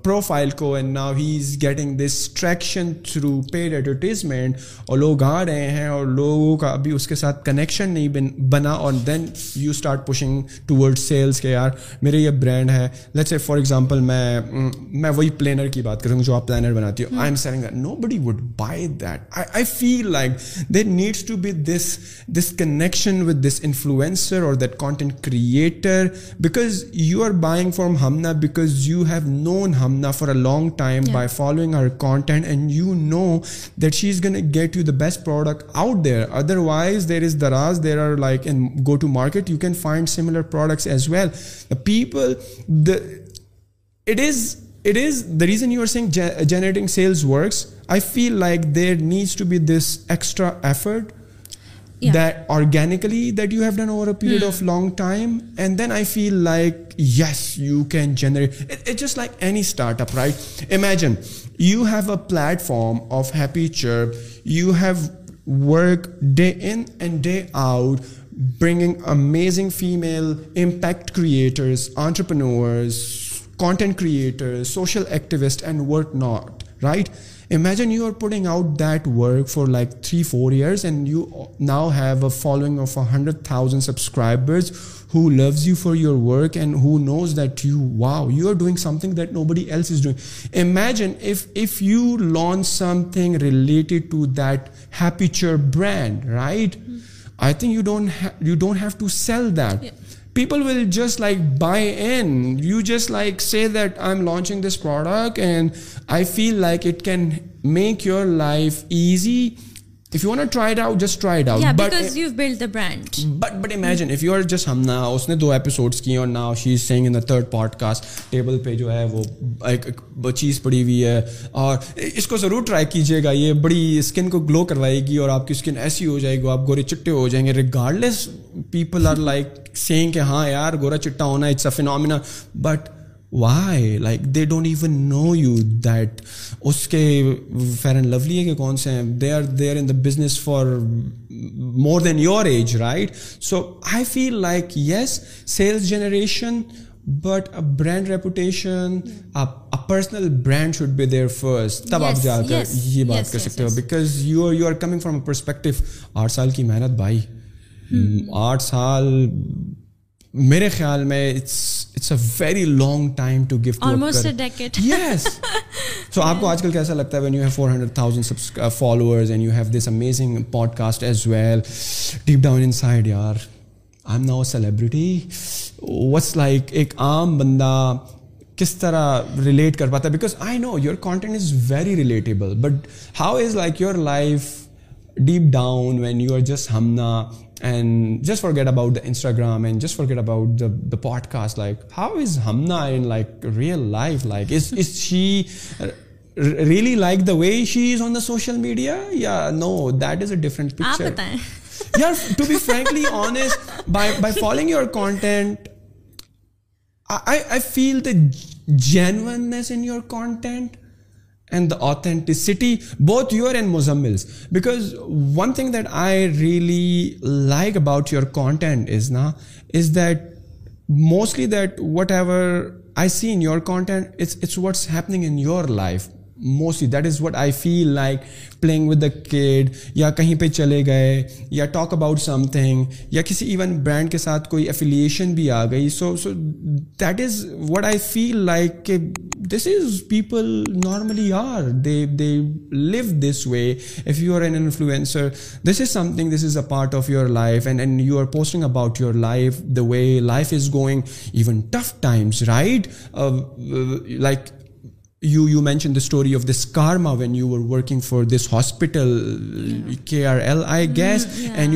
پروفائل کو and now he is getting this traction through paid advertisement اور لوگ آ رہے ہیں اور لوگوں کا ابھی اس کے ساتھ کنیکشن نہیں بنا اور then you start pushing towards sales کے یار میرے یہ برانڈ ہے لیٹس اے فار ایگزامپل میں میں وہی پلینر کی بات کروں گی جو آپ پلینر بناتی ہو I am selling nobody would buy that I feel like there needs to be this this connection with this influencer اور that content creator because you are buying ہم Humna because you have known ہم Um, now for a long time by following her content, and you know that she's gonna get you the best product out there. Otherwise, there are like in go to market, you can find similar products as well. The people, it is the reason you are saying generating sales works. I feel like there needs to be this extra effort that organically that you have done over a period hmm. of long time. And then I feel like, yes, you can generate it. It's just like any startup, right? Imagine you have a platform of Happy Chirp. You have work day in and day out, bringing amazing female impact creators, entrepreneurs, content creators, social activists, and whatnot, right? Imagine you are putting out that work for like 3-4 years and you now have a following of 100,000 subscribers who loves you for your work and who knows that you are doing something that nobody else is doing. Imagine if you launch something related to that Happy Chirp brand, right? Mm-hmm. I think you don't have to sell that. Yeah people will just like buy in. You just like say that I'm launching this product and I feel like it can make your life easy third podcast table پہ جو ہے وہ چیز پڑی ہوئی ہے اور اس کو ضرور ٹرائی کیجیے گا یہ بڑی اسکن کو گلو کروائے گی اور آپ کی اسکن ایسی ہو جائے گی آپ گورے چٹے ہو جائیں گے regardless people are like saying کہ ہاں یار گورا چٹا ہونا it's phenomena but why like they don't even know you that اس کے فیئر اینڈ لولی ہے کہ کون سے ہیں they are they are in the business for more than your age right so I feel like yes sales generation but a brand reputation personal brand should be there first تب آپ جا کر یہ بات کر سکتے ہو because you are you are coming from perspective آٹھ سال کی محنت بھائی آٹھ سال میرے خیال میں very long time to yes so آپ کو آج کل کیسا لگتا ہے when you have four hundred thousand follower and you have this amazing podcast as well deep down inside یار I am now celebrity what's like ایک عام بندہ کس طرح ریلیٹ کر پاتا ہے because I know your content is very relatable but how is like your life deep down, when you are just Hamna and just forget about the Instagram and just forget about the podcast, like how is Hamna in like real life? Like is she really like the way she is on the social media? Yeah, no, that is a different picture. Yeah, to be frankly honest, by following your content, I feel the genuineness in your content and the authenticity, both your and Muzammil's. Because one thing that I really like about your content is that mostly that whatever I see in your content, it's what's happening in your life. Mostly that is what I feel like playing with the kid یا کہیں پہ چلے گئے یا talk about some thing یا کسی even brand کے ساتھ کوئی افیلیشن بھی آ گئی so so that is what I feel like کہ this is people normally are they they live this way if you are an influencer this is some thing this is a part of your life and and you are posting about your life the way life is going even tough times right like you you mention the story of this karma when you are working for this gas and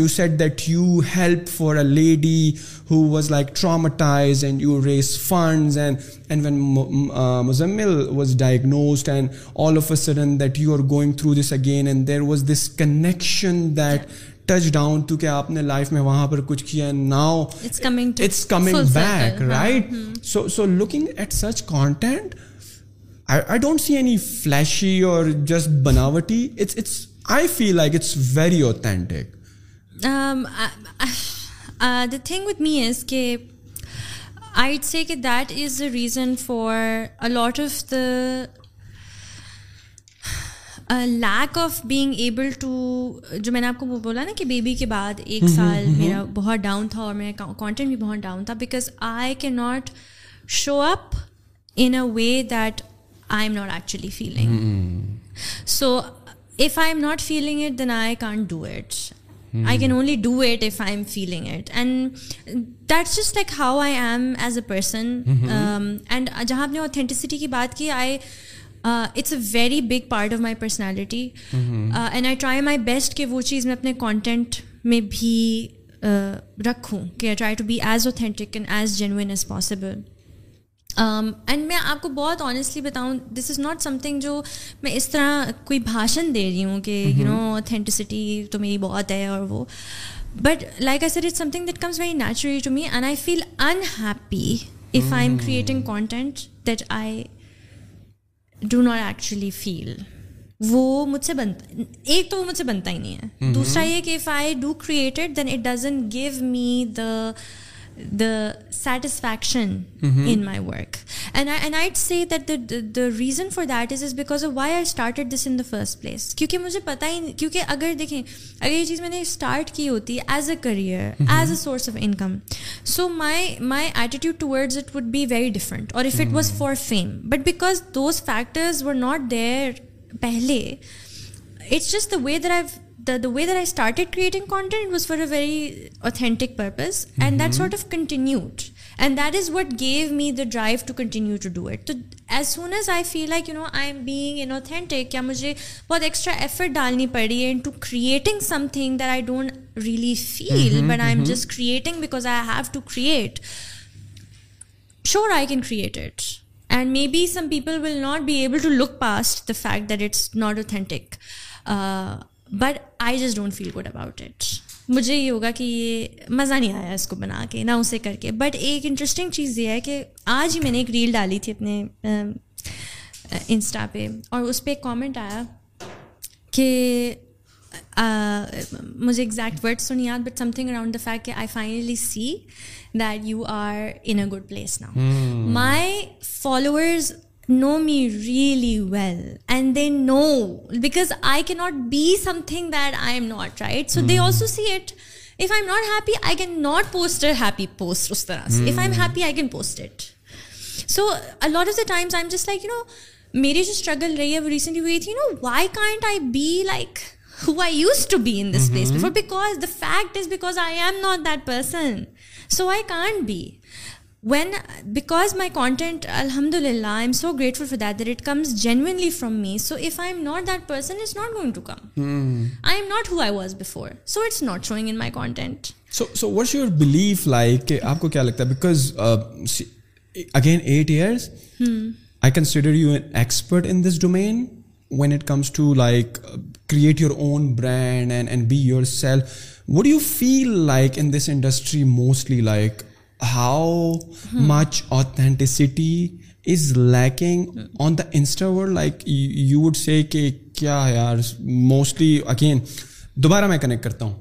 all of that you are going through this again and there was this connection میں وہاں پر کچھ کیا now it's coming back right so so looking at such content I don't see any flashy اور just بناوٹی it's I feel like very authentic the thing me is کہ I see کہ that is the reason for a lot of the lack of being able to جو میں نے آپ کو وہ بولا نا کہ بیبی کے بعد ایک سال میرا بہت ڈاؤن تھا اور میرا کانٹینٹ بھی بہت ڈاؤن تھا بیکاز آئی کی not show up in a way that I am not actually feeling so if I am not feeling it then I can't do it I can only do it if I am feeling it and that's just like how I am as a person and جہاں آپ نے authenticity کی بات کی I it's a very big part of my personality and I try my best کہ وہ چیز میں اپنے کانٹینٹ میں بھی رکھوں کہ I try to be as authentic and as genuine as possible and um, میں آپ کو بہت آنیسٹلی بتاؤں this is not something جو میں اس طرح کوئی بھاشن دے رہی ہوں کہ یو نو اوتھینٹسٹی تو میری بہت ہے اور وہ but like I sir it something that comes very naturally to me and I feel unhappy if I am creating content that I do not actually feel وہ مجھ سے بنتا ایک تو وہ مجھ سے بنتا ہی نہیں ہے mm-hmm. دوسرا یہ کہ if I do created then it doesn't give me the the satisfaction in my work and I'd C the the reason for that is is because why I started this in first place کیونکہ مجھے پتا ہی نہیں کیونکہ اگر دیکھیں اگر یہ چیز میں نے اسٹارٹ کی ہوتی as a career as a source of income so my my attitude towards it would be very different اور if it was for fame but because those factors were not there پہلے it's just the way there I the the way that I started content was for a very authentic purpose and that sort of continued and that is what give me the drive to continue to do it تو as soon as I feel like you know I am being authentic کیا مجھے بہت extra effort ڈالنی پڑی ہے into creating something that I don't really feel but I am just creating because I have to create sure I can create it and maybe some people will not be able to look past the fact that it's not authentic but I just don't feel good about it مجھے یہ ہوگا کہ یہ مزہ نہیں آیا اس کو بنا کے نہ اسے کر کے بٹ ایک انٹرسٹنگ چیز یہ ہے کہ آج ہی میں نے ایک ریل ڈالی تھی اپنے انسٹا پہ اور اس پہ ایک کامنٹ آیا کہ مجھے ایگزیکٹ ورڈ سنی یاد but something around the fact کہ I finally see that you are in a good place نا my followers know me really well and they know because I کی not be something that I am not right so they also see it if I am not happy I can not post happy post اس طرح سے if I am happy I can post it so lot of the times I am just like you know میری جو struggle رہی ہے وہ recently ہوئی تھی no why can't I be like who I used to be in this place because the fact is because I am not that person so I can't be when because my content الحمد للہ I am so grateful for that that it comes genuinely from me so if I am not not that person is going to come I am not not who I was before so it's showing in my content so so what's your believe like آپ کو کیا لگتا ہے because again eight years I consider when it comes to like create your own brand and and be yourself what you feel like in this industry mostly like how much authenticity is lacking on the Insta world like you would say کہ کیا یار mostly again دوبارہ میں connect کرتا ہوں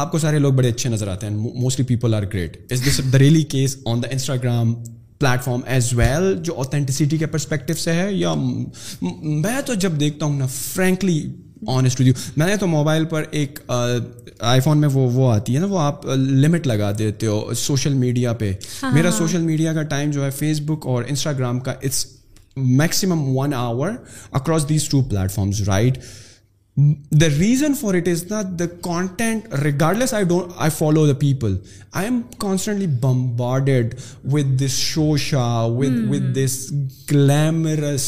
آپ کو سارے لوگ بڑے اچھے نظر آتے ہیں mostly people are great is this the really case on the Instagram platform as well جو آتھینٹسٹی کے پرسپیکٹو سے ہے یا میں تو جب دیکھتا ہوں نا فرینکلی آنےسٹ اسٹوڈیو میں نے تو موبائل پر ایک آئی فون میں وہ وہ آتی ہے نا وہ آپ لمٹ لگا دیتے ہو سوشل میڈیا پہ میرا سوشل میڈیا کا ٹائم جو ہے فیس بک اور انسٹاگرام کا it's maximum one hour across these two platforms right the reason for it is not the content regardless less I don't I follow the people I am constantly bombarded with this شوشا with with this glamorous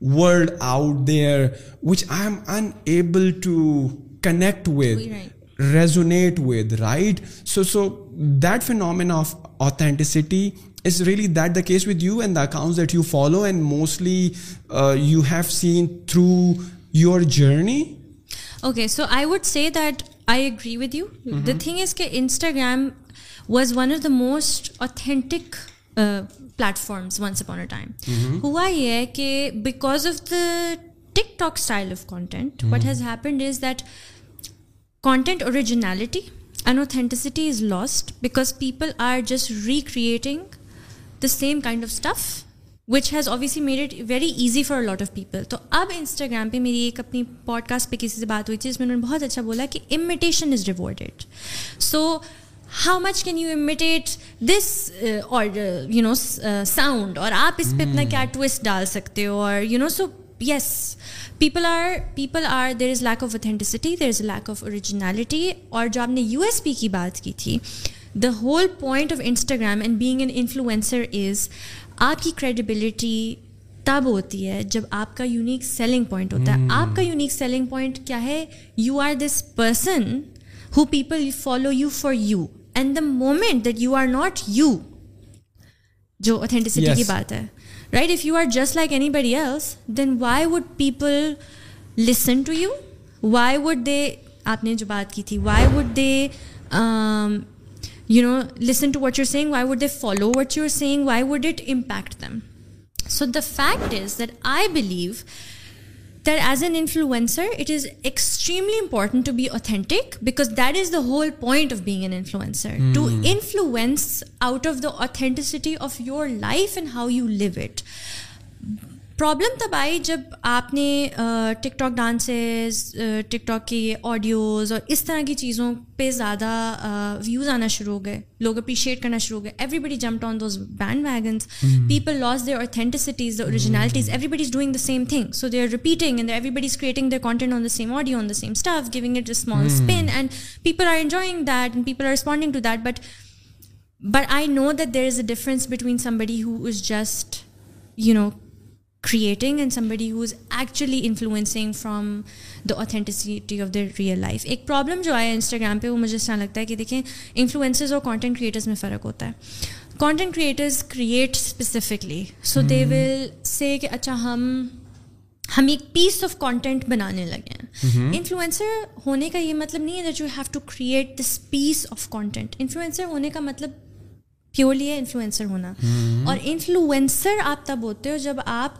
world out there which I am unable to connect with, right, resonate with, right? So that phenomena of authenticity is really that the case with you and the accounts that you follow, and mostly uh, you have seen through your journey? Okay, so I would say that I agree with you. Mm-hmm. The thing is that Instagram was one of the most authentic uh, platforms once upon a time ہوا یہ ہے کہ because of the TikTok style of content what has happened is that content originality and authenticity is lost because people are just recreating the same kind of stuff which has obviously made it very easy for lot of people تو اب Instagram پہ میری ایک اپنی pod cost پہ کسی سے بات ہوئی تھی جس میں انہوں نے بہت اچھا بولا کہ imitation is rewarded so how much can you imitate this اور یو نو ساؤنڈ اور آپ اس پہ اپنا کیا ٹوسٹ ڈال سکتے ہو اور you know so yes people are people are there is lack of authenticity there is lack of originality اور جو آپ نے یو ایس پی کی بات کی تھی the whole point of Instagram and being an influencer is آپ کی کریڈبلٹی تب ہوتی ہے جب آپ کا یونیک سیلنگ پوائنٹ ہوتا ہے آپ کا یونیک سیلنگ پوائنٹ کیا ہے you are this person who people follow you for you and the moment that you are not you جو اوتھینٹسٹی کی بات ہے right if you are just like anybody else then why would people listen to you why would they آپ نے جو بات کی تھی why would they you know listen to what you saying why would they follow what you saying why would it impact them so the fact is that I believe that as an influencer, it is extremely important to be authentic, because that is the whole point of being an influencer, to hmm. influence out of the authenticity of your life and how you live it. Problem تب آئی جب آپ نے TikTok dances TikTok کی audios اور اس طرح کی چیزوں پہ زیادہ ویوز آنا شروع ہو گئے لوگ اپریشیٹ کرنا شروع ہو گئے everybody jumped on those bandwagons people loss their authenticities originalities everybody is doing the same thing so they are repeating and everybody is creating the content on the same audio on same stuff giving it small spin and people are enjoying that and people are responding to that but but I know that there is a difference between somebody who is just you know creating and somebody is actually influencing from the authenticity of the real life ایک problem جو آیا ہے Instagram پہ وہ مجھے اس طرح لگتا ہے کہ دیکھیں انفلوئنسز اور کانٹینٹ کریٹرز میں فرق ہوتا ہے content creators create specifically so they will say کہ اچھا ہم ہم ایک پیس آف کانٹینٹ بنانے لگے ہیں انفلوئنسر ہونے کا یہ مطلب نہیں ہے that you have to create this piece of content influencer ہونے کا مطلب پیورلی ہے انفلوئنسر ہونا اور انفلوئنسر آپ تب ہوتے ہو جب آپ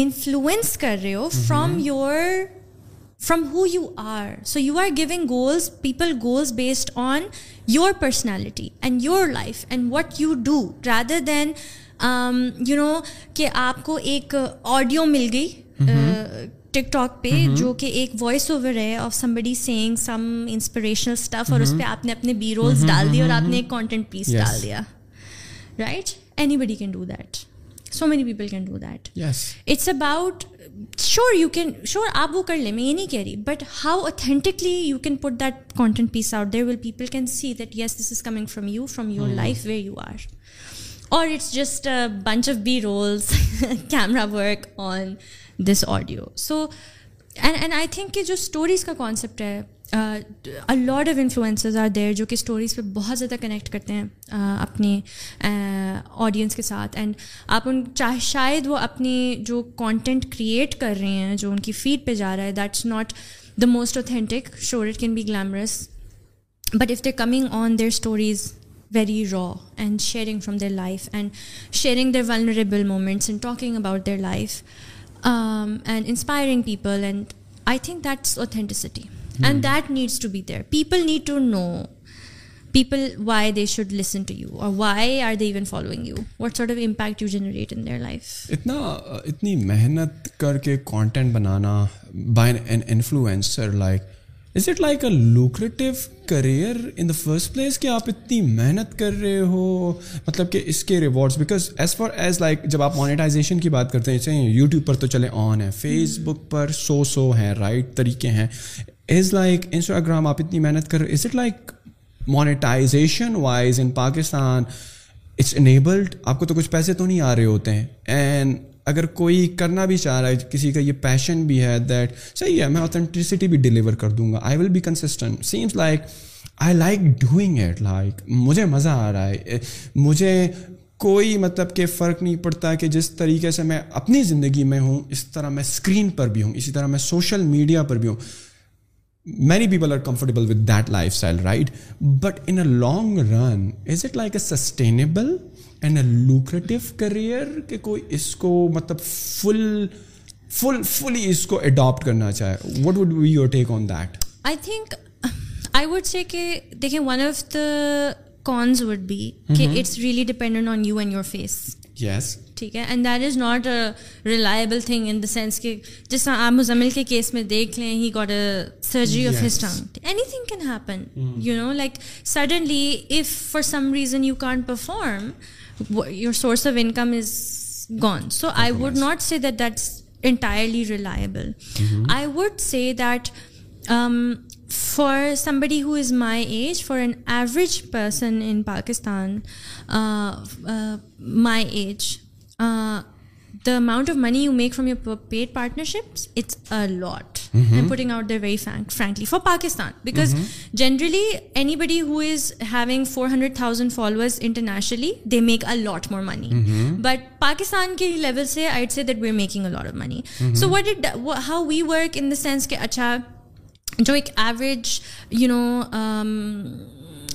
انفلوئنس کر رہے ہو from your from who you are so you are giving goals people goals based on your personality and your life and what you do rather than you know کہ آپ کو ایک آڈیو مل گئی ٹک ٹاک پہ جو کہ ایک وائس اوور ہے of somebody saying some inspirational stuff اور اس پہ آپ نے اپنے بی رولس ڈال دیے اور آپ نے ایک کانٹینٹ پیس ڈال دیا right anybody can do that so many people can do that it's about sure you can sure آپ وہ کر لیں میں یہ نہیں کہہ رہی but how authentically you can put that content piece out there will people can see that yes this is coming from you from your life way you are اور it's just bunch of B rolls camera work on this audio so and and I think کہ جو stories کا concept ہے lot of influencers are there جو کہ stories پہ بہت زیادہ کنیکٹ کرتے ہیں اپنے آڈینس کے ساتھ اینڈ آپ ان چاہے شاید وہ اپنی جو کانٹینٹ کریٹ کر رہے ہیں جو ان کی فیڈ پہ جا رہا ہے that's not the most authentic sure it can be glamorous but if they coming on their stories very raw and sharing from their life and sharing their vulnerable moments and talking about their life and inspiring people and I think that's authenticity and that needs to to to be there people people need know why why they they should listen you you you اور are even following what sort of impact generate in in their life اتنا اتنی محنت کر کے content بنانا by an influencer like like is it a lucrative career the first place کہ آپ اتنی محنت کر رہے ہو مطلب کہ اس کے rewards because as far as like جب آپ مونیٹائزیشن کی بات کرتے ہیں یوٹیوب پر تو چلے آن ہے فیس بک پر سو سو ہیں رائٹ طریقے ہیں از لائک انسٹاگرام آپ اتنی محنت کر is it like monetisation wise in Pakistan it's enabled آپ کو تو کچھ پیسے تو نہیں آ رہے ہوتے ہیں اینڈ اگر کوئی کرنا بھی چاہ رہا ہے کسی کا یہ پیشن بھی ہے دیٹ صحیح ہے میں اوتھنٹیسٹی بھی ڈلیور کر دوں گا I will be consistent seems like I like doing it like مجھے مزہ آ رہا ہے مجھے کوئی مطلب کہ فرق نہیں پڑتا کہ جس طریقے سے میں اپنی زندگی میں ہوں اس طرح میں اسکرین پر بھی ہوں اسی طرح میں سوشل میڈیا پر بھی ہوں many people are comfortable with that lifestyle right but in long run is it like a sustainable and a lucrative career کہ کوئی اس کو مطلب فل فل فلی اس کو اڈاپٹ کرنا چاہے what would be your take on that I think I would say کہ دیکھیں one of the cons would be کہ it's really dependent on you and your face yes ٹھیک ہے and that is not a reliable thing in the sense کہ جس طرح آپ مزمل کے کیس میں دیکھ لیں he got a surgery of his anything can happen you know like suddenly if for some reason you can't perform your source of income is gone so I would not say that that is entirely reliable I would say that for somebody who is my age for an average person in Pakistan my age the amount of money you make from your paid partnership it's a putting out the very frankly for Pakistan because generally anybody who is having four hundred thousand followers internationally they make a lot more money but Pakistan کے level سے I see that we are making a lot of money so what it how we work in the sense کہ اچھا جو ایک average you know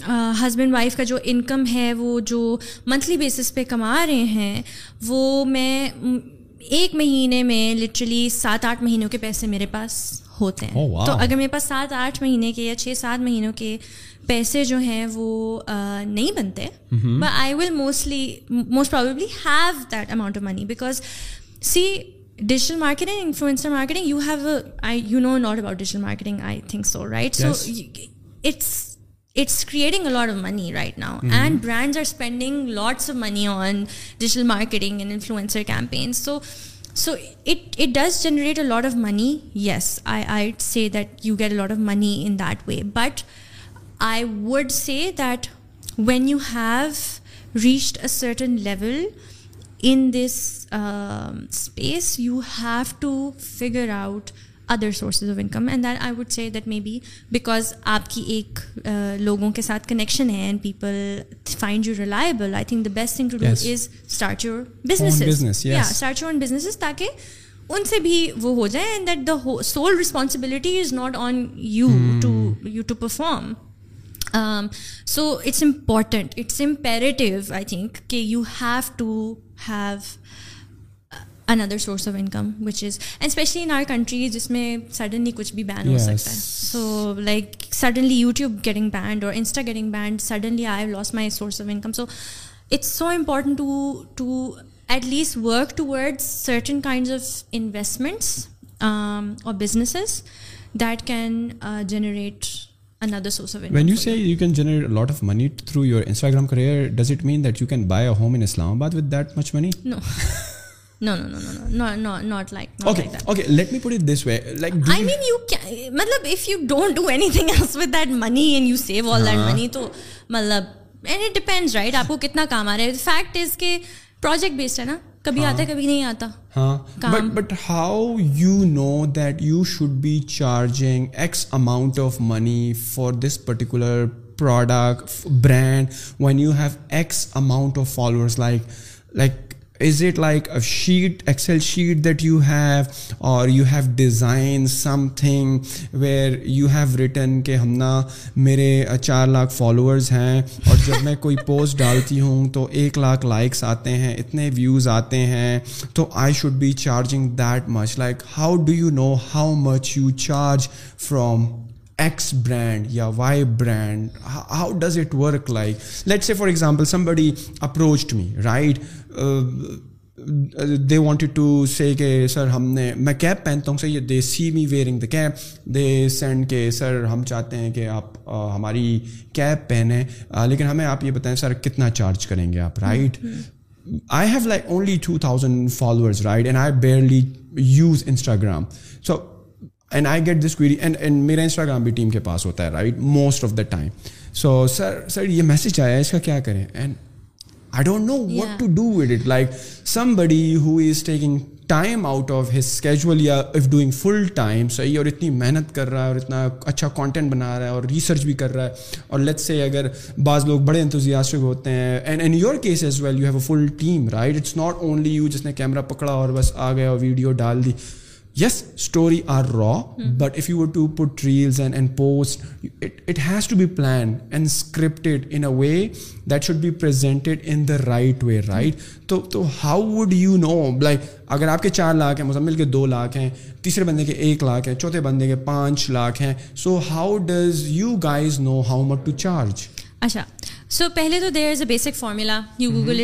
husband wife کا جو income ہے وہ جو منتھلی بیسس پہ کما رہے ہیں وہ میں ایک مہینے میں لٹرلی سات آٹھ مہینوں کے پیسے میرے پاس ہوتے ہیں oh, تو اگر میرے پاس سات آٹھ مہینے کے یا چھ سات مہینوں کے پیسے جو ہیں وہ نہیں بنتے but I will mostly most probably have that amount of money because see digital marketing influencer marketing you have I you know not about digital marketing I think so right so it's it's creating a lot of money right now. Mm-hmm. And brands are spending lots of money on digital marketing and influencer campaigns. So it does generate a lot of money. Yes, I'd say that you get a lot of money in that way. But I would say that when you have reached a certain level in this um, space, you have to figure out other sources of income and then I would say that may be because آپ کی ایک لوگوں کے ساتھ connection ہے and people find you reliable I think the best thing to do is start your business start your N business تاکہ ان سے بھی وہ ہو جائے and that the sole responsibility is not on you to you to perform so it's important it's imperative I think کہ you have to have another source of income which is and especially in our country جس میں suddenly کچھ بھی ban ہو سکتا ہے so like suddenly YouTube getting banned اور Insta getting banned suddenly I have lost my source of income so it's so important to at least work to word certain kinds of investments اور businesses that can generate another source of you generate lot of money through your Instagram career does it mean that you can buy a home Islamabad with that much money no مطلب if you don't do anything else with that money and you save all that money تو مطلب and it depend right آپ کو کتنا کام آ رہا ہے فیکٹ از کہ پروجیکٹ بیسڈ ہے نا کبھی آتا ہے کبھی نہیں آتا ہاں but how you know that you should be charging X amount of money for this particular product brand when you have X amount of followers like like is it like a sheet Excel sheet that you have اور you have design something where you have return کہ ہم نا میرے چار lakh followers ہیں اور جب میں کوئی پوسٹ ڈالتی ہوں تو ایک لاکھ لائکس آتے ہیں اتنے ویوز آتے ہیں تو I should be charging that much like how do you know how much you charge from X brand یا Y brand how does it work like let say for example somebody approach me right they wanted to say کہ sir ہم نے میں cap پہنتا ہوں sir they see me wearing the cap they send کے sir ہم چاہتے ہیں کہ آپ ہماری کیپ پہنیں لیکن ہمیں آپ یہ بتائیں سر کتنا چارج کریں گے آپ right I have like only two thousand followers right and I barely use Instagram so and I get this query and and میرا انسٹاگرام بھی ٹیم کے پاس ہوتا ہے right most of the time so sir sir یہ message آیا ہے اس کا کیا کریں and I don't know what to do with it like somebody who is taking time out of his یا اف ڈوئنگ فل ٹائم صحیح اور اتنی محنت کر رہا ہے اور اتنا اچھا کانٹینٹ بنا رہا ہے اور ریسرچ بھی کر رہا ہے اور لیٹ سے اگر بعض لوگ بڑے انتوزیاسٹک ہوتے ہیں and in your case as well you have a full team right it's not only you جس نے کیمرہ پکڑا اور بس آ گیا اور ویڈیو ڈال دی yes story are raw but if you were to put reels and and post it has to be plan and scripted in a way that should be presented in the right way right تو تو how would you know like اگر آپ کے چار لاکھ ہیں مزمل کے دو لاکھ ہیں تیسرے بندے کے ایک لاکھ ہیں چوتھے بندے کے پانچ لاکھ ہیں so how does you guys know how much to charge اچھا سو پہلے تو there is a basic formula you Google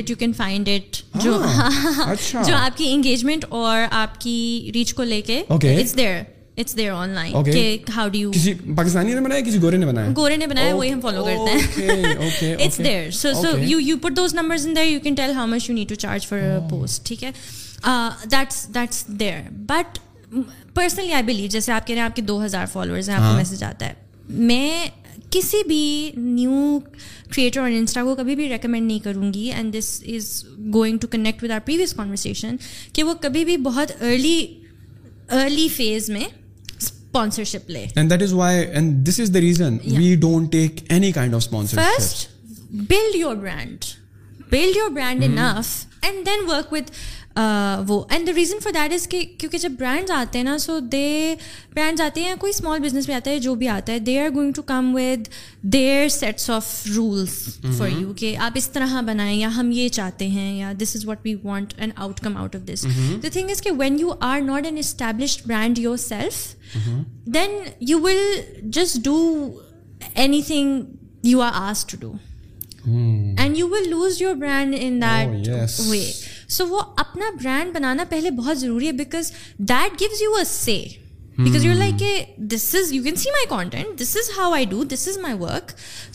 engagement اور آپ کی ریچ کو لے کے گورے نے بنایا وہی ہم فالو کرتے ہیں آپ کہہ رہے ہیں آپ کے دو ہزار ہیں آپ کو میسج آتا ہے میں کسی بھی نیو کریٹر اور انسٹا کو کبھی بھی ریکمینڈ نہیں کروں گی and this is going to connect with our previous conversation کہ وہ کبھی بھی بہت ارلی ارلی فیز میں sponsorship that is why this is the reason don't take any kind sponsor first build your brand build your brand enough and then work with وہ and the reason for that is کہ کیونکہ جب brands آتے ہیں نا سو دے brands آتے ہیں یا کوئی اسمال بزنس میں آتا ہے جو بھی آتا ہے they are going to come with their sets of rules for you کہ آپ اس طرح بنائیں یا ہم یہ چاہتے ہیں یا this is what we want an outcome out of this the thing is کہ when you are not an established brand yourself then you will just do anything you are آس to do and you will lose your brand in that way so وہ اپنا brand بنانا پہلے بہت ضروری ہے because that gives you a because you like کہ this is you can see my content this is how I do this is my work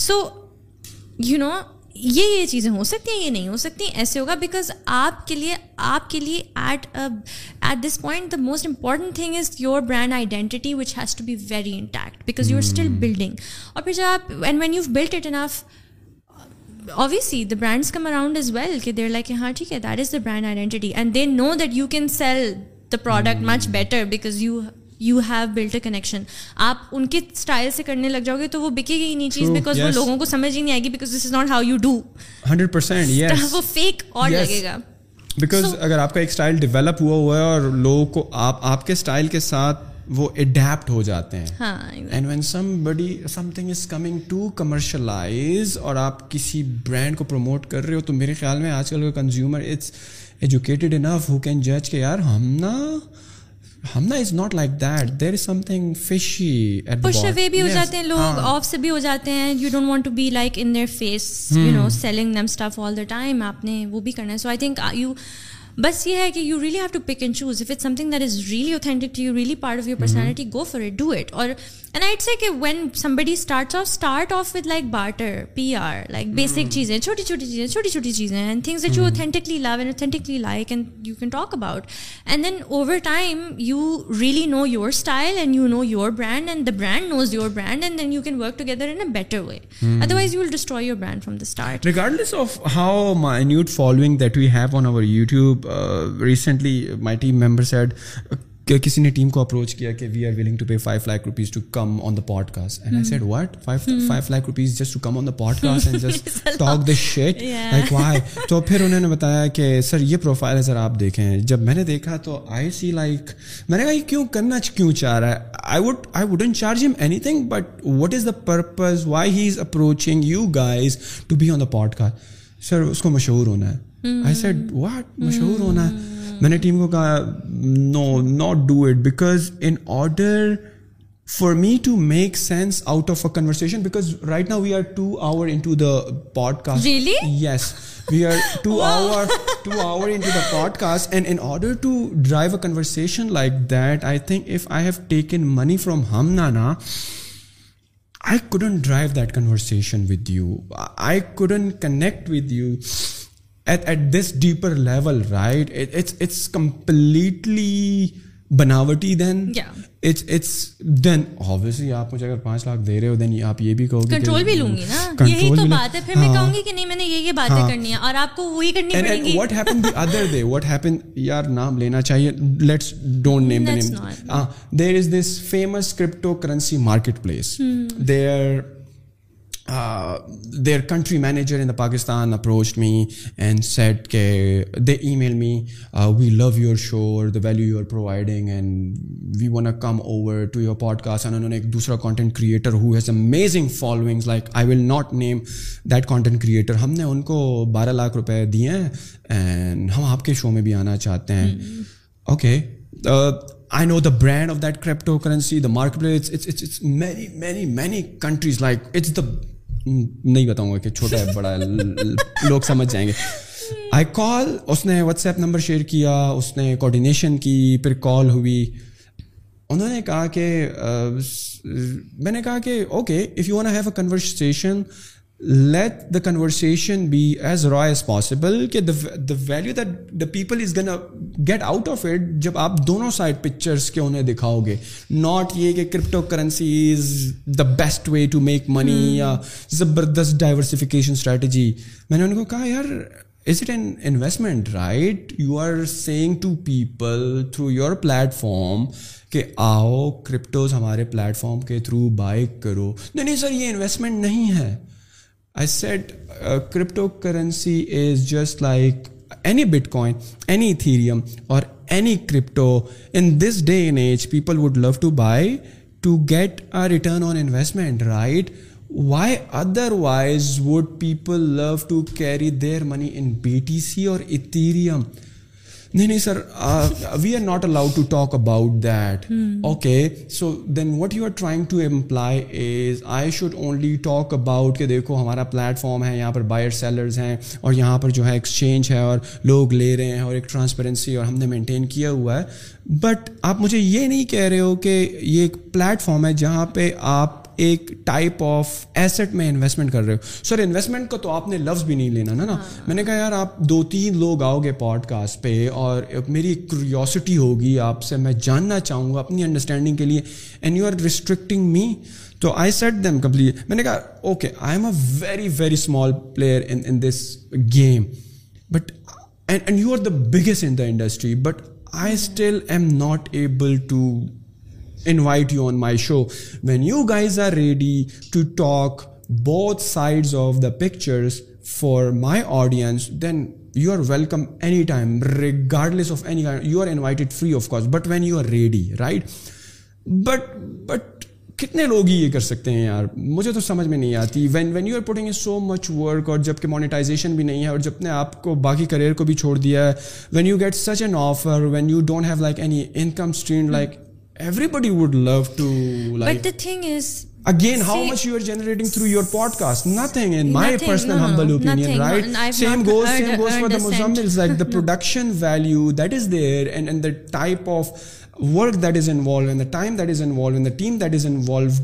so you know یہ یہ چیزیں ہو سکتی ہیں یہ نہیں ہو سکتی ایسے ہوگا بیکاز آپ کے لیے آپ کے لیے at at this point the most important thing is your brand identity which has to be very intact because you are still building اور پھر جب آپ and when you built it and obviously the brands come around as well کہ there like ہاں ٹھیک ہے that is the brand identity and they know that you can sell the product much better because you you have build a connection آپ ان کے style سے کرنے لگ جاؤ گے تو وہ بکے گی نہیں چیز بیکاز وہ لوگوں کو سمجھ ہی نہیں آئے گی because this is not how you do hundred percent وہ فیک اور لگے گا بیکاز اگر آپ کا ایک اسٹائل ڈیولپ ہوا ہوا ہے اور لوگوں کو آپ آپ کے اسٹائل کے ساتھ وہ اڈیپٹ ہو جاتے ہیں and when some something is coming to commercialize اور آپ کسی برانڈ کو پروموٹ کر رہے ہو ہو تو میرے خیال میں آج کل کا consumer it's educated enough can جج کہ یار ہم ہم نا ہاں. hmm. نا از بس یہ ہے کہ you really have to pick and choose if it something that is really authentic to you really part of your personality go for it do it اور اینڈ کہ when somebody starts off start off with like barter P R like basic چیزیں چھوٹی چھوٹی چیزیں چھوٹی چھوٹی چیزیں and things which you authentically love and authentically like and you can talk about and then over time you really know your style and you know your brand and the brand knows your brand and then you can work together in a better way wise you will destroy your brand from the start of how following that we have on YouTube recently my team member said کسی نے team کو approach کیا کہ we are willing to pay five lakh rupees to to come come on on the the the pod pod cost cast and and I said what five lakh rupees just just talk shit like why تو پھر انہوں نے بتایا کہ سر یہ profile ہے سر آپ دیکھیں جب میں نے دیکھا تو آئی سی لائک میں نے کہا یہ کیوں کرنا کیوں چاہ رہا ہے آئی آئی وڈ چارج ہم anything but what is is the the purpose why he approaching you guys to be on podcast sir اس کو مشہور ہونا ہے آئی واٹ مشہور ہونا ہے میں نے ٹیم کو کہا no not do it because in order for me to make sense out of a conversation because right now we are two hour in to the podcast yes we are two hour two two hour in the podcast and in order to drive a conversation like that I think if I have taken money from him نانا I couldn't drive that conversation with you I connect with you نہیں میں نے یہ باتیں ہاں. کرنی ہیں اور آپ کو چاہیے there is this famous crypto currency market place there there country manager in the Pakistan approach me and said کے they email me we love your show the value you are providing and we want a come over to your podcast and انہوں نے ایک دوسرا content creator who has amazing followings like I will not name that content creator ہم نے ان کو بارہ لاکھ روپے دیے ہیں اینڈ ہم آپ کے شو میں بھی آنا چاہتے ہیں okay I know the brand of that crypto currency the market many many many countries like it's the نہیں بتاؤں گا کہ چھوٹا ہے بڑا لوگ سمجھ جائیں گے آئی کال اس نے واٹس ایپ نمبر شیئر کیا اس نے کوڈینیشن کی پھر کال ہوئی انہوں نے کہا کہ میں نے کہا کہ okay if you want have a conversation let the conversation be as raw as possible کہ the value that the people is gonna get out of it جب آپ دونوں سائڈ پکچرس کے انہیں دکھاؤ گے ناٹ یہ کہ crypto currency is the best way to make money یا زبردست ڈائیورسفیکیشن اسٹریٹجی میں نے ان کو کہا یار is it an investment right you are saying to people through your platform کہ آؤ کرپٹوز ہمارے پلیٹ فارم کے تھرو بائی کرو نہیں سر یہ انویسٹمنٹ نہیں ہے I said uh, cryptocurrency is just like any Bitcoin, any Ethereum, or any crypto. In this day and age, people would love to buy to get a return on investment, right? Why otherwise would people love to carry their money in BTC or Ethereum? نہیں نہیں sir we are not allowed to talk about that okay so then what you are trying to employ is I should only talk about کہ دیکھو ہمارا plate form ہے یہاں پر buyer sellers ہیں اور یہاں پر جو ہے ایکسچینج ہے اور لوگ لے رہے ہیں اور ایک ٹرانسپیرنسی اور ہم نے مینٹین کیا ہوا ہے بٹ آپ مجھے یہ نہیں کہہ رہے ہو کہ یہ ایک پلیٹ فارم ہے جہاں پہ آپ ایک ٹائپ آف ایسٹ میں انویسٹمنٹ کر رہے ہو سر انویسٹمنٹ کا تو آپ نے لفظ بھی نہیں لینا نا ہاں۔ میں نے کہا یار آپ دو تین لوگ آؤ گے پوڈ کاسٹ پہ اور میری ہوگی آپ سے میں جاننا چاہوں گا اپنی انڈرسٹینڈنگ کے لیے and you are restricting me تو آئی سیٹ دیم کمپلی میں نے کہا okay I am a very very small player in this game but and you are the biggest in the industry but I still am not able to invite you on my show when you guys are ready to talk بہت sides of the pictures for my audience then you are welcome any time regardless of any you are invited free of cost but when you are ready right but but کتنے لوگ ہی یہ کر سکتے ہیں یار مجھے تو سمجھ میں نہیں آتی when when you are putting a so much work اور جب کہ مونیٹائزیشن بھی نہیں ہے اور جب نے آپ کو باقی کریئر کو بھی چھوڑ دیا ہے when you get such an offer when you don't have like any income stream like every body would love to talk again how much generating for the type of work involved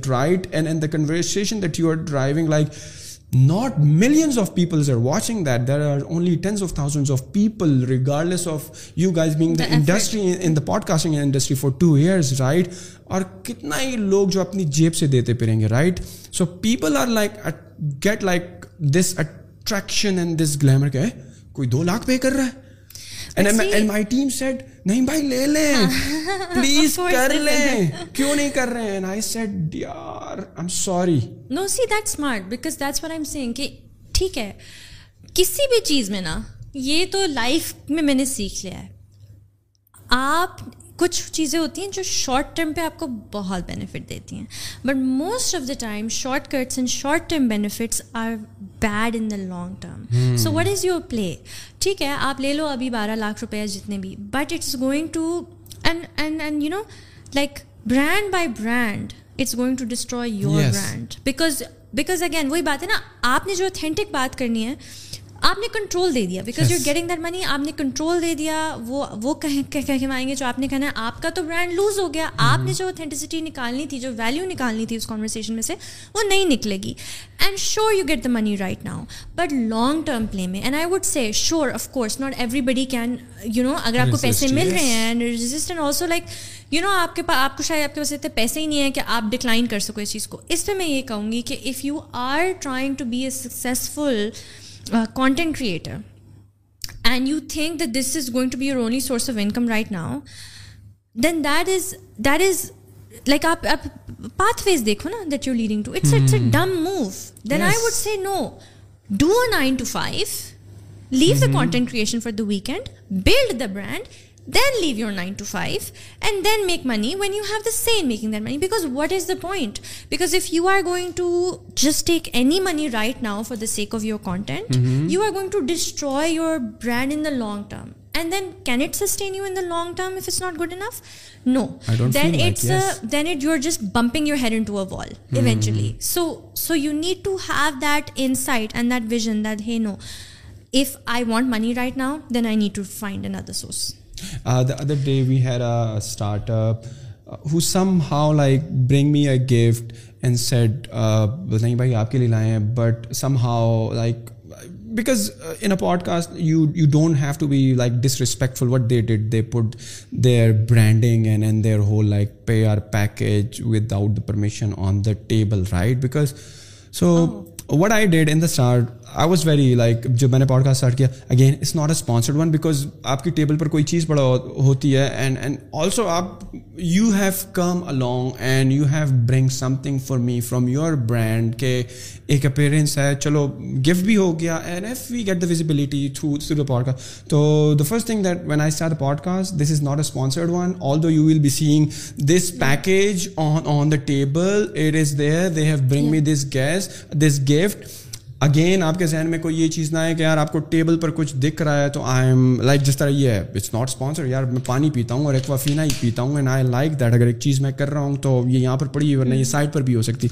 right are driving like not millions of peoples are watching that there are only tens of of of people you guys being the industry in the podcasting industry for two years right اور کتنا ہی لوگ جو اپنی جیب سے دیتے پھریں گے right so people are like get like this attraction and this glamour کے کوئی دو لاکھ پے کر رہا ہے کسی بھی چیز میں نا یہ تو لائف میں میں نے سیکھ لیا ہے آپ کچھ چیزیں ہوتی ہیں جو شارٹ ٹرم پہ آپ کو بہت بینیفٹ دیتی ہیں but most of the time shortcuts and short term benefits are bad in the long term so what is your play ٹھیک ہے آپ لے لو ابھی بارہ لاکھ روپے جتنے بھی but it's going to and and you know like brand by brand it's going to destroy your brand because because again وہی بات ہے نا آپ نے جو اتھینٹک بات کرنی ہے آپ نے کنٹرول دے دیا because you getting that money آپ نے کنٹرول دے دیا وہ وہ کے کہوائیں گے جو آپ نے کہنا ہے آپ کا تو برانڈ لوز ہو گیا آپ نے mm-hmm. جو اوتھینٹسٹی نکالنی تھی جو ویلیو نکالنی تھی اس کانورسیشن میں سے وہ نہیں نکلے گی and sure you get the money right now but long term play میں and I would say sure of course not every body can you know اگر آپ کو پیسے مل رہے ہیں and also like you know آپ کے پاس آپ کو شاید آپ کے پاس اتنے پیسے ہی نہیں ہیں کہ آپ ڈکلائن کر سکو اس چیز کو اس پہ میں یہ کہوں گی کہ if you are trying to be a successful content creator and you think this is going to be your only source of income right now then that is that is like آپ آپ path ویز دیکھو نا that you leading to it's it's a dumb move then I would say no do a nine to five leave the content creation for the weekend build the brand then leave your 9 to 5, and then make money when you have the say in making that money. Because what is the point? Because if you are going to just take any money right now for the sake of your content, mm-hmm. you are going to destroy your brand in the long term. And then can it sustain you in the long term if it's not good enough? No. I don't then feel it's like, yes. You're just bumping your head into a wall eventually. Mm-hmm. So you need to have that insight and that vision that, hey, no, if I want money right now, then I need to find another source. The other day we had a startup who somehow like bring me a gift and said نہیں بھائی آپ کے لیے لائے ہیں but somehow like because in a podcast you you don't have to be like disrespectful what they did they put their branding and and their whole like P R package without the permission on the table right because so what I did in the start I was very like جب میں نے podcast start کیا again it's not a sponsored one because آپ کی table پر کوئی چیز بڑا ہوتی ہے اینڈ اینڈ آلسو آپ you have come along and you have bring something for me from your brand کے ایک اپیرنس ہے چلو گفٹ بھی ہو گیا and if we get the visibility through through the podcast تو the first thing that when I the podcast this is not a sponsored one although you will be saying this package on on the table it is there they have bring me this guess this gift again آپ کے ذہن میں کوئی یہ چیز نہ ہے کہ یار آپ کو ٹیبل پر کچھ دکھ رہا ہے تو آئی ایم لائک جس طرح یہ ہے اٹس ناٹ اسپانسر یار میں پانی پیتا ہوں اور ایک ہی پیتا ہوں اینڈ آئی لائک دیٹ اگر ایک چیز میں کر رہا ہوں تو یہ یہاں پر پڑی ورنہ یہ سائڈ پر بھی ہو سکتی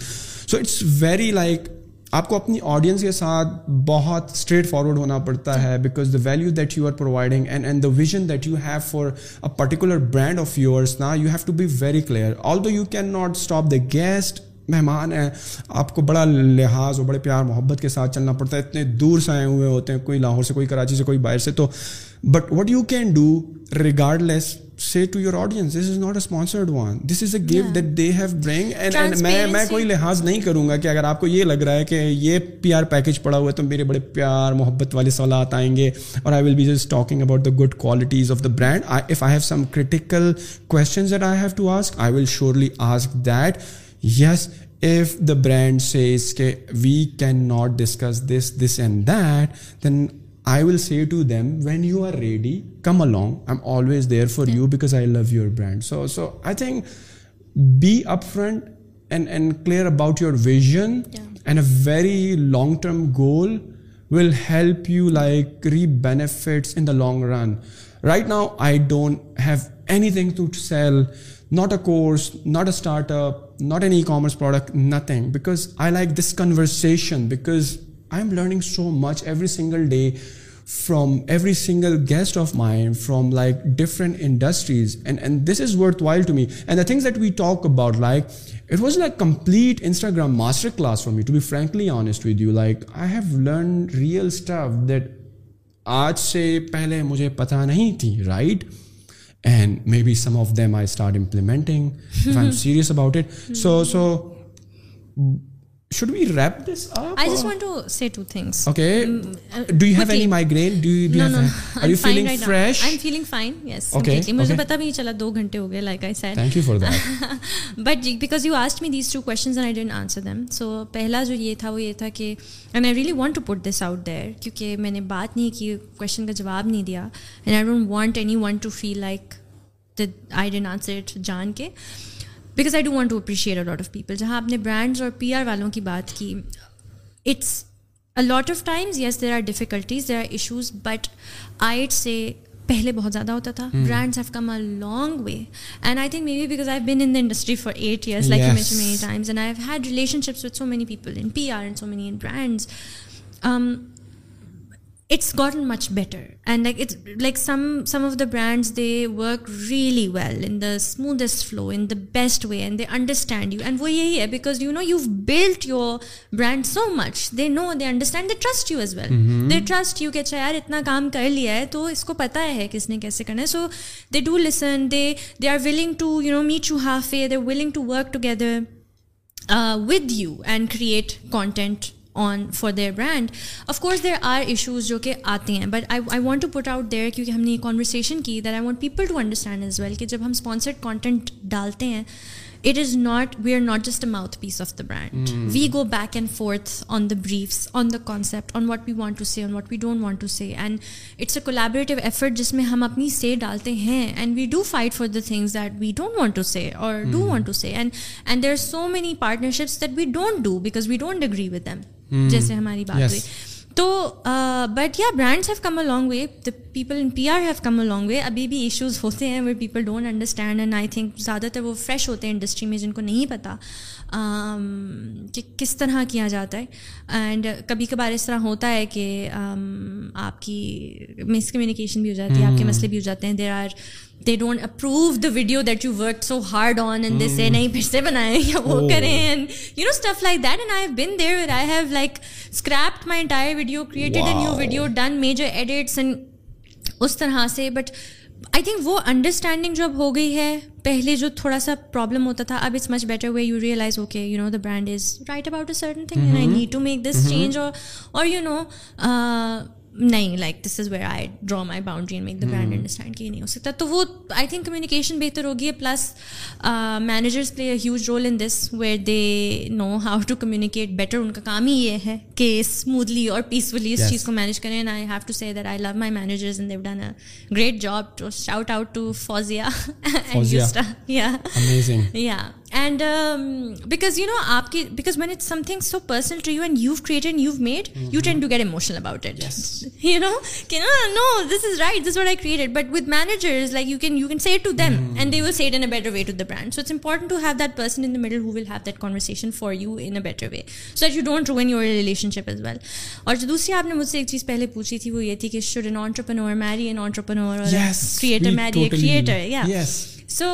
سو اٹس ویری لائک آپ کو اپنی آڈینس کے ساتھ بہت اسٹریٹ فارورڈ ہونا پڑتا ہے because the value that you are providing and and the vision that you have for a particular brand of yours نا you have to be very clear although you can not stop the guest مہمان ہیں آپ کو بڑا لحاظ اور بڑے پیار محبت کے ساتھ چلنا پڑتا ہے اتنے دور سے آئے ہوئے ہوتے ہیں کوئی لاہور سے کوئی کراچی سے کوئی باہر سے تو but what you can do regardless C to your audience this is not a sponsored one this is a gift that they have bring and میں میں کوئی لحاظ نہیں کروں گا کہ اگر آپ کو یہ لگ رہا ہے کہ یہ پی آر پیکیج پڑا ہوا ہے تو میرے بڑے پیار محبت والے سوالات آئیں گے اور I will be just talking about the good qualities of the brand if I have some critical will surely ask that Yes, if the brand says we cannot discuss this and that, then I will say to them, when you are ready, come along. I'm always there for you because I love your brand. So I think be upfront and clear about your vision and a very long-term goal will help you like reap benefits in the long run. Right now, I don't have anything to sell not a course not a startup not an e-commerce product nothing because I like this conversion because I am learning so much every single day from every single guest of mind from like different industries and and this is worthwhile to me and the things that we talk about like it was like complete Instagram master class from me to be frankly honest with you like I have learn real stuff that آج سے پہلے مجھے پتہ نہیں تھی right right? and maybe some of them I start implementing if I'm serious about it. So جو یہ تھا وہ یہ تھا کہ میں نے بات نہیں کی کوشچن کا جواب نہیں دیا don't want any want to feel like answer it جان کے because I do want to appreciate lot of people جہاں آپ نے برانڈز اور پی آر والوں کی بات کی it's lot of times yes there are difficulties there are issues but آئٹ سے پہلے بہت زیادہ ہوتا تھا brands have come a long way and I think maybe because I been in industry for eight years like many times and I had relationships with so many many people in P R and so in brands it's gotten much better and like it's like some some of the brands they work really well in the smoothest flow in the best way and they understand you and وہ یہی ہے because you know you build your brand so much they know they understand they trust you as well they trust you اچھا یار اتنا کام کر لیا ہے تو اس کو پتا ہے کس نے کیسے کرنا ہے so they do listen they they are willing to you you know meet half a they willing to work together with you and create content on for their brand of course there are issues جو کہ آتے ہیں but I I want to put out there کیونکہ ہم نے یہ conversation کی that I want people to understand as well کہ جب ہم اسپانسرڈ کانٹینٹ ڈالتے ہیں it is not we are not just a mouthpiece of the brand we go back and forth on the briefs on the concept on what we want to say on what we don't want to say and it's a collaborative effort جس میں ہم اپنی say ڈالتے ہیں and we do fight for the things that we don't want to say اور do want to say and and there are so many partnerships that we don't do because we don't agree with them Hmm. جیسے ہماری بات ہوئی تو but یا brands have come a long way the people in P R have come a long way ابھی بھی issues ہوتے ہیں people don't understand and I think زیادہ تر وہ فریش ہوتے ہیں انڈسٹری میں جن کو نہیں پتہ کہ کس طرح کیا جاتا ہے اینڈ کبھی کبھار اس طرح ہوتا ہے کہ آپ کی مس کمیونیکیشن بھی ہو جاتی ہے آپ کے hmm. مسئلے بھی ہو جاتے ہیں there are they don't approve the video that you work so hard on and they say نہیں پھر سے بنائیں یا وہ کریں you know stuff like that and I have been there I have like scrapped my entire video created a new video done major edits and اس طرح سے بٹ آئی تھنک وہ انڈرسٹینڈنگ جو اب ہو گئی ہے پہلے جو تھوڑا سا پرابلم ہوتا تھا اب it's much better way you realize okay you know the brand is right about a certain thing I need to make this change اور یو نو نہیں like this is where I draw my boundary and make the brand understand کہ نہیں ہو سکتا تو وہ I think communication بہتر ہوگی plus managers play a huge role in this where they know how to communicate better ان کا کام ہی یہ ہے کہ اسموتھلی اور پیسفلی اس چیز کو مینیج کریں and I have to that I love my managers done a great job to shout out to Fauzia یا اینڈ بیکاز یو نو آپ کی because man it something so personal to you and you create and you made you tend to get emotional about it you know کہ no this is right this what I created but with managers like you can you can C to them and they will see in better way to the brand so it's important to have that person in the middle who will have that conversation for you in better way so that you don't row in your relationship as well اور جو دوسری آپ نے مجھ سے ایک چیز پہلے پوچھی تھی وہ یہ تھی کہ should an entrepreneur marry an entrepreneur creator marry a creator یا سو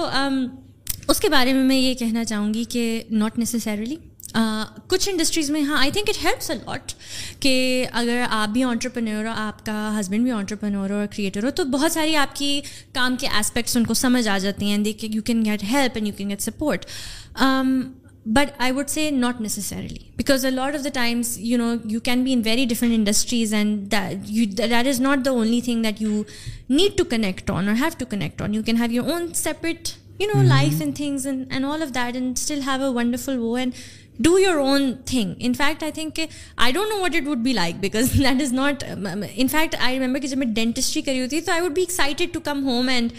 اس کے بارے میں میں یہ کہنا چاہوں گی کہ ناٹ نیسسریلی کچھ انڈسٹریز میں ہاں I think it helps a lot کہ اگر آپ بھی آنٹرپرنور ہو آپ کا ہسبینڈ بھی آنٹرپرینور ہو اور کریٹر ہو تو بہت ساری آپ کی کام کے اسپیکٹس ان کو سمجھ آ جاتی ہیں دیکھ you can get help and you can get support but I would say not necessarily because a lot of the times you know you can be in very different industries and that is not the only thing that you need to connect on or have to connect on you can have your own separate you know life in things and and all of that and still have a wonderful and do your own thing in fact I think کہ I don't know what it would be like because that is not in fact I remember کہ جب میں dentistry کری ہوتی تو I would be excited to come home and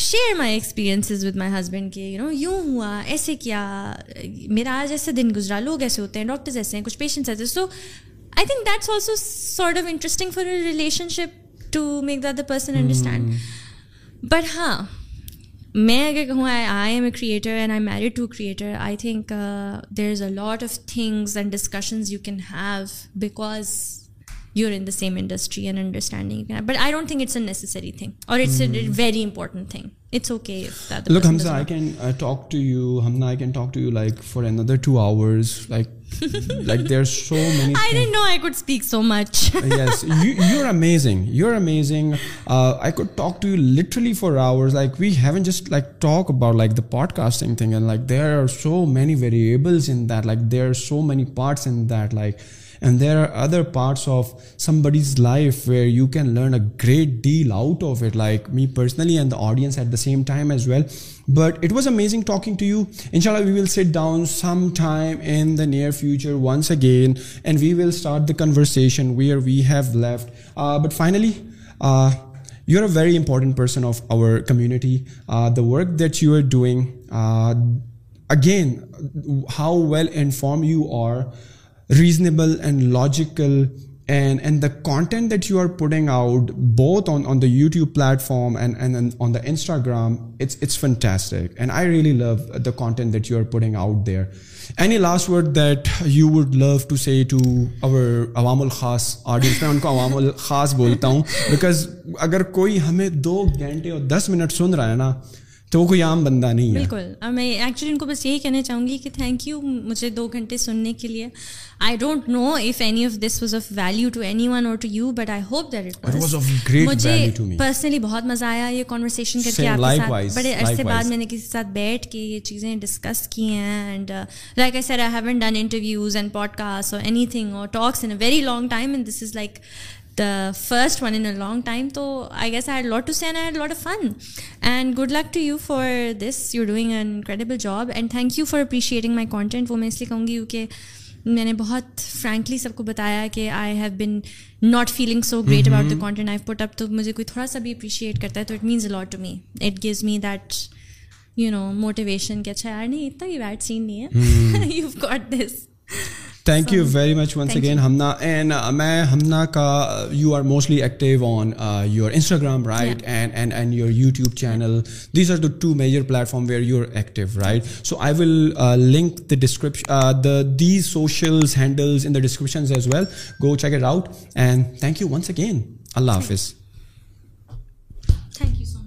share my experiences with my husband کے you know یوں ہوا ایسے کیا میرا آج ایسے دن گزرا لوگ ایسے ہوتے ہیں ڈاکٹرز ایسے ہیں کچھ پیشنٹس ایسے so I think that's also sort of interesting for relationship to make the the person understand but ہاں میں اگر کہوں I M a creator and I married to creator I think there is a lot of things and discussions you can have because you are in the same industry and understanding but I don't think it's a necessary thing or it's a very important thing it's okay for another two hours like Like there's so many. I didn't know I could speak so much. Uh, yes, you're amazing. You're amazing. Uh, I could talk to you literally for hours. Like we haven't just like talked about like the podcasting thing, and like there are so many variables in that. Like there are so many parts in that. Like, and there are other parts of somebody's life where you can learn a great deal out of it. Like me personally and the audience at the same time as well. But it was amazing talking to you. Inshallah, we will sit down sometime in the near future once again, and we will start the conversation where we have left. Uh, but finally, uh, you're a very important person of our community. Uh, the work that you are doing, again, how well informed you are, reasonable and logical and and the content that you are putting out both on on the the the the the YouTube platform on the Instagram I really love the content that you are putting out there any last word that you would love to C to over عوام الخاص audience میں ان کو عوام الخاص بولتا ہوں because اگر کوئی ہمیں دو گھنٹے اور دس منٹ سن رہا ہے نا تو وہ کوئی عام بندہ نہیں ہے بالکل میں ایکچولی ان کو بس یہی کہنا چاہوں گی کہ تھینک یو مجھے دو گھنٹے سننے کے لیے I don't know if any of this was of value to anyone or to you but I hope that it was مجھے پرسنلی بہت مزہ آیا یہ کانورسیشن کر کے آپ کے ساتھ بڑے عرصے بعد میں نے کسی ساتھ بیٹھ کے یہ چیزیں ڈسکس کی ہیں and like I sir I haven't done interviews and podcast اور اینی تھنگ اور talks in a very long time and this is like the first one in long time تو I guess I lot to scene I lot a fun and good luck to you for this you doing an incredible job and thank you for appreciating my content وہ میں اس لیے کہوں گی کیونکہ میں نے بہت فرینکلی سب کو بتایا کہ I have been not feeling so great about the content I put up تو مجھے کوئی تھوڑا سا بھی اپریشیٹ کرتا ہے تو it means a lot to me it gives me that you know motivation کہ اچھا یار نہیں اتنا ہی بیڈ سین نہیں ہے you got this thank you very much once again Humna and میں ہمنا کا you are mostly active on your Instagram right and and and your YouTube channel these are the two major platform where you are active right so I will link the description the these socials handles in the descriptions as well go check it out and thank you once again اللہ حافظ thank you so